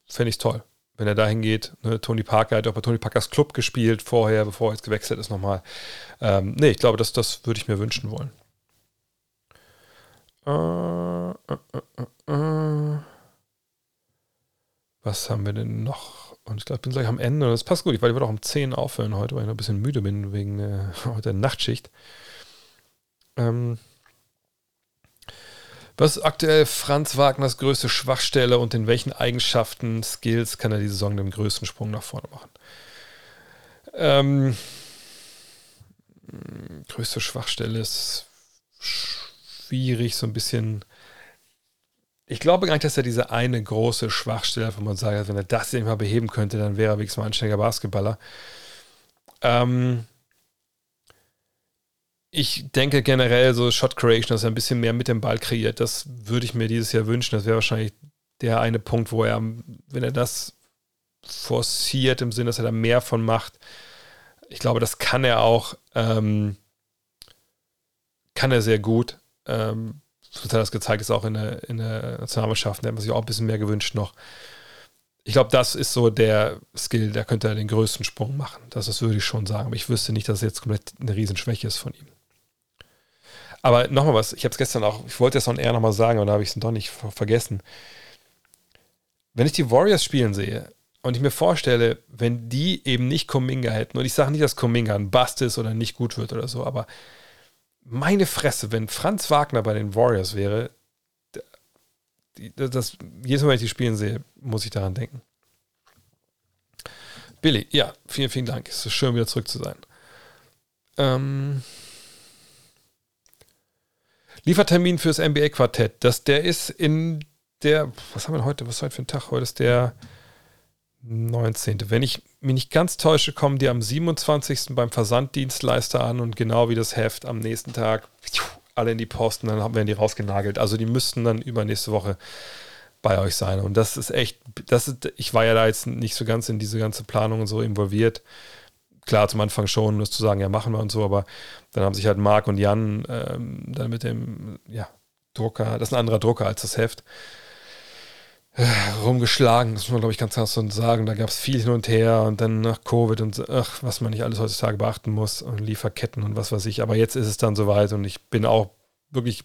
fände ich es toll. Wenn er dahin geht. Ne, Tony Parker hat auch bei Tony Parkers Club gespielt vorher, bevor er jetzt gewechselt ist nochmal. Ähm, nee, ich glaube, das, das würde ich mir wünschen wollen. Äh, äh, äh, Was haben wir denn noch? Und ich glaube, ich bin gleich am Ende. Das passt gut. Ich werde auch um 10 aufhören heute, weil ich noch ein bisschen müde bin wegen äh, der Nachtschicht. Ähm, was ist aktuell Franz Wagners größte Schwachstelle und in welchen Eigenschaften, Skills kann er die Saison den größten Sprung nach vorne machen? Ähm, größte Schwachstelle ist schwierig, so ein bisschen. Ich glaube gar nicht, dass er diese eine große Schwachstelle wo man sagt, wenn er das mal beheben könnte, dann wäre er wenigstens mal ein Basketballer. Ähm, ich denke generell so Shot Creation, dass er ein bisschen mehr mit dem Ball kreiert. Das würde ich mir dieses Jahr wünschen. Das wäre wahrscheinlich der eine Punkt, wo er, wenn er das forciert, im Sinne, dass er da mehr von macht, ich glaube, das kann er auch, ähm, kann er sehr gut. Ähm, das hat das gezeigt, ist auch in der, in der Nationalmannschaft, da hat man sich auch ein bisschen mehr gewünscht noch. Ich glaube, das ist so der Skill, der könnte er den größten Sprung machen. Das, das würde ich schon sagen. Aber ich wüsste nicht, dass es jetzt komplett eine Riesenschwäche ist von ihm. Aber nochmal was, ich habe es gestern auch, ich wollte es on air nochmal sagen, aber da habe ich es doch nicht vergessen. Wenn ich die Warriors spielen sehe und ich mir vorstelle, wenn die eben nicht Kuminga hätten, und ich sage nicht, dass Kuminga ein Bust ist oder nicht gut wird oder so, aber meine Fresse, wenn Franz Wagner bei den Warriors wäre, das, jedes Mal, wenn ich die spielen sehe, muss ich daran denken. Billy, ja, vielen, vielen Dank. Es ist schön, wieder zurück zu sein. Ähm, Liefertermin fürs NBA-Quartett. Das, der ist in der, was haben wir heute? Was ist heute für ein Tag? Heute ist der 19. Wenn ich mich nicht ganz täusche, kommen die am 27. beim Versanddienstleister an und genau wie das Heft am nächsten Tag alle in die Posten, dann werden die rausgenagelt. Also die müssten dann übernächste Woche bei euch sein. Und das ist echt, das ist, ich war ja da jetzt nicht so ganz in diese ganze Planung so involviert klar zum Anfang schon, das zu sagen, ja, machen wir und so, aber dann haben sich halt Marc und Jan ähm, dann mit dem ja, Drucker, das ist ein anderer Drucker als das Heft, äh, rumgeschlagen. Das muss man, glaube ich, ganz klar so sagen. Da gab es viel hin und her und dann nach Covid und ach, was man nicht alles heutzutage beachten muss und Lieferketten und was weiß ich. Aber jetzt ist es dann soweit und ich bin auch wirklich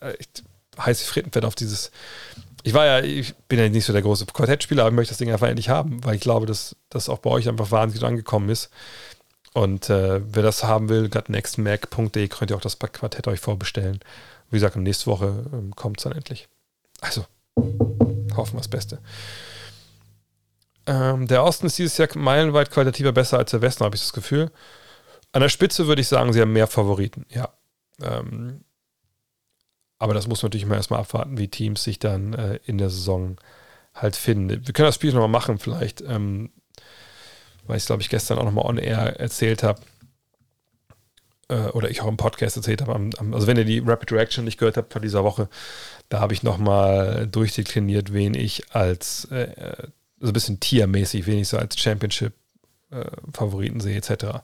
äh, heiß wie Frittenfett auf dieses ich war ja, ich bin ja nicht so der große Quartettspieler, aber ich möchte das Ding einfach endlich haben, weil ich glaube, dass das auch bei euch einfach wahnsinnig angekommen ist. Und äh, wer das haben will, gutnextmac.de könnt ihr auch das Quartett euch vorbestellen. Wie gesagt, nächste Woche ähm, kommt es dann endlich. Also, hoffen wir das Beste. Ähm, der Osten ist dieses Jahr meilenweit qualitativer besser als der Westen, habe ich das Gefühl. An der Spitze würde ich sagen, sie haben mehr Favoriten, ja. Ähm, aber das muss man natürlich immer erstmal abwarten, wie Teams sich dann äh, in der Saison halt finden. Wir können das Spiel nochmal machen, vielleicht, ähm, weil ich glaube ich, gestern auch nochmal on air erzählt habe. Äh, oder ich auch im Podcast erzählt habe. Also, wenn ihr die Rapid Reaction nicht gehört habt von dieser Woche, da habe ich nochmal durchdekliniert, wen ich als, äh, so ein bisschen tiermäßig, wen ich so als Championship-Favoriten äh, sehe, etc.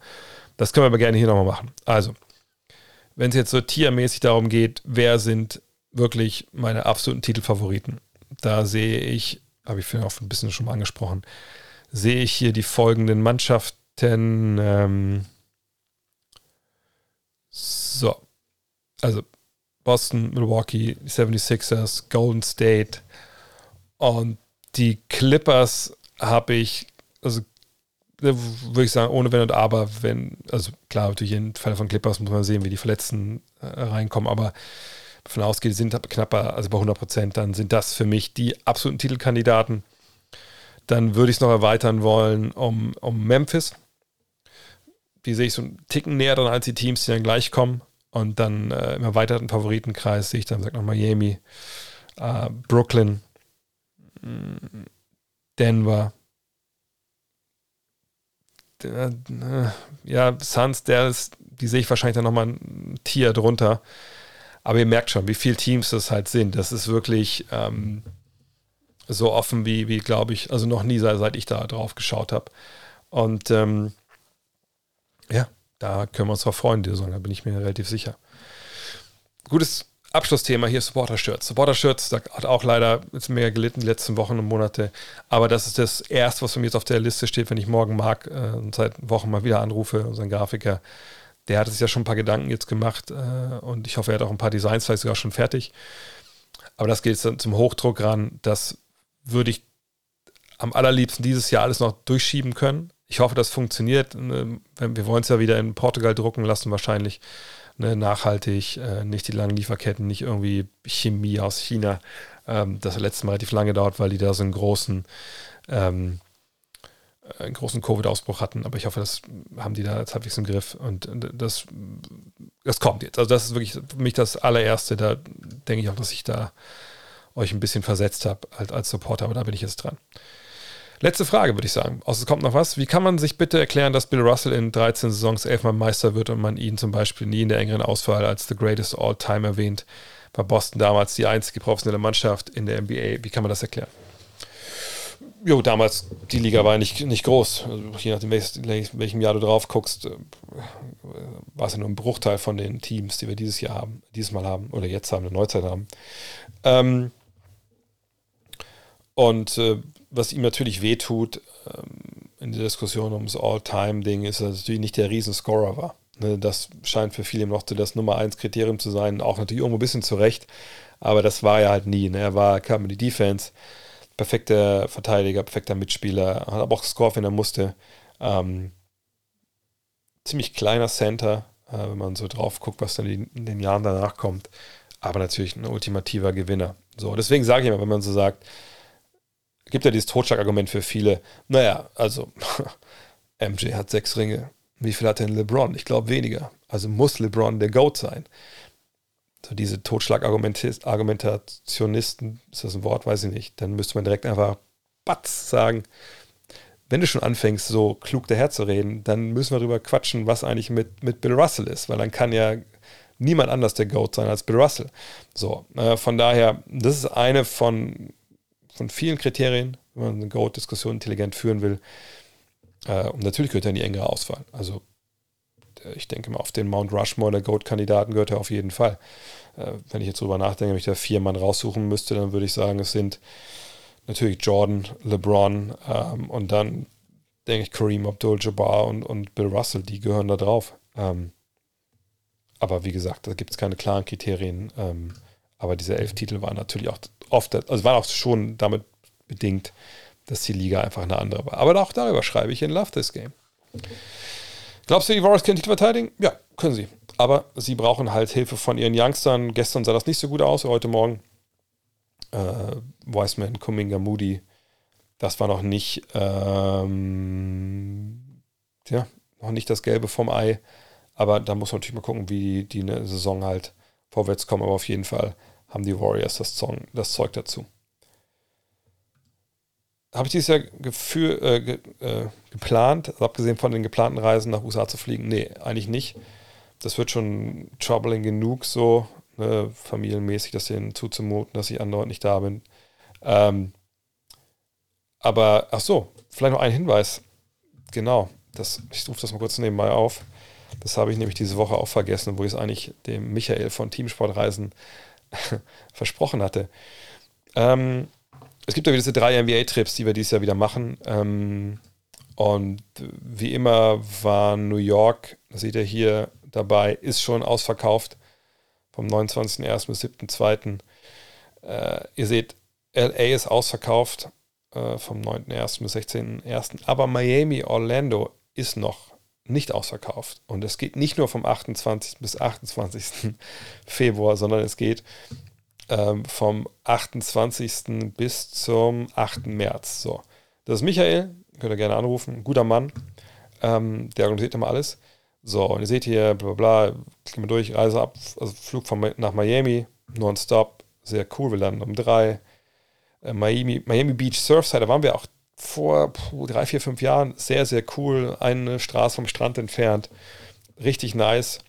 Das können wir aber gerne hier nochmal machen. Also, wenn es jetzt so tiermäßig darum geht, wer sind wirklich meine absoluten Titelfavoriten, da sehe ich, habe ich vorhin auch ein bisschen schon mal angesprochen, sehe ich hier die folgenden Mannschaften. Ähm, so, also Boston, Milwaukee, 76ers, Golden State und die Clippers habe ich, also würde ich sagen, ohne Wenn und Aber, wenn, also klar, natürlich im Fall von Clippers muss man sehen, wie die Verletzten äh, reinkommen, aber davon ausgeht, sind knapper, also bei 100 Prozent, dann sind das für mich die absoluten Titelkandidaten. Dann würde ich es noch erweitern wollen um, um Memphis. Die sehe ich so einen Ticken näher dran als die Teams, die dann gleich kommen. Und dann äh, im erweiterten Favoritenkreis sehe ich dann, sag noch Miami, äh, Brooklyn, mm, Denver, äh, ja, Suns, der ist, die sehe ich wahrscheinlich dann nochmal ein Tier drunter. Aber ihr merkt schon, wie viele Teams das halt sind. Das ist wirklich ähm, so offen wie, wie glaube ich, also noch nie, seit ich da drauf geschaut habe. Und ähm, ja, da können wir uns drauf freuen, die Saison, da bin ich mir relativ sicher. Gutes Abschlussthema hier Supporter-Shirts. Supporter-Shirts, da hat auch leider jetzt mehr gelitten die letzten Wochen und Monate. Aber das ist das Erste, was für mich jetzt auf der Liste steht, wenn ich morgen mag äh, und seit Wochen mal wieder anrufe, unseren Grafiker. Der hat sich ja schon ein paar Gedanken jetzt gemacht äh, und ich hoffe, er hat auch ein paar Designs vielleicht sogar schon fertig. Aber das geht jetzt dann zum Hochdruck ran. Das würde ich am allerliebsten dieses Jahr alles noch durchschieben können. Ich hoffe, das funktioniert. Ne, wir wollen es ja wieder in Portugal drucken lassen, wahrscheinlich ne, nachhaltig, äh, nicht die langen Lieferketten, nicht irgendwie Chemie aus China. Ähm, das letzte Mal relativ lange dauert, weil die da so einen großen, ähm, äh, einen großen Covid-Ausbruch hatten. Aber ich hoffe, das haben die da jetzt halbwegs im Griff. Und das, das kommt jetzt. Also das ist wirklich für mich das allererste. Da denke ich auch, dass ich da euch ein bisschen versetzt habe als, als Supporter, aber da bin ich jetzt dran. Letzte Frage, würde ich sagen. Außer es kommt noch was. Wie kann man sich bitte erklären, dass Bill Russell in 13 Saisons elfmal Meister wird und man ihn zum Beispiel nie in der engeren Auswahl als the greatest all time erwähnt? War Boston damals die einzige professionelle Mannschaft in der NBA? Wie kann man das erklären? Jo, damals, die Liga war nicht, nicht groß. Also, je nachdem, welches, welchem Jahr du drauf guckst, äh, war es ja nur ein Bruchteil von den Teams, die wir dieses Jahr haben, dieses Mal haben oder jetzt haben, eine Neuzeit haben. Ähm, und äh, was ihm natürlich wehtut ähm, in der Diskussion ums All-Time-Ding, ist, dass er natürlich nicht der Riesenscorer war. Ne, das scheint für viele noch das Nummer 1 Kriterium zu sein, auch natürlich irgendwo ein bisschen zurecht, aber das war er halt nie. Ne? Er war, kam in die Defense, perfekter Verteidiger, perfekter Mitspieler, hat aber auch gescored, wenn er musste. Ähm, ziemlich kleiner Center, äh, wenn man so drauf guckt, was dann in den Jahren danach kommt, aber natürlich ein ultimativer Gewinner. So, deswegen sage ich immer, wenn man so sagt, gibt ja dieses Totschlagargument für viele. Naja, also MJ hat sechs Ringe. Wie viel hat denn LeBron? Ich glaube weniger. Also muss LeBron der GOAT sein. So diese Totschlagargumentationisten, ist das ein Wort? Weiß ich nicht. Dann müsste man direkt einfach Batz sagen. Wenn du schon anfängst, so klug daherzureden, dann müssen wir darüber quatschen, was eigentlich mit, mit Bill Russell ist, weil dann kann ja niemand anders der GOAT sein als Bill Russell. So, äh, von daher, das ist eine von von vielen Kriterien, wenn man eine Goat-Diskussion intelligent führen will. Äh, und natürlich gehört er in die engere Auswahl. Also äh, ich denke mal, auf den Mount Rushmore der Goat-Kandidaten gehört er auf jeden Fall. Äh, wenn ich jetzt drüber nachdenke, wenn ich da vier Mann raussuchen müsste, dann würde ich sagen, es sind natürlich Jordan, LeBron ähm, und dann denke ich Kareem Abdul-Jabbar und, und Bill Russell, die gehören da drauf. Ähm, aber wie gesagt, da gibt es keine klaren Kriterien. Ähm, aber diese elf Titel waren natürlich auch oft, also waren auch schon damit bedingt, dass die Liga einfach eine andere war. Aber auch darüber schreibe ich in Love This Game. Glaubst du, die Warriors können Titel verteidigen? Ja, können sie. Aber sie brauchen halt Hilfe von ihren Youngstern. Gestern sah das nicht so gut aus, heute Morgen. Äh, Wiseman, Kuminga, Moody, das war noch nicht, ähm, ja, noch nicht das Gelbe vom Ei. Aber da muss man natürlich mal gucken, wie die, die eine Saison halt vorwärts kommen. Aber auf jeden Fall haben die Warriors das, Song, das Zeug dazu. Habe ich dieses Jahr Gefühl, äh, ge, äh, geplant, also abgesehen von den geplanten Reisen nach USA zu fliegen? Nee, eigentlich nicht. Das wird schon troubling genug, so ne, familienmäßig, das denen zuzumuten, dass ich andauernd nicht da bin. Ähm, aber, ach so, vielleicht noch ein Hinweis. Genau, das, ich rufe das mal kurz nebenbei auf. Das habe ich nämlich diese Woche auch vergessen, wo ich es eigentlich dem Michael von Teamsportreisen versprochen hatte. Ähm, es gibt ja diese drei NBA-Trips, die wir dieses Jahr wieder machen. Ähm, und wie immer war New York, das seht ihr hier dabei, ist schon ausverkauft. Vom 29.01. bis 7.02. Äh, ihr seht, LA ist ausverkauft äh, vom 9.01. bis 16.01. Aber Miami, Orlando ist noch nicht ausverkauft. Und es geht nicht nur vom 28. bis 28. Februar, sondern es geht ähm, vom 28. bis zum 8. März. So. Das ist Michael, könnt ihr gerne anrufen, guter Mann. Ähm, der organisiert immer alles. So, und ihr seht hier, bla bla, bla klicken wir durch, Reise ab, also Flug von, nach Miami, nonstop, sehr cool, wir landen um drei. Äh, Miami, Miami Beach Surfside, da waren wir auch vor drei, vier, fünf Jahren. Sehr, sehr cool. Eine Straße vom Strand entfernt. Richtig nice.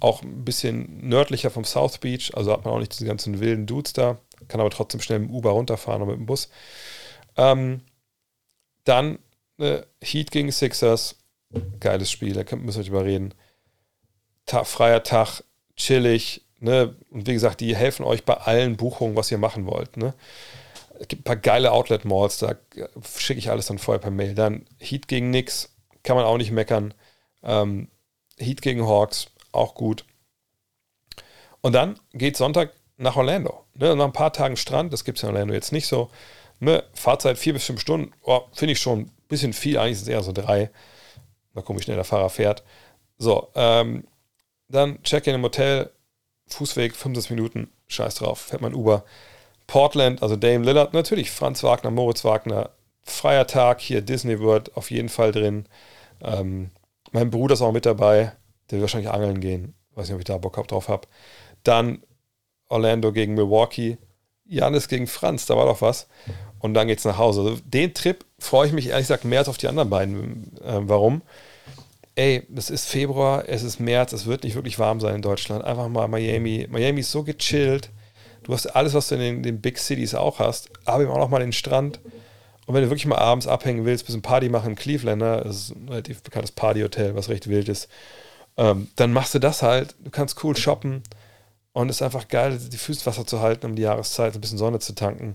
Auch ein bisschen nördlicher vom South Beach. Also hat man auch nicht diese ganzen wilden Dudes da. Kann aber trotzdem schnell mit dem Uber runterfahren oder mit dem Bus. Ähm, dann äh, Heat gegen Sixers. Geiles Spiel, da müssen wir drüber reden. Ta freier Tag, chillig, Ne? Und wie gesagt, die helfen euch bei allen Buchungen, was ihr machen wollt. Ne? Es gibt ein paar geile Outlet-Malls, da schicke ich alles dann vorher per Mail. Dann Heat gegen Nix, kann man auch nicht meckern. Ähm, Heat gegen Hawks, auch gut. Und dann geht Sonntag nach Orlando. Ne? Nach ein paar Tagen Strand, das gibt es in Orlando jetzt nicht so. Ne? Fahrzeit vier bis fünf Stunden, oh, finde ich schon ein bisschen viel, eigentlich sind es eher so drei. Mal gucken, wie schnell der Fahrer fährt. So, ähm, dann Check-in im Hotel, Fußweg, 25 Minuten, scheiß drauf, fährt man Uber. Portland, also Dame Lillard, natürlich Franz Wagner, Moritz Wagner, freier Tag hier, Disney World auf jeden Fall drin. Ähm, mein Bruder ist auch mit dabei, der will wahrscheinlich angeln gehen. Weiß nicht, ob ich da Bock drauf habe. Dann Orlando gegen Milwaukee, Janis gegen Franz, da war doch was. Und dann geht's nach Hause. Also den Trip freue ich mich ehrlich gesagt mehr als auf die anderen beiden. Äh, warum? Ey, es ist Februar, es ist März, es wird nicht wirklich warm sein in Deutschland. Einfach mal Miami. Miami ist so gechillt. Du hast alles, was du in den, den Big Cities auch hast, aber eben auch noch mal den Strand. Und wenn du wirklich mal abends abhängen willst, bisschen Party machen in Clevelander, das ist ein relativ bekanntes Partyhotel, was recht wild ist, ähm, dann machst du das halt. Du kannst cool shoppen und es ist einfach geil, die Füße Wasser zu halten um die Jahreszeit, ein bisschen Sonne zu tanken.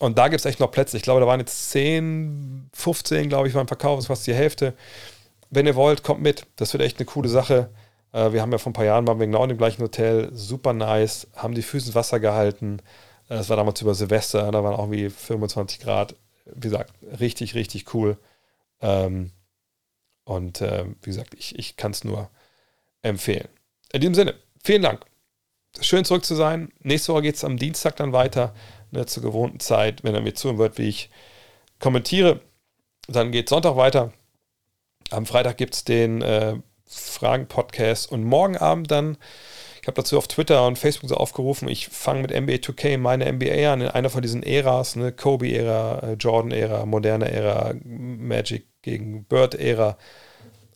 Und da gibt es echt noch Plätze. Ich glaube, da waren jetzt 10, 15, glaube ich, waren Verkauf, das ist fast die Hälfte. Wenn ihr wollt, kommt mit. Das wird echt eine coole Sache. Äh, wir haben ja vor ein paar Jahren waren wir genau in dem gleichen Hotel. Super nice. Haben die Füße ins Wasser gehalten. Äh, das war damals über Silvester. Da waren auch wie 25 Grad. Wie gesagt, richtig, richtig cool. Ähm, und äh, wie gesagt, ich, ich kann es nur empfehlen. In diesem Sinne, vielen Dank. Schön zurück zu sein. Nächste Woche geht es am Dienstag dann weiter, ne, zur gewohnten Zeit, wenn er mir zuhören wird, wie ich kommentiere. Dann geht Sonntag weiter. Am Freitag gibt es den äh, Fragen-Podcast und morgen Abend dann, ich habe dazu auf Twitter und Facebook so aufgerufen, ich fange mit NBA 2K meine NBA an, in einer von diesen Äras, ne, Kobe-Ära, äh, Jordan-Ära, moderne Ära, Magic gegen Bird-Ära.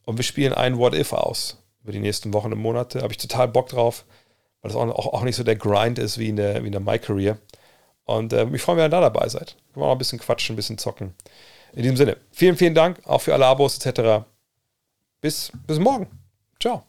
Und wir spielen ein What If aus über die nächsten Wochen und Monate. Habe ich total Bock drauf, weil das auch, auch, nicht so der Grind ist wie in der, wie in der My Career. Und äh, ich freue mich, wenn ihr da dabei seid. Können wir auch ein bisschen quatschen, ein bisschen zocken. In diesem Sinne, vielen, vielen Dank, auch für alle Abos etc. Bis, bis morgen. Ciao.